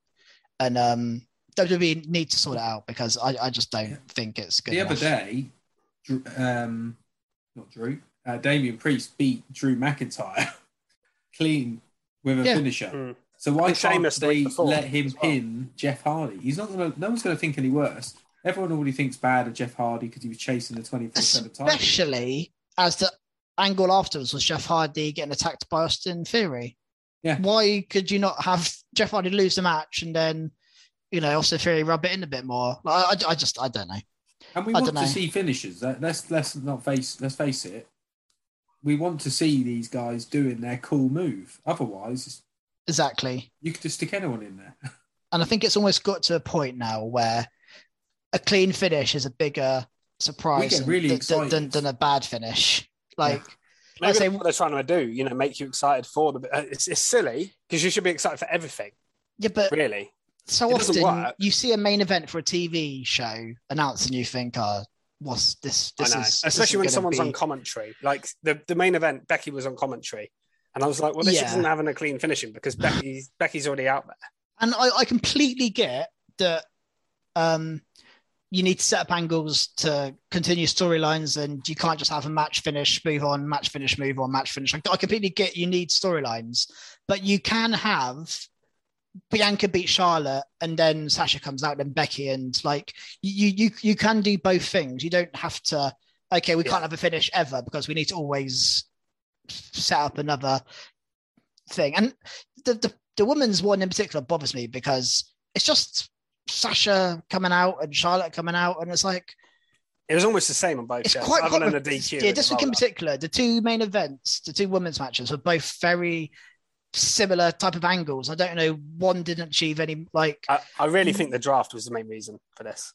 And um, WWE need to sort it out because I, I just don't Yeah. think it's good. the other day, um, not Drew, uh, Damien Priest beat Drew McIntyre [LAUGHS] clean with a Yeah. finisher. Mm. So why And can't Sheamus the week they let him well. pin Jeff Hardy? He's not gonna. No one's gonna think any worse. Everyone already thinks bad of Jeff Hardy because he was chasing the twenty four seven title. especially as the angle afterwards was Jeff Hardy getting attacked by Austin Theory. Yeah. Why could you not have Jeff Hardy lose the match and then, you know, Austin Theory rub it in a bit more? Like, I, I just, I don't know. And we I want dunno. to see finishes. That- Let's let's not face let's face it. We want to see these guys doing their cool move. Otherwise, Exactly. you could just stick anyone in there. [LAUGHS] And I think it's almost got to a point now where a clean finish is a bigger surprise than- really than, than, than a bad finish. Like, Maybe I say- what they're trying to do, you know, make you excited for the. uh, It's, it's silly because you should be excited for everything, yeah, but really. so It often you see a main event for a TV show announced and you think, oh, what's this? This is especially when someone's be- on commentary. Like the, the main event, Becky was on commentary, and I was like, well, this Yeah. isn't having a clean finishing because [LAUGHS] Becky's Becky's already out there. And I, I completely get that um, you need to set up angles to continue storylines, and you can't just have a match finish, move on, match finish, move on, match finish. Like, I completely get you need storylines, but you can have Bianca beat Charlotte, and then Sasha comes out, and Becky, and like you you you can do both things. You don't have to. Okay, we Yeah. can't have a finish ever because we need to always set up another thing. And the, the the women's one in particular bothers me because it's just Sasha coming out and Charlotte coming out, and it's like It was almost the same on both it's shows, quite, other quite than the DQ. yeah. This week in particular, the two main events, the two women's matches, were both very similar type of angles. I don't know. One didn't achieve any like I, I really think the draft was the main reason for this.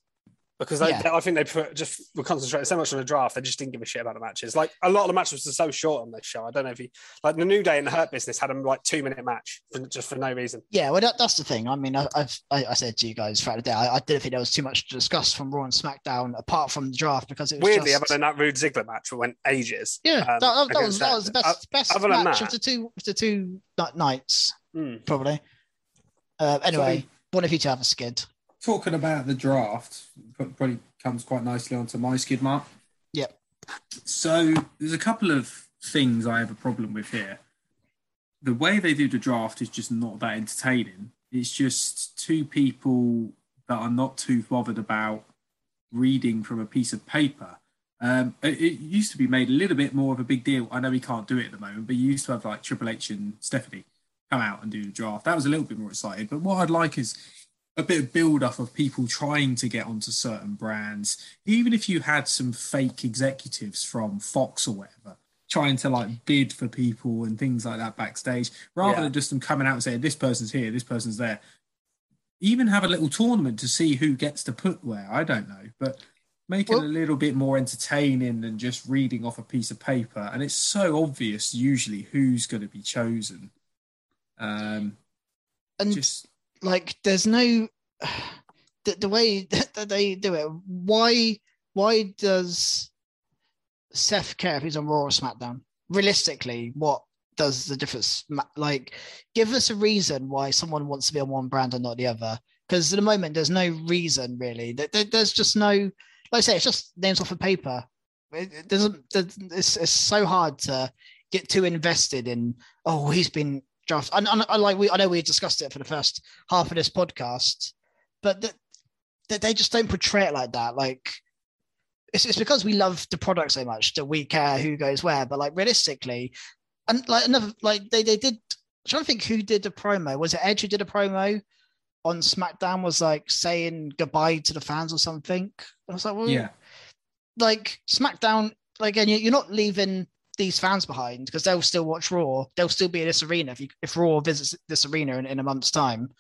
Because they, Yeah. I think they put, just were concentrating so much on the draft, they just didn't give a shit about the matches. Like a lot of the matches were so short on this show. I don't know if you like the New Day and the Hurt Business had a like two minute match for, just for no reason. Yeah, well, that, that's the thing. I mean, I, I've I, I said to you guys throughout the day, I, I didn't think there was too much to discuss from Raw and SmackDown apart from the draft because it was Weirdly, just, other than that Roode Ziggler match, it went ages. yeah, um, that, that, that was that was the that. best best other than match that- of the two of the two nights Hmm. probably. Uh, anyway, So- one of you two have a skid. Talking about the draft probably comes quite nicely onto my skid mark. Yep. So there's a couple of things I have a problem with here. The way they do the draft is just not that entertaining. It's just two people that are not too bothered about reading from a piece of paper. Um, it, it used to be made a little bit more of a big deal. I know we can't do it at the moment, but you used to have like Triple H and Stephanie come out and do the draft. That was a little bit more exciting. But what I'd like is a bit of build up of people trying to get onto certain brands, even if you had some fake executives from Fox or whatever trying to like bid for people and things like that backstage, rather Yeah. than just them coming out and saying this person's here, this person's there. Even have a little tournament to see who gets to put where. I don't know, but make it Well- a little bit more entertaining than just reading off a piece of paper. And it's so obvious usually who's going to be chosen. Um, And just like, there's no [SIGHS] the, the way [LAUGHS] that they do it. Why why does Seth care if he's on Raw or SmackDown? Realistically, what does the difference? Like, give us a reason why someone wants to be on one brand and not the other. Because at the moment, there's no reason really. There- there- There's just no, like I say, it's just names off a paper. It doesn't. It's, it's so hard to get too invested in. Oh, he's been drafted. And, and, and like we, I know we discussed it for the first half of this podcast, but that that they just don't portray it like that. Like it's, it's because we love the product so much that we care who goes where. But like realistically, and like another like they they did trying to think who did the promo. Was it Edge who did a promo on SmackDown? Was like saying goodbye to the fans or something. I was like, well, Yeah. like SmackDown. Like, again, you're not leaving these fans behind because they'll still watch Raw. They'll still be in this arena if you, if Raw visits this arena in, in a month's time.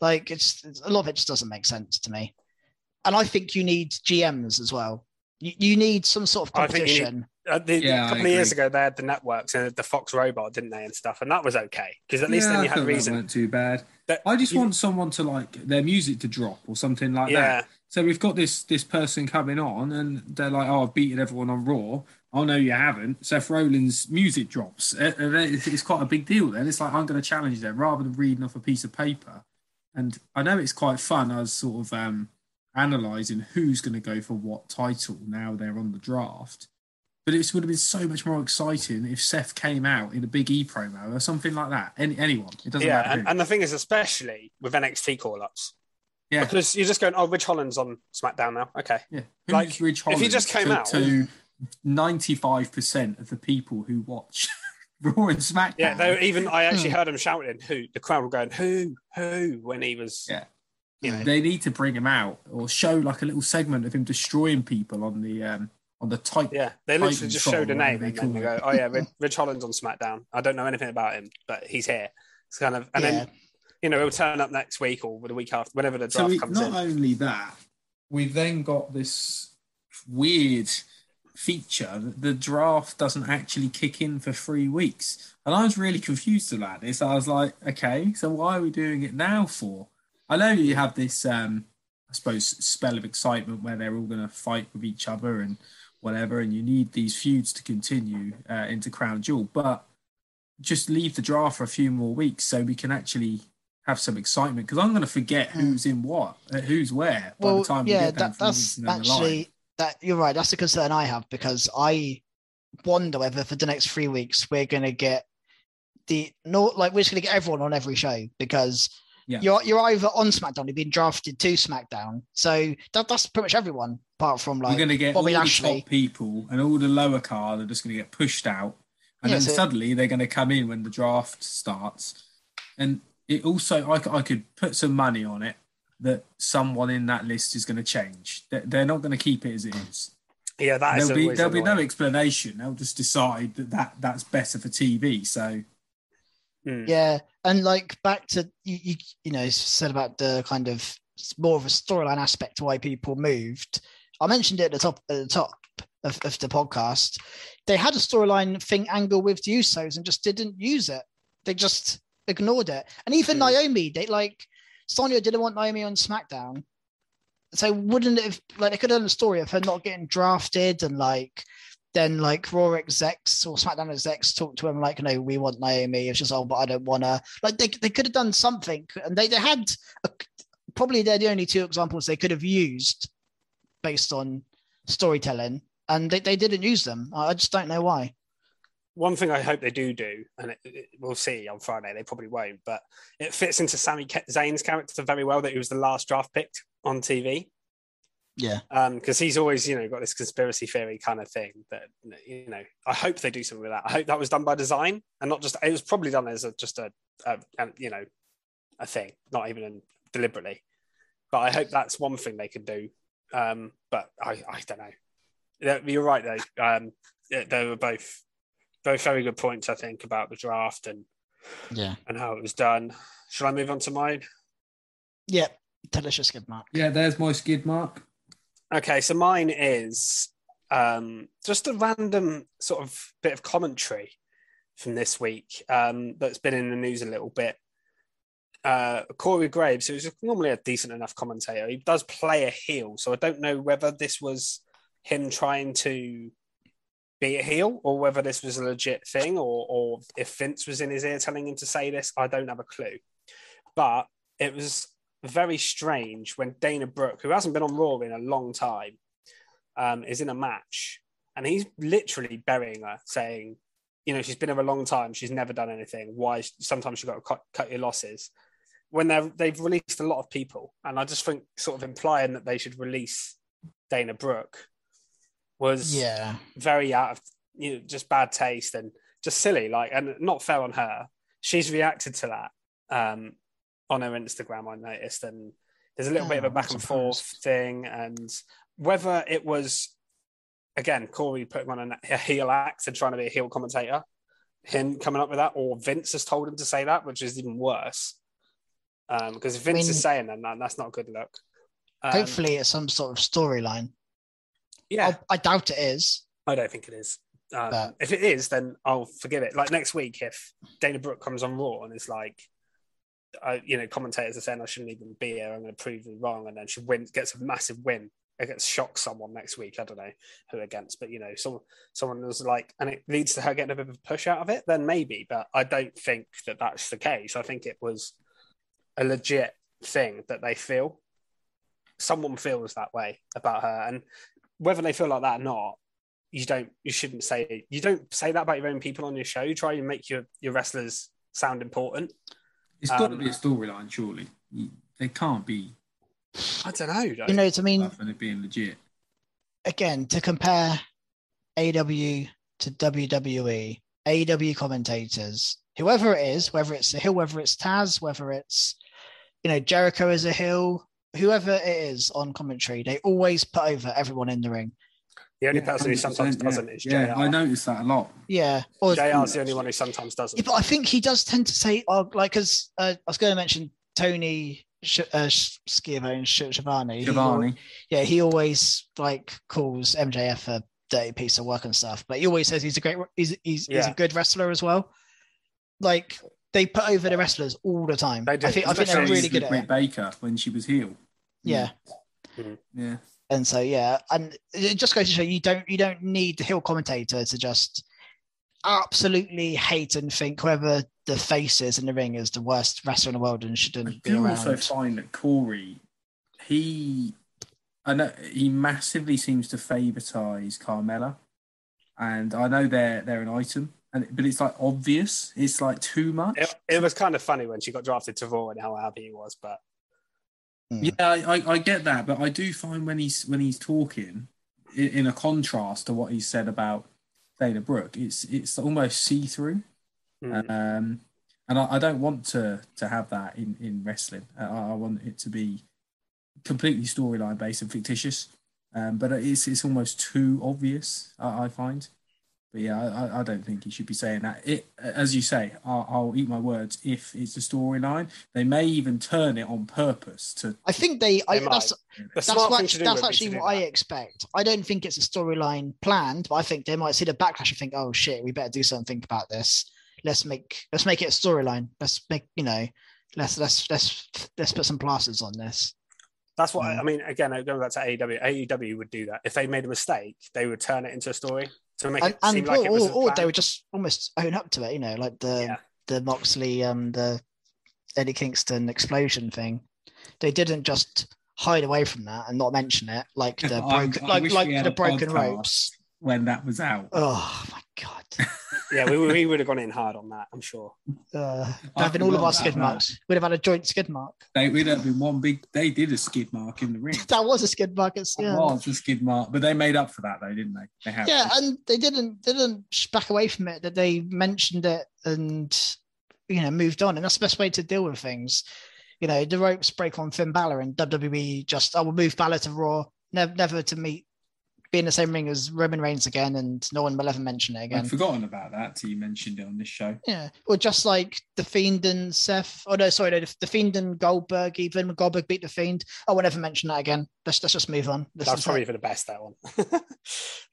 Like, it's, it's a lot of it just doesn't make sense to me. And I think you need GMs as well. You, you need some sort of I think you need- competition. Uh, the, Yeah, a I couple of years ago, they had the networks and the Fox robot, didn't they, and stuff, and that was okay because at least Yeah, then I you had thought that reason. too bad. That- I just you- want someone to like their music to drop or something like Yeah, that. So we've got this this person coming on, and they're like, "Oh, I've beaten everyone on Raw." Oh no, you haven't. Seth Rollins' music drops, Uh, then it's it's quite a big deal. Then it's like I'm going to challenge them rather than reading off a piece of paper. And I know it's quite fun. I was sort of um, analysing who's going to go for what title now they're on the draft. But it would have been so much more exciting if Seth came out in a Big E promo or something like that. Any, anyone, it doesn't yeah, matter. and, and the thing is, especially with NXT call ups, yeah, because you're just going, "Oh, Ridge Holland's on SmackDown now." Okay, Yeah, Like, Who's Holland if he just came to, out- to ninety-five percent of the people who watch [LAUGHS] Raw and SmackDown. yeah. Though even I actually Hmm. heard him shouting, "Who?" The crowd were going, "Who? Who?" When he was, Yeah. you know, they need to bring him out or show like a little segment of him destroying people on the um on the tight. yeah. They literally Titan just Tron, showed a name and then they go, "Oh yeah, Ridge, [LAUGHS] Ridge Holland's on SmackDown." I don't know anything about him, but he's here. It's kind of, and Yeah. then you know he'll turn up next week or the week after, whenever the So draft we, comes not in. only that, we've then got this weird feature the draft doesn't actually kick in for three weeks. And I was really confused about this. I was like, okay, so why are we doing it now for? I know you have this, um, I suppose, spell of excitement where they're all going to fight with each other and whatever, and you need these feuds to continue uh, into Crown Jewel, but just leave the draft for a few more weeks so we can actually have some excitement because I'm going to forget who's in what, uh, who's where by Hmm. well, the time we yeah, get that, that's down the line. actually that you're right. That's the concern I have because I wonder whether for the next three weeks we're going to get the no, like we're just going to get everyone on every show because Yeah. you're you're either on SmackDown, you've been drafted to SmackDown, so that, that's pretty much everyone apart from like We're going to get Bobby all Lashley. the top people, and all the lower card are just going to get pushed out, and Yeah, then so- suddenly they're going to come in when the draft starts. And it also, I, I could put some money on it that someone in that list is going to change. They're, they're not going to keep it as it is. Yeah, that there'll be there'll be no explanation. They'll just decide that, that that's better for TV. So Hmm. Yeah, and like back to you, you, you know, said about the kind of more of a storyline aspect to why people moved. I mentioned it at the top at the top of, of the podcast. They had a storyline thing angle with the Usos and just didn't use it. They just ignored it. And even Hmm. Naomi, they like Sonya didn't want Naomi on SmackDown. So wouldn't it have like they could have done a story of her not getting drafted and like then like Raw execs or SmackDown execs talk to him like, no, we want Naomi. It's just, oh, but I don't want her. Like they, they could have done something, and they, they had a, probably they're the only two examples they could have used based on storytelling, and they, they didn't use them. I I just don't know why. One thing I hope they do do, and it, it- we'll see on Friday, they probably won't, but it fits into Sammy Ke- Zayn's character very well that he was the last draft picked on TV. Yeah, because he's always you know got this conspiracy theory kind of thing that you know i hope they do something with that. I hope that was done by design and not just it was probably done as a, just a, a, a you know a thing not even in, deliberately. But i hope that's one thing they can do. Um but i i don't know. You're right though. Um they were both both very good points i think about the draft and yeah, and how it was done shall i move on to mine yeah. Delicious skid mark. yeah, there's my skid mark. Okay, so mine is um, just a random sort of bit of commentary from this week um, that's been in the news a little bit. Uh, Corey Graves, who's normally a decent enough commentator, he does play a heel, so I don't know whether this was him trying to be a heel or whether this was a legit thing or, or if Vince was in his ear telling him to say this. I don't have a clue. But it was very strange when Dana Brooke, who hasn't been on Raw in a long time, um, is in a match and he's literally burying her, saying, you know, she's been here a long time, she's never done anything. Why? Sometimes you've got to cut, cut your losses. When they're, they've released a lot of people, and I just think sort of implying that they should release Dana Brooke was Yeah, very out of you know just bad taste and just silly like and not fair on her she's reacted to that um, on her Instagram. I noticed, and there's a little bit of a Oh, back and forth thing, and whether it was again Corey putting on a heel act and trying to be a heel commentator, him coming up with that, or Vince has told him to say that, which is even worse. Because if Vince mean- is saying that, that's not a good look. Um, Hopefully, it's some sort of storyline. Yeah, I, I doubt it is. I don't think it is. Um, But- if it is, then I'll forgive it. Like next week, if Dana Brooke comes on Raw and is like, I, you know, commentators are saying I shouldn't even be here. I'm going to prove them wrong, and then she wins, gets a massive win against shock someone next week. I don't know who against, but you know, someone someone was like, and it leads to her getting a bit of a push out of it. Then maybe, but I don't think that that's the case. I think it was a legit thing that they feel. Someone feels that way about her, and whether they feel like that or not, you don't you shouldn't say you don't say that about your own people on your show. You try and make your your wrestlers sound important. It's got to Um, be a storyline, surely. They can't be I don't know. though. You know, what I mean, and it being legit. again, to compare AW to WWE, AW commentators, whoever it is, whether it's a hill, whether it's Taz, whether it's you know Jericho as a hill, whoever it is on commentary, they always put over everyone in the ring. the only Yeah, person who sometimes 100%, doesn't is Yeah, JR. I notice that a lot. Yeah, or JR's the only one who sometimes doesn't. Yeah, but I think he does tend to say, oh, like, because uh, I was going to mention Tony Sh- uh, Sh- Schiavone, Sh- Schiavone. He yeah, he always like calls MJF a dirty piece of work and stuff, but he always says he's a great, he's he's, he's a good wrestler as well. Like they put over the wrestlers all the time. They do, I think I think they're especially really good at Britt it. Baker when she was heel. Yeah. Mm-hmm. Yeah. And so yeah, and it just goes to show you don't you don't need the heel commentator to just absolutely hate and think whoever the face is in the ring is the worst wrestler in the world and I shouldn't be do around. also find that Corey, he, I know he massively seems to favouritize Carmella, and I know they're they're an item, and but it's like obvious. It's like too much. It, it was kind of funny when she got drafted to Raw and how happy he was, but Hmm. Yeah, I, I, I get that, but I do find when he's when he's talking, in, in a contrast to what he said about Dana Brooke, it's it's almost see through. mm, Um, and I, I don't want to to have that in in wrestling. Uh, I, I want it to be completely storyline based and fictitious. Um, but it's it's almost too obvious. I, I find. But yeah, I, I don't think he should be saying that. It, as you say, I'll, I'll eat my words. If it's a storyline, they may even turn it on purpose to. I think they. I, They might. that's the that's, smart what, thing to do that's actually to do what I that. expect. I don't think it's a storyline planned, but I think they might see the backlash and think, "Oh shit, we better do something about this. Let's make let's make it a storyline. Let's make you know, let's let's let's let's put some plasters on this." That's what I, Mm. I mean. Again, going back to AEW, AEW would do that if they made a mistake. They would turn it into a story to make And, it and seem like or, it was. or, or they would just almost own up to it, you know, like the Yeah. the Moxley um the Eddie Kingston explosion thing. They didn't just hide away from that and not mention it, like the broken I like like the broken podcast. ropes. When that was out. Oh my god. yeah, we, we would have gone in hard on that. I'm sure. Uh, having all of our about skid that. marks. We'd have had a joint skid mark. They we'd have been one big. They did a skid mark in the [LAUGHS] ring. That was a skid mark. It's, It yeah. was a skid mark, but they made up for that though, didn't they? They have. yeah, and they didn't they didn't back away from it. That they mentioned it and you know moved on, and that's the best way to deal with things. You know, the ropes break on Finn Balor, and WWE just I will move Balor to Raw, never never to meet, be in the same ring as Roman Reigns again, and no one will ever mention it again. I'd forgotten about that till you mentioned it on this show. Yeah, or just like the Fiend and Seth. Oh no, sorry, no, the, the Fiend and Goldberg. Even when Goldberg beat the Fiend, I will never mention that again. Let's let's just move on. This That's probably it. for the best. That one. [LAUGHS]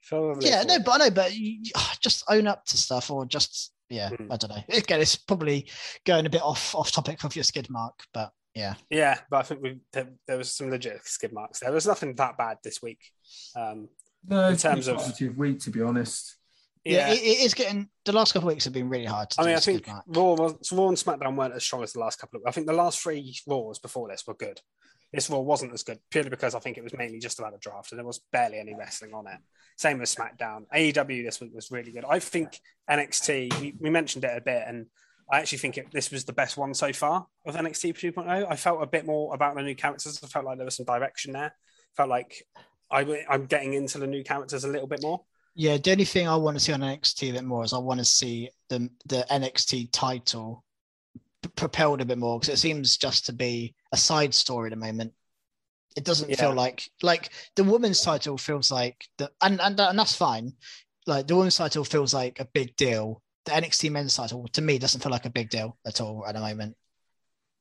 Probably yeah, no, but I know, but you, you- [SIGHS] just own up to stuff, or just yeah, Mm. I don't know. Again, it's probably going a bit off off topic of your skid mark, but yeah, Yeah, but I think we there, there was some legit skid marks. There was nothing that bad this week. Um, No, In it's terms of- positive week to be honest. yeah, yeah, it, it is getting. The last couple of weeks have been really hard. To I do mean, a I skid think. Raw, Raw and SmackDown weren't as strong as the last couple of. I think the last three Raws before this were good. This Raw wasn't as good purely because I think it was mainly just about a draft and there was barely any wrestling on it. Same with SmackDown. AEW this week was really good. I think NXT. We, we mentioned it a bit, and I actually think it, this was the best one so far of NXT 2.0. I felt a bit more about the new characters. I felt like there was some direction there. Felt like I, I'm getting into the new characters a little bit more. Yeah, the only thing I want to see on NXT a bit more is I want to see the the NXT title propelled a bit more because it seems just to be a side story at the moment. It doesn't Yeah. feel like like the women's title feels like the and, and and that's fine. Like the women's title feels like a big deal. The NXT men's title to me doesn't feel like a big deal at all at the moment.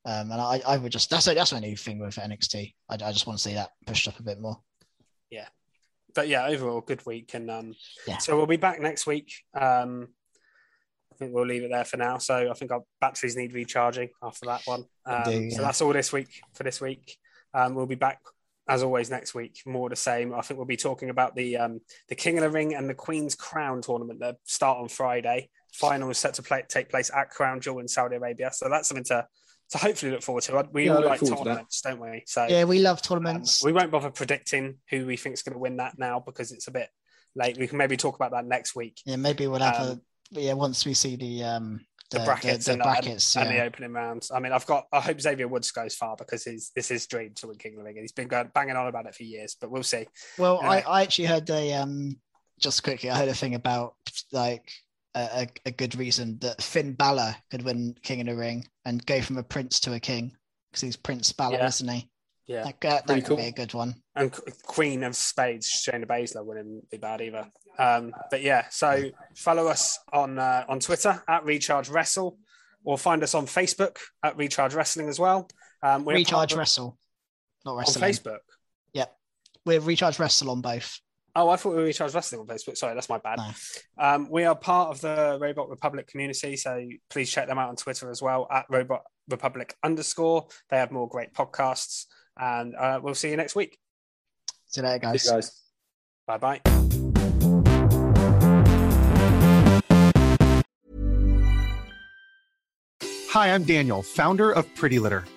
Um, and I, I would just that's that's my new thing with NXT. I, I just want to see that pushed up a bit more. But yeah, overall, good week. And um, Yeah. so we'll be back next week. Um, I think we'll leave it there for now. So I think our batteries need recharging after that one. Um, do, So that's all this week for this week. Um, we'll be back as always next week. More the same. I think we'll be talking about the um, the King of the Ring and the Queen's Crown tournament that start on Friday. Final is set to play, take place at Crown Jewel in Saudi Arabia. So that's something to to hopefully look forward to. We Yeah, all like forward to tournaments, don't we? So Yeah, we love um, tournaments. we won't bother predicting who we think is going to win that now because it's a bit late. We can maybe talk about that next week. yeah, maybe we'll have um, a yeah once we see the um The, brackets, the, and, brackets and, and the opening rounds. I mean, I've got. I hope Xavier Woods goes far because he's this is his dream to win King of the Ring, he's been going, banging on about it for years. But we'll see. Well, I, I actually heard a um just quickly, I heard a thing about like a, a, good reason that Finn Balor could win King of the Ring and go from a prince to a king because he's Prince Balor, Yeah. isn't he? Yeah, That, that, could cool. be a good one. and Queen of Spades, Shayna Baszler wouldn't be bad either. Um, but yeah, so follow us on uh, on Twitter at Recharge Wrestle, or find us on Facebook at Recharge Wrestling as well. Um, we're Recharge Wrestle, not on wrestling. Facebook. Yeah. We're Recharge Wrestle on both. Oh, I thought we were Recharge Wrestling on Facebook. Sorry, that's my bad. No. Um, we are part of the Robot Republic community, so please check them out on Twitter as well at Robot Republic underscore. They have more great podcasts, and uh, we'll see you next week. See you later, See you guys. Bye bye. Hi, I'm Daniel, founder of Pretty Litter.